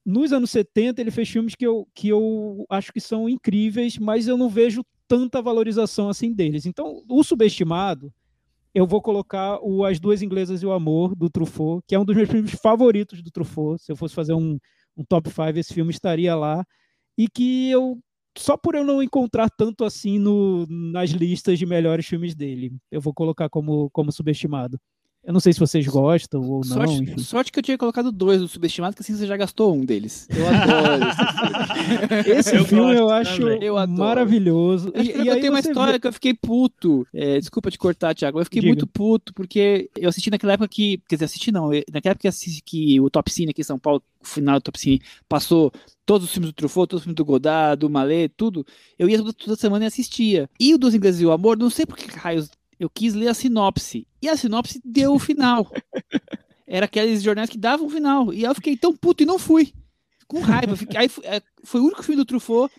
Nos anos 70, ele fez filmes que eu, que eu acho que são incríveis, mas eu não vejo tanta valorização assim deles. Então, o subestimado, eu vou colocar o As Duas Inglesas e o Amor, do Truffaut, que é um dos meus filmes favoritos do Truffaut. Se eu fosse fazer um, um top 5, esse filme estaria lá. E que eu só por eu não encontrar tanto assim no, nas listas de melhores filmes dele, eu vou colocar como, como subestimado. Eu não sei se vocês gostam ou não. sorte, enfim. sorte que eu tinha colocado dois do subestimado, que assim você já gastou um deles. Eu adoro esse filme. Esse Eu filme eu acho. Eu maravilhoso. Acho que eu tenho uma história que eu fiquei puto. É, desculpa te cortar, Thiago. Eu fiquei Diga. muito puto, porque eu assisti naquela época que. Quer dizer, assisti não. eu- Naquela época que, assisti, que o Top Cine aqui em São Paulo, o final do Top Cine, passou todos os filmes do Truffaut, todos os filmes do Godard, do Mallet, tudo. Eu ia toda, toda semana e assistia. E o Dos Ingleses e o Amor, não sei por que raios eu quis ler a sinopse. E a sinopse deu o final. Era aqueles jornais que davam o final. E eu fiquei tão puto e não fui. Com raiva. Fiquei- aí foi, é, foi o único filme do Truffaut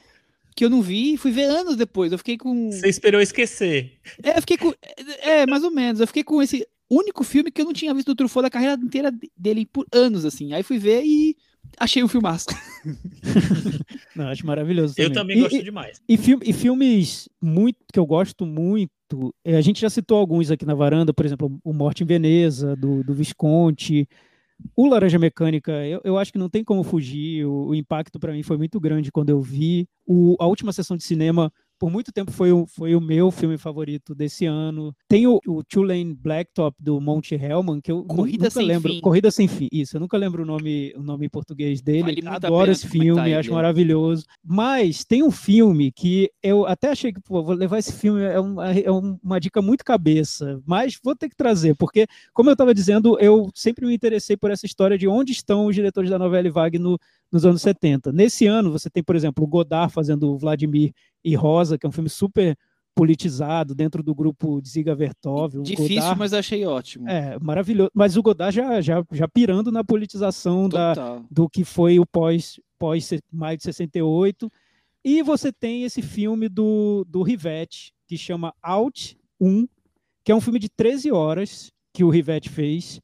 que eu não vi e fui ver anos depois. Eu fiquei com. Você esperou esquecer. É, eu fiquei com. É, mais ou menos. Eu fiquei com esse único filme que eu não tinha visto do Truffaut da carreira inteira dele por anos, assim. Aí fui ver e achei um filmaço. Não, acho maravilhoso. Eu também. também E- gosto e, demais. E, filme- e filmes muito que eu gosto muito, é, a gente já citou alguns aqui na varanda, por exemplo, o Morte em Veneza, do, do Visconti, o Laranja Mecânica, eu, eu acho que não tem como fugir, o, o impacto para mim foi muito grande quando eu vi. O, a última sessão de cinema, por muito tempo, foi o, foi o meu filme favorito desse ano. Tem o, o Tulane Blacktop, do Monte Hellman, que eu Corrida nunca Sem lembro. Fim. Corrida Sem Fim, isso, eu nunca lembro o nome, o nome em português dele. Vale Adoro esse filme, acho maravilhoso. Mas tem um filme que eu até achei que, pô, vou levar esse filme, é, uma- é um- uma dica muito cabeça, mas vou ter que trazer, porque, como eu estava dizendo, eu sempre me interessei por essa história de onde estão os diretores da novela Vague no, nos anos 70. Nesse ano, você tem, por exemplo, o Godard fazendo o Vladimir e Rosa, que é um filme super politizado dentro do grupo Ziga Vertov. Difícil, Godard- mas achei ótimo. É, maravilhoso. Mas o Godard já, já, já pirando na politização da, do que foi o pós, pós maio de 68. E você tem esse filme do, do Rivette, que chama Out 1, que é um filme de 13 horas que o Rivette fez,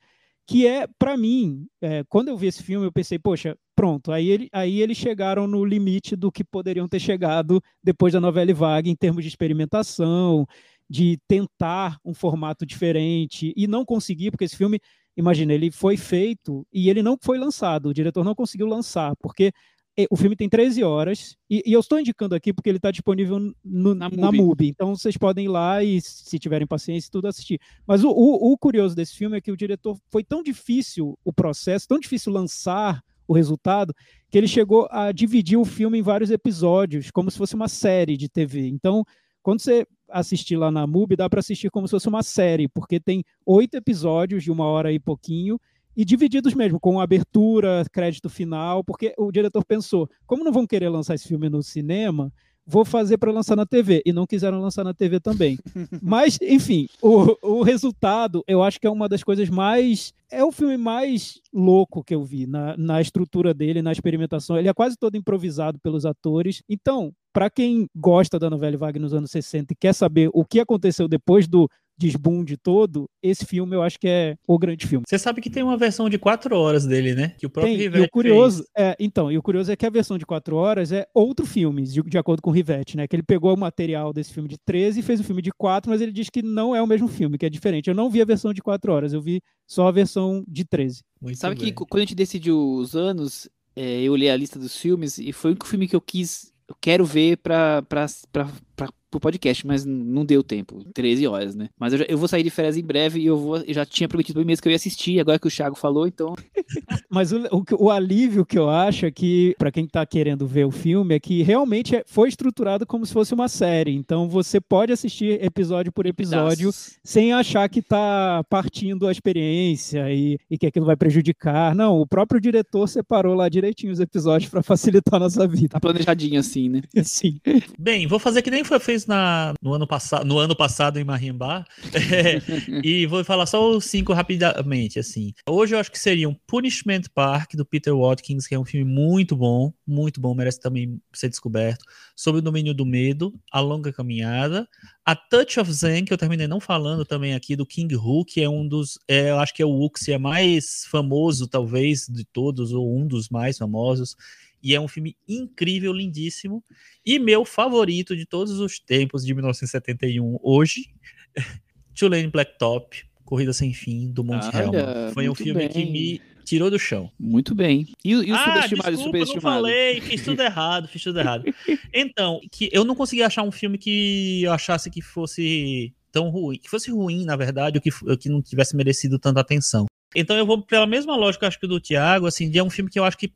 que é, para mim, é, quando eu vi esse filme, eu pensei, poxa, pronto, aí, ele, aí eles chegaram no limite do que poderiam ter chegado depois da novela Vague, em termos de experimentação, de tentar um formato diferente, e não conseguir, porque esse filme, imagina, ele foi feito e ele não foi lançado, o diretor não conseguiu lançar, porque é, o filme tem 13 horas, e, e eu estou indicando aqui porque ele está disponível no, Na na. MUBI. Então vocês podem ir lá e, se tiverem paciência, tudo assistir. Mas o, o- o curioso desse filme é que o diretor foi tão difícil o processo, tão difícil lançar o resultado, que ele chegou a dividir o filme em vários episódios, como se fosse uma série de TV. Então, quando você assistir lá na MUBI, dá para assistir como se fosse uma série, porque tem oito episódios de uma hora e pouquinho, e divididos mesmo, com abertura, crédito final, porque o diretor pensou, como não vão querer lançar esse filme no cinema, vou fazer para lançar na TV. E não quiseram lançar na TV também. Mas, enfim, o, o resultado, eu acho que é uma das coisas mais. É o filme mais louco que eu vi na, na estrutura dele, na experimentação. Ele é quase todo improvisado pelos atores. Então, para quem gosta da novela Wagner nos anos 60 e quer saber o que aconteceu depois do desbunde todo, esse filme eu acho que é o grande filme. Você sabe que tem uma versão de quatro horas dele, né? Que o próprio Tem, e Rivette o curioso, fez. é, então, e o curioso é que a versão de 4 horas é outro filme, de, de acordo com o Rivette, né? Que ele pegou o material desse filme de 13 e fez o filme de 4, mas ele diz que não é o mesmo filme, que é diferente. Eu não vi a versão de 4 horas, eu vi só a versão de 13. Muito Sabe que bem. cu- quando a gente decidiu os anos, é, eu olhei a lista dos filmes e foi o único filme que eu quis, eu quero ver pra, pra, pra, pra, pro podcast, mas não deu tempo, 13 horas, né? Mas eu, já- eu vou sair de férias em breve e eu, vou, eu já tinha prometido pra mim mesmo que eu ia assistir, agora que o Thiago falou, então Mas o, o, o alívio que eu acho é que, para quem tá querendo ver o filme, é que realmente é- foi estruturado como se fosse uma série. Então você pode assistir episódio por episódio sem achar que tá partindo a experiência e, e que aquilo vai prejudicar. Não, o próprio diretor separou lá direitinho os episódios para facilitar a nossa vida. Tá planejadinho assim, né? Assim. Bem, vou fazer que nem foi na, no, ano passado, no ano passado em Marimbá. É, e vou falar só os cinco rapidamente, assim. Hoje eu acho que seriam Punishment Park, do Peter Watkins, que é um filme muito bom, muito bom, merece também ser descoberto. Sobre o domínio do medo, A Longa Caminhada. A Touch of Zen, que eu terminei não falando também aqui, do King Hu, que é um dos, é, eu acho que é o Wuxia mais famoso, talvez, de todos, ou um dos mais famosos. E é um filme incrível, lindíssimo. E meu favorito de todos os tempos, de 1971, hoje, Tulane Blacktop, Corrida Sem Fim, do Monte Hellman. Foi um filme que bem. me tirou do chão. Muito bem. E, o- e o ah, subestimado e o desculpa, não superestimado? falei, fiz tudo errado, fiz tudo errado. Então, que eu não consegui achar um filme que eu achasse que fosse tão ruim, que fosse ruim, na verdade, ou que, f- que não tivesse merecido tanta atenção. Então eu vou pela mesma lógica, acho que do Thiago, assim, de é um filme que eu acho que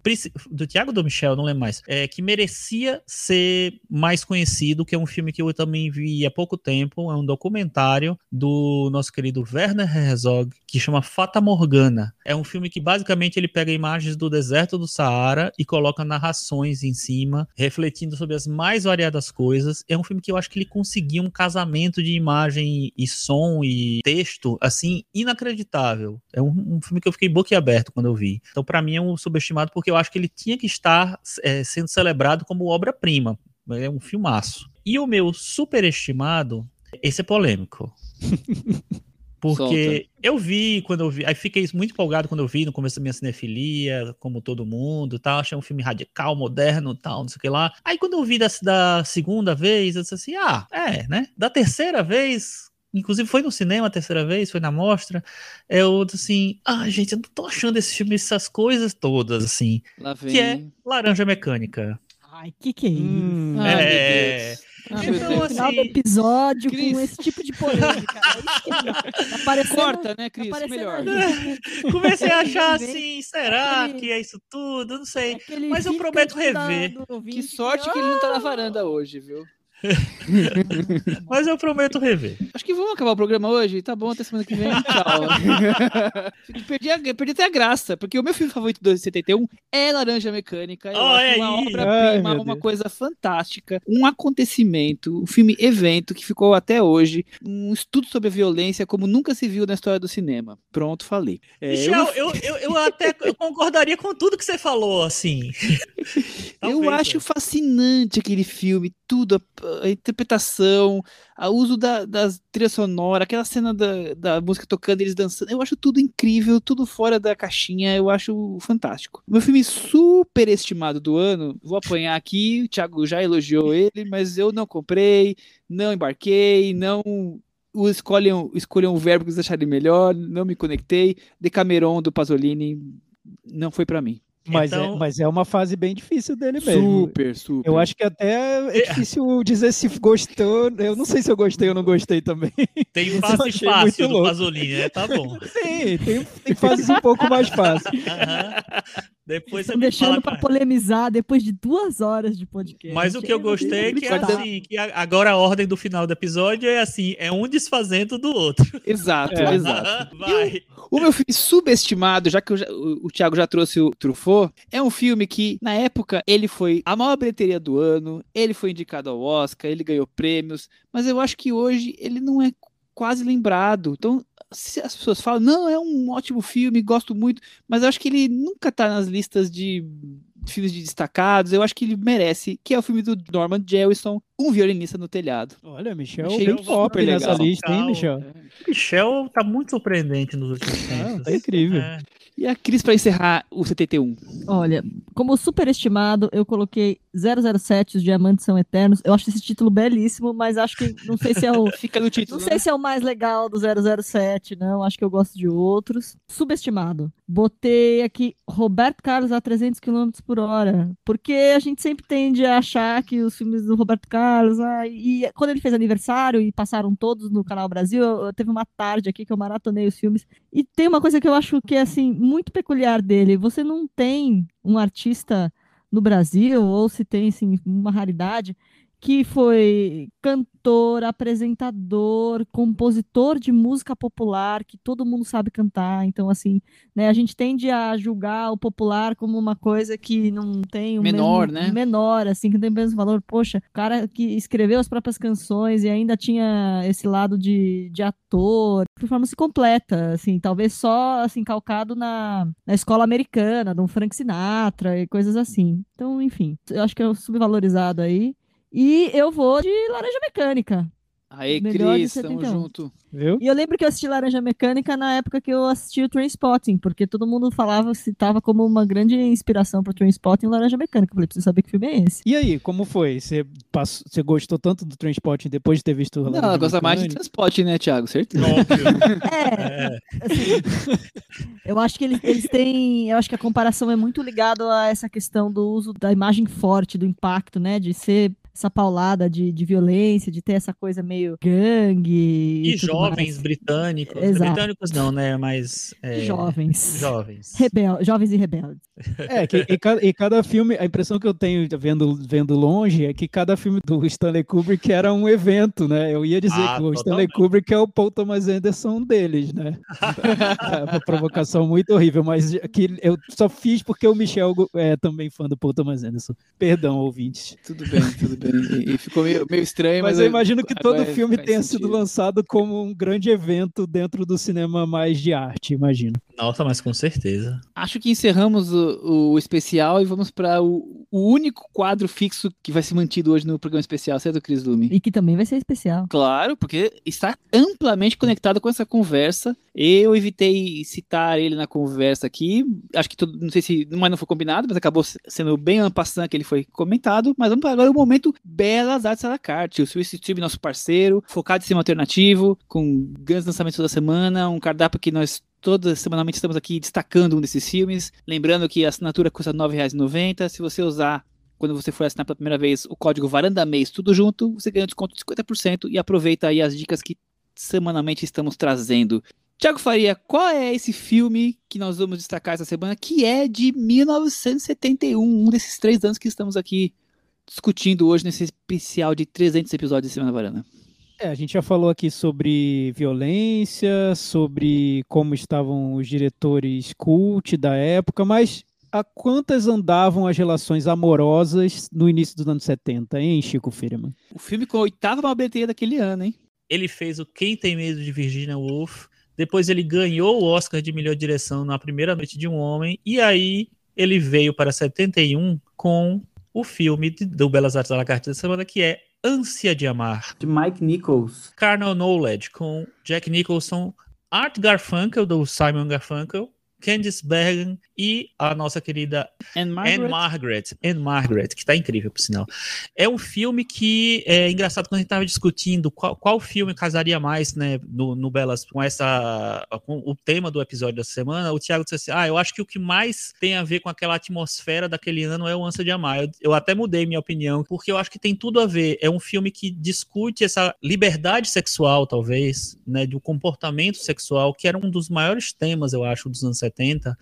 do Thiago ou do Michel, não lembro mais, é que merecia ser mais conhecido, que é um filme que eu também vi há pouco tempo, é um documentário do nosso querido Werner Herzog, que chama Fata Morgana. É um filme que basicamente ele pega imagens do deserto do Saara e coloca narrações em cima, refletindo sobre as mais variadas coisas. É um filme que eu acho que ele conseguiu um casamento de imagem e som e texto assim inacreditável. É um, um filme que eu fiquei boquiaberto quando eu vi. Então para mim é um subestimado porque eu acho que ele tinha que estar é, sendo celebrado como obra-prima. É um filmaço. E o meu superestimado, esse é polêmico. Porque eu vi quando eu vi, aí fiquei muito empolgado quando eu vi no começo da minha cinefilia, como todo mundo, tal, achei um filme radical, moderno, tal, não sei o que lá. Aí quando eu vi da, da segunda vez, eu disse assim: "Ah, é, né? Da terceira vez, inclusive foi no cinema a terceira vez, foi na mostra, eu disse assim: "Ah, gente, eu não tô achando esse filme essas coisas todas assim, Lá vem. que é Laranja Mecânica". Ai, que que é isso? Hum, Ai, É. Ah, Então, Deus. No final do assim, episódio Cris. com esse tipo de polêmica. É tá aparecendo- Corta, né, Cris? parecendo Melhor. ali. Comecei a achar assim, será aquele- que é isso tudo? Não sei. Aquele Mas eu prometo rever. do Que sorte que ele não tá na varanda hoje, viu? Mas eu prometo rever. Acho que vamos acabar o programa hoje. Tá bom, até semana que vem. Tchau. perdi, a- perdi até a graça, porque o meu filme favorito de 71 é Laranja Mecânica. Eu Olha acho uma obra-prima, uma coisa fantástica, um acontecimento, um filme evento que ficou até hoje, um estudo sobre a violência como nunca se viu na história do cinema. Pronto, falei. É, Michel, eu, eu, eu, eu até eu concordaria com tudo que você falou, assim. eu acho né? fascinante aquele filme, tudo, a, a interpretação, o uso da, das trilha sonora, aquela cena da, da música tocando, eles dançando. Eu acho tudo incrível, tudo fora da caixinha, eu acho fantástico. Meu filme super estimado do ano, vou apanhar aqui, o Thiago já elogiou ele, mas eu não comprei, não embarquei, não. o- Escolham, escolham o verbo que vocês acharem melhor, não me conectei. Decameron do Pasolini não foi pra mim. Mas, é, Então- mas é uma fase bem difícil dele mesmo. Super, super. Eu acho que até é difícil dizer se gostou. Eu não sei se eu gostei ou não gostei também. Tem Isso eu fase achei fácil muito do. Pasolini, né? Tá bom. Sim, tem, tem fases um pouco mais fáceis. Depois você Estão me deixando é. polemizar depois de duas horas de podcast. Mas o que eu gostei é que, é assim, que agora a ordem do final do episódio é assim, é um desfazendo do outro. Exato, É. exato. Vai. O meu filme subestimado, já que já- o, o Thiago já trouxe o Truffaut, é um filme que, na época, ele foi a maior bilheteria do ano, ele foi indicado ao Oscar, ele ganhou prêmios, mas eu acho que hoje ele não é quase lembrado. Então, as pessoas falam, não, é um ótimo filme, gosto muito, mas eu acho que ele nunca tá nas listas de filmes de destacados, eu acho que ele merece, que é o filme do Norman Jewison, Um Violinista no Telhado. Olha, Michel, Achei bem top nessa legal. lista, hein, Michel? Michel tá muito surpreendente nos últimos Ah, tempos. tá incrível. É. E a Cris, para encerrar o 71. Olha, como superestimado, eu coloquei 007, Os Diamantes São Eternos. Eu acho esse título belíssimo, mas acho que não sei se é o. Fica no título. Não né? sei se é o mais legal do 007, não. Acho que eu gosto de outros. Subestimado. Botei aqui Roberto Carlos a 300 km por hora. Porque a gente sempre tende a achar que os filmes do Roberto Carlos. Ah, e quando ele fez aniversário e passaram todos no Canal Brasil, eu, eu teve uma tarde aqui que eu maratonei os filmes. E tem uma coisa que eu acho que é assim, muito peculiar dele. Você não tem um artista no Brasil, ou se tem assim, uma raridade, que foi cantor, apresentador, compositor de música popular, que todo mundo sabe cantar. Então, assim, né, a gente tende a julgar o popular como uma coisa que não tem o Menor, mesmo, né? menor, assim, que não tem o mesmo valor. Poxa, o cara que escreveu as próprias canções e ainda tinha esse lado de, de ator, performance completa, assim, talvez só, assim, calcado na, na escola americana, de um Frank Sinatra e coisas assim. Então, enfim, eu acho que é subvalorizado aí. E eu vou de Laranja Mecânica. Aí, Cris, tamo 71. junto. Viu? E eu lembro que eu assisti Laranja Mecânica na época que eu assisti o Trainspotting, porque todo mundo falava, citava como uma grande inspiração para Trainspotting Laranja Mecânica. Eu falei, preciso saber que filme é esse. E aí, como foi? Você, passou, você gostou tanto do Transporting depois de ter visto o Não, Laranja ela gosta mais de transporte, né, Thiago? Certeza. Óbvio. É, É. assim, eu acho que eles, eles têm, eu acho que a comparação é muito ligada a essa questão do uso da imagem forte, do impacto, né, de ser essa paulada de, de violência, de ter essa coisa meio gangue. E tudo jovens mais. britânicos. Exato. Britânicos não, né? Mas. é, Jovens. Jovens. Rebel, jovens e rebeldes. É, que, e, cada, e cada filme, a impressão que eu tenho vendo, vendo longe é que cada filme do Stanley Kubrick era um evento, né? Eu ia dizer Ah, que o Stanley totalmente. Kubrick é o Paul Thomas Anderson deles, né? é uma provocação muito horrível, mas que eu só fiz porque o Michel é também fã do Paul Thomas Anderson. Perdão, ouvintes. Tudo bem, tudo bem. E, e ficou meio, meio estranho, Mas mas, eu imagino que todo agora filme tenha sido sentido. lançado como um grande evento dentro do cinema mais de arte, imagino. Nossa, mas com certeza. Acho que encerramos o, o especial e vamos para o, o único quadro fixo que vai ser mantido hoje no programa especial, certo, Cris Lume? E que também vai ser especial. Claro, porque está amplamente conectado com essa conversa. Eu evitei citar ele na conversa aqui. Acho que todo, não sei se, mas não foi combinado, mas acabou sendo bem ampassando que ele foi comentado. Mas vamos para agora o momento Belas Artes à la carte. O Swiss Stream, nosso parceiro, focado em cinema alternativo, com grandes lançamentos toda semana, um cardápio que nós todas semanalmente estamos aqui destacando um desses filmes. Lembrando que a assinatura custa R$ 9,90. Se você usar quando você for assinar pela primeira vez o código Varanda Mês, tudo junto, você ganha um desconto de 50% e aproveita aí as dicas que semanalmente estamos trazendo. Tiago Faria, qual é esse filme que nós vamos destacar essa semana, que é de 1971, um desses três anos que estamos aqui discutindo hoje nesse especial de 300 episódios de Semana Varanda? É, a gente já falou aqui sobre violência, sobre como estavam os diretores cult da época, mas a quantas andavam as relações amorosas no início dos anos 70, hein, Chico Firman? O filme com a oitava maior bilheteria daquele ano, hein? Ele fez o Quem Tem Medo de Virginia Woolf. Depois ele ganhou o Oscar de melhor direção na primeira noite de um homem. E aí ele veio para 71 com o filme do Belas Artes à la carte da semana, que é Ânsia de Amar. de Mike Nichols. Carnal Knowledge, com Jack Nicholson, Art Garfunkel, do Simon Garfunkel, Candice Bergen e a nossa querida And Margaret. Anne Margaret, Anne Margaret, que tá incrível, por sinal. É um filme que é engraçado quando a gente tava discutindo qual, qual filme casaria mais, né, no, no Belas com essa com o tema do episódio da semana. O Thiago disse assim: "Ah, eu acho que o que mais tem a ver com aquela atmosfera daquele ano é o Ânsia de Amar". Eu, eu até mudei minha opinião, porque eu acho que tem tudo a ver. É um filme que discute essa liberdade sexual, talvez, né, do comportamento sexual, que era um dos maiores temas, eu acho, dos anos 70.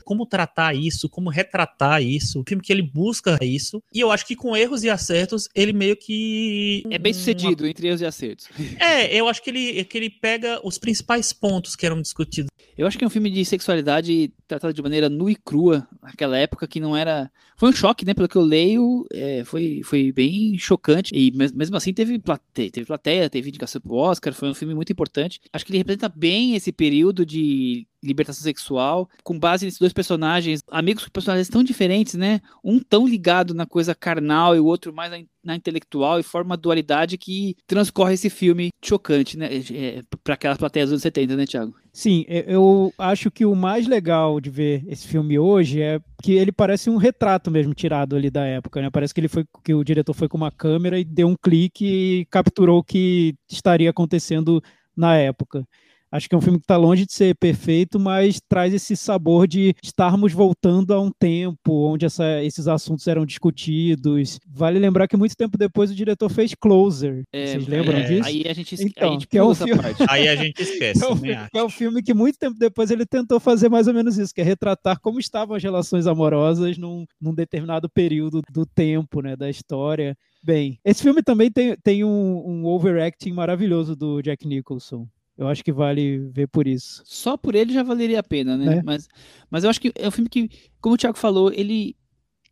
Como tratar isso, como retratar isso. Um filme que ele busca isso. E eu acho que com erros e acertos, ele meio que. é bem sucedido entre erros e acertos. É, eu acho que ele, que ele pega os principais pontos que eram discutidos. Eu acho que é um filme de sexualidade tratado de maneira nua e crua, naquela época que não era. Foi um choque, né? Pelo que eu leio, é, foi, foi bem chocante. E mes- mesmo assim teve plateia, teve plateia, teve indicação pro Oscar, foi um filme muito importante. Acho que ele representa bem esse período de libertação sexual, com base nesses dois personagens, amigos com personagens tão diferentes, né? Um tão ligado na coisa carnal e o outro mais na, na intelectual, e forma uma dualidade que transcorre esse filme chocante, né? É, para aquelas plateias dos anos 70, né, Thiago? Sim, e- eu acho que o mais legal de ver esse filme hoje é que ele parece um retrato mesmo tirado ali da época, né? Parece que ele foi que o diretor foi com uma câmera e deu um clique e capturou o que estaria acontecendo na época. Acho que é um filme que está longe de ser perfeito, mas traz esse sabor de estarmos voltando a um tempo onde essa- esses assuntos eram discutidos. Vale lembrar que muito tempo depois o diretor fez Closer. Vocês lembram é, disso? Aí a gente, Então, a gente que é um filme- parte. Aí a gente esquece, É um, também fi- acho. é um filme que muito tempo depois ele tentou fazer mais ou menos isso, que é retratar como estavam as relações amorosas num, num determinado período do tempo, né, da história. Bem, esse filme também tem, tem um, um overacting maravilhoso do Jack Nicholson. Eu acho que vale ver por isso. Só por ele já valeria a pena, né? Né? Mas, mas eu acho que é um filme que, como o Thiago falou, ele,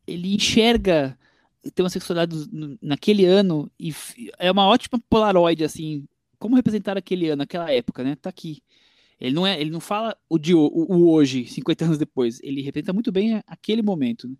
ele enxerga ter uma sexualidade naquele ano e é uma ótima polaroid, assim, como representar aquele ano, aquela época, né? Tá aqui. Ele não, é, ele não fala o, de, o, o hoje, 50 anos depois. Ele representa muito bem aquele momento. né?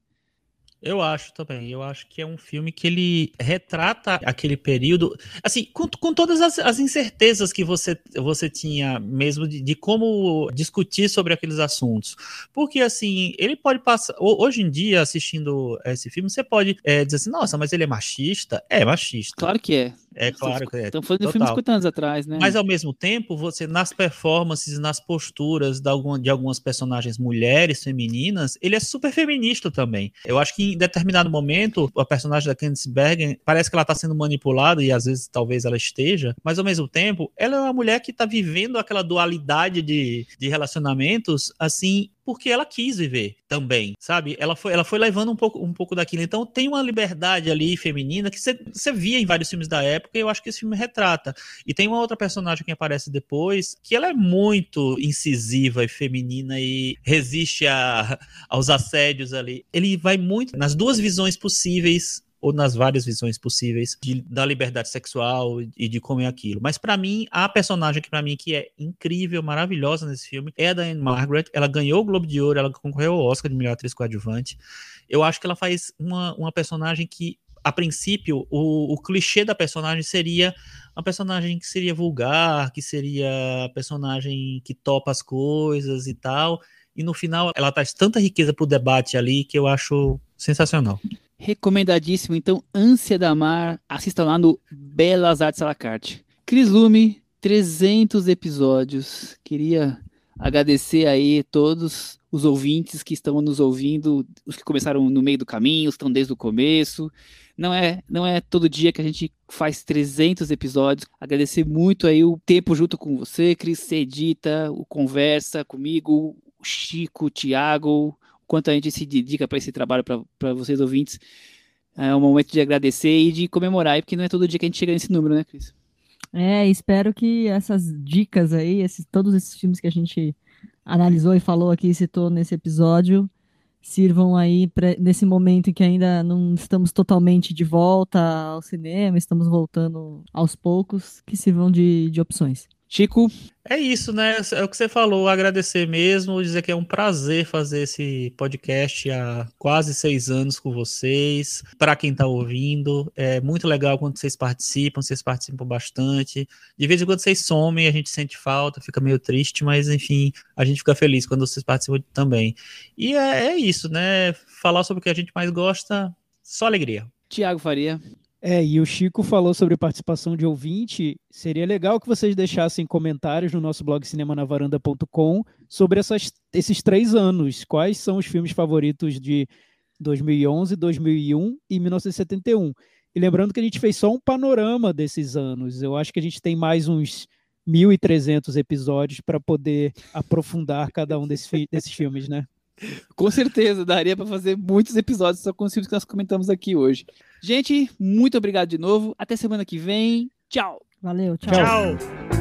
Eu acho também. Eu acho que é um filme que ele retrata aquele período, assim, com, com todas as, as incertezas que você, você tinha mesmo de, de como discutir sobre aqueles assuntos. Porque, assim, ele pode passar. ho- Hoje em dia, assistindo esse filme, você pode é, dizer assim: nossa, mas ele é machista? É machista. Claro que é. É claro que é. Estamos falando de filme de total. 50 anos atrás, né? Mas ao mesmo tempo, você nas performances, nas posturas de, alguma- de algumas personagens mulheres, femininas, ele é super feminista também. Eu acho que em determinado momento, a personagem da Candice Bergen parece que ela está sendo manipulada e às vezes talvez ela esteja, mas ao mesmo tempo, ela é uma mulher que está vivendo aquela dualidade de, de relacionamentos assim porque ela quis viver também, sabe? Ela foi, ela foi levando um pouco, um pouco daquilo. Então tem uma liberdade ali feminina que você- via em vários filmes da época e eu acho que esse filme retrata. E tem uma outra personagem que aparece depois, que ela é muito incisiva e feminina e resiste a, aos assédios ali. Ele vai muito nas duas visões possíveis ou nas várias visões possíveis de- da liberdade sexual e de como é aquilo. Mas pra mim, a personagem que para mim que é incrível, maravilhosa nesse filme é a da Margaret. Ela ganhou o Globo de Ouro, ela concorreu ao Oscar de melhor atriz coadjuvante. Eu acho que ela faz uma, uma personagem que a princípio, o, o clichê da personagem seria uma personagem que seria vulgar, que seria a personagem que topa as coisas e tal. E no final, ela traz tanta riqueza pro debate ali que eu acho sensacional. Recomendadíssimo. Então, Ânsia da Mar, assistam lá no Belas Artes à la carte. Cris Lume, 300 episódios. Queria agradecer aí todos os ouvintes que estão nos ouvindo, os que começaram no meio do caminho, os que estão desde o começo. Não é, não é todo dia que a gente faz 300 episódios. Agradecer muito aí o tempo junto com você, Cris, você edita, o conversa comigo, o Chico, o Thiago, quanto a gente se dedica para esse trabalho para vocês ouvintes. É um momento de agradecer e de comemorar, porque não é todo dia que a gente chega nesse número, né, Cris? É, espero que essas dicas aí, esses, todos esses filmes que a gente analisou e falou aqui, citou nesse episódio, sirvam aí pra, nesse momento em que ainda não estamos totalmente de volta ao cinema, estamos voltando aos poucos, que sirvam de, de opções. Chico, É isso, né? É o que você falou, agradecer mesmo, dizer que é um prazer fazer esse podcast há quase seis anos com vocês. Para quem está ouvindo, é muito legal quando vocês participam, vocês participam bastante. De vez em quando vocês somem, a gente sente falta, fica meio triste, mas enfim, a gente fica feliz quando vocês participam também. E é, é isso, né? Falar sobre o que a gente mais gosta, só alegria. Tiago Faria. É, e o Chico falou sobre participação de ouvinte. Seria legal que vocês deixassem comentários no nosso blog cinemanavaranda.com sobre essas, esses três anos. Quais são os filmes favoritos de 2011, 2001 e 1971? E lembrando que a gente fez só um panorama desses anos. Eu acho que a gente tem mais uns 1.300 episódios para poder aprofundar cada um desse, desses filmes, né? Com certeza, daria para fazer muitos episódios só com os filmes que nós comentamos aqui hoje. Gente, muito obrigado de novo. Até semana que vem. Tchau. Valeu, tchau. Tchau.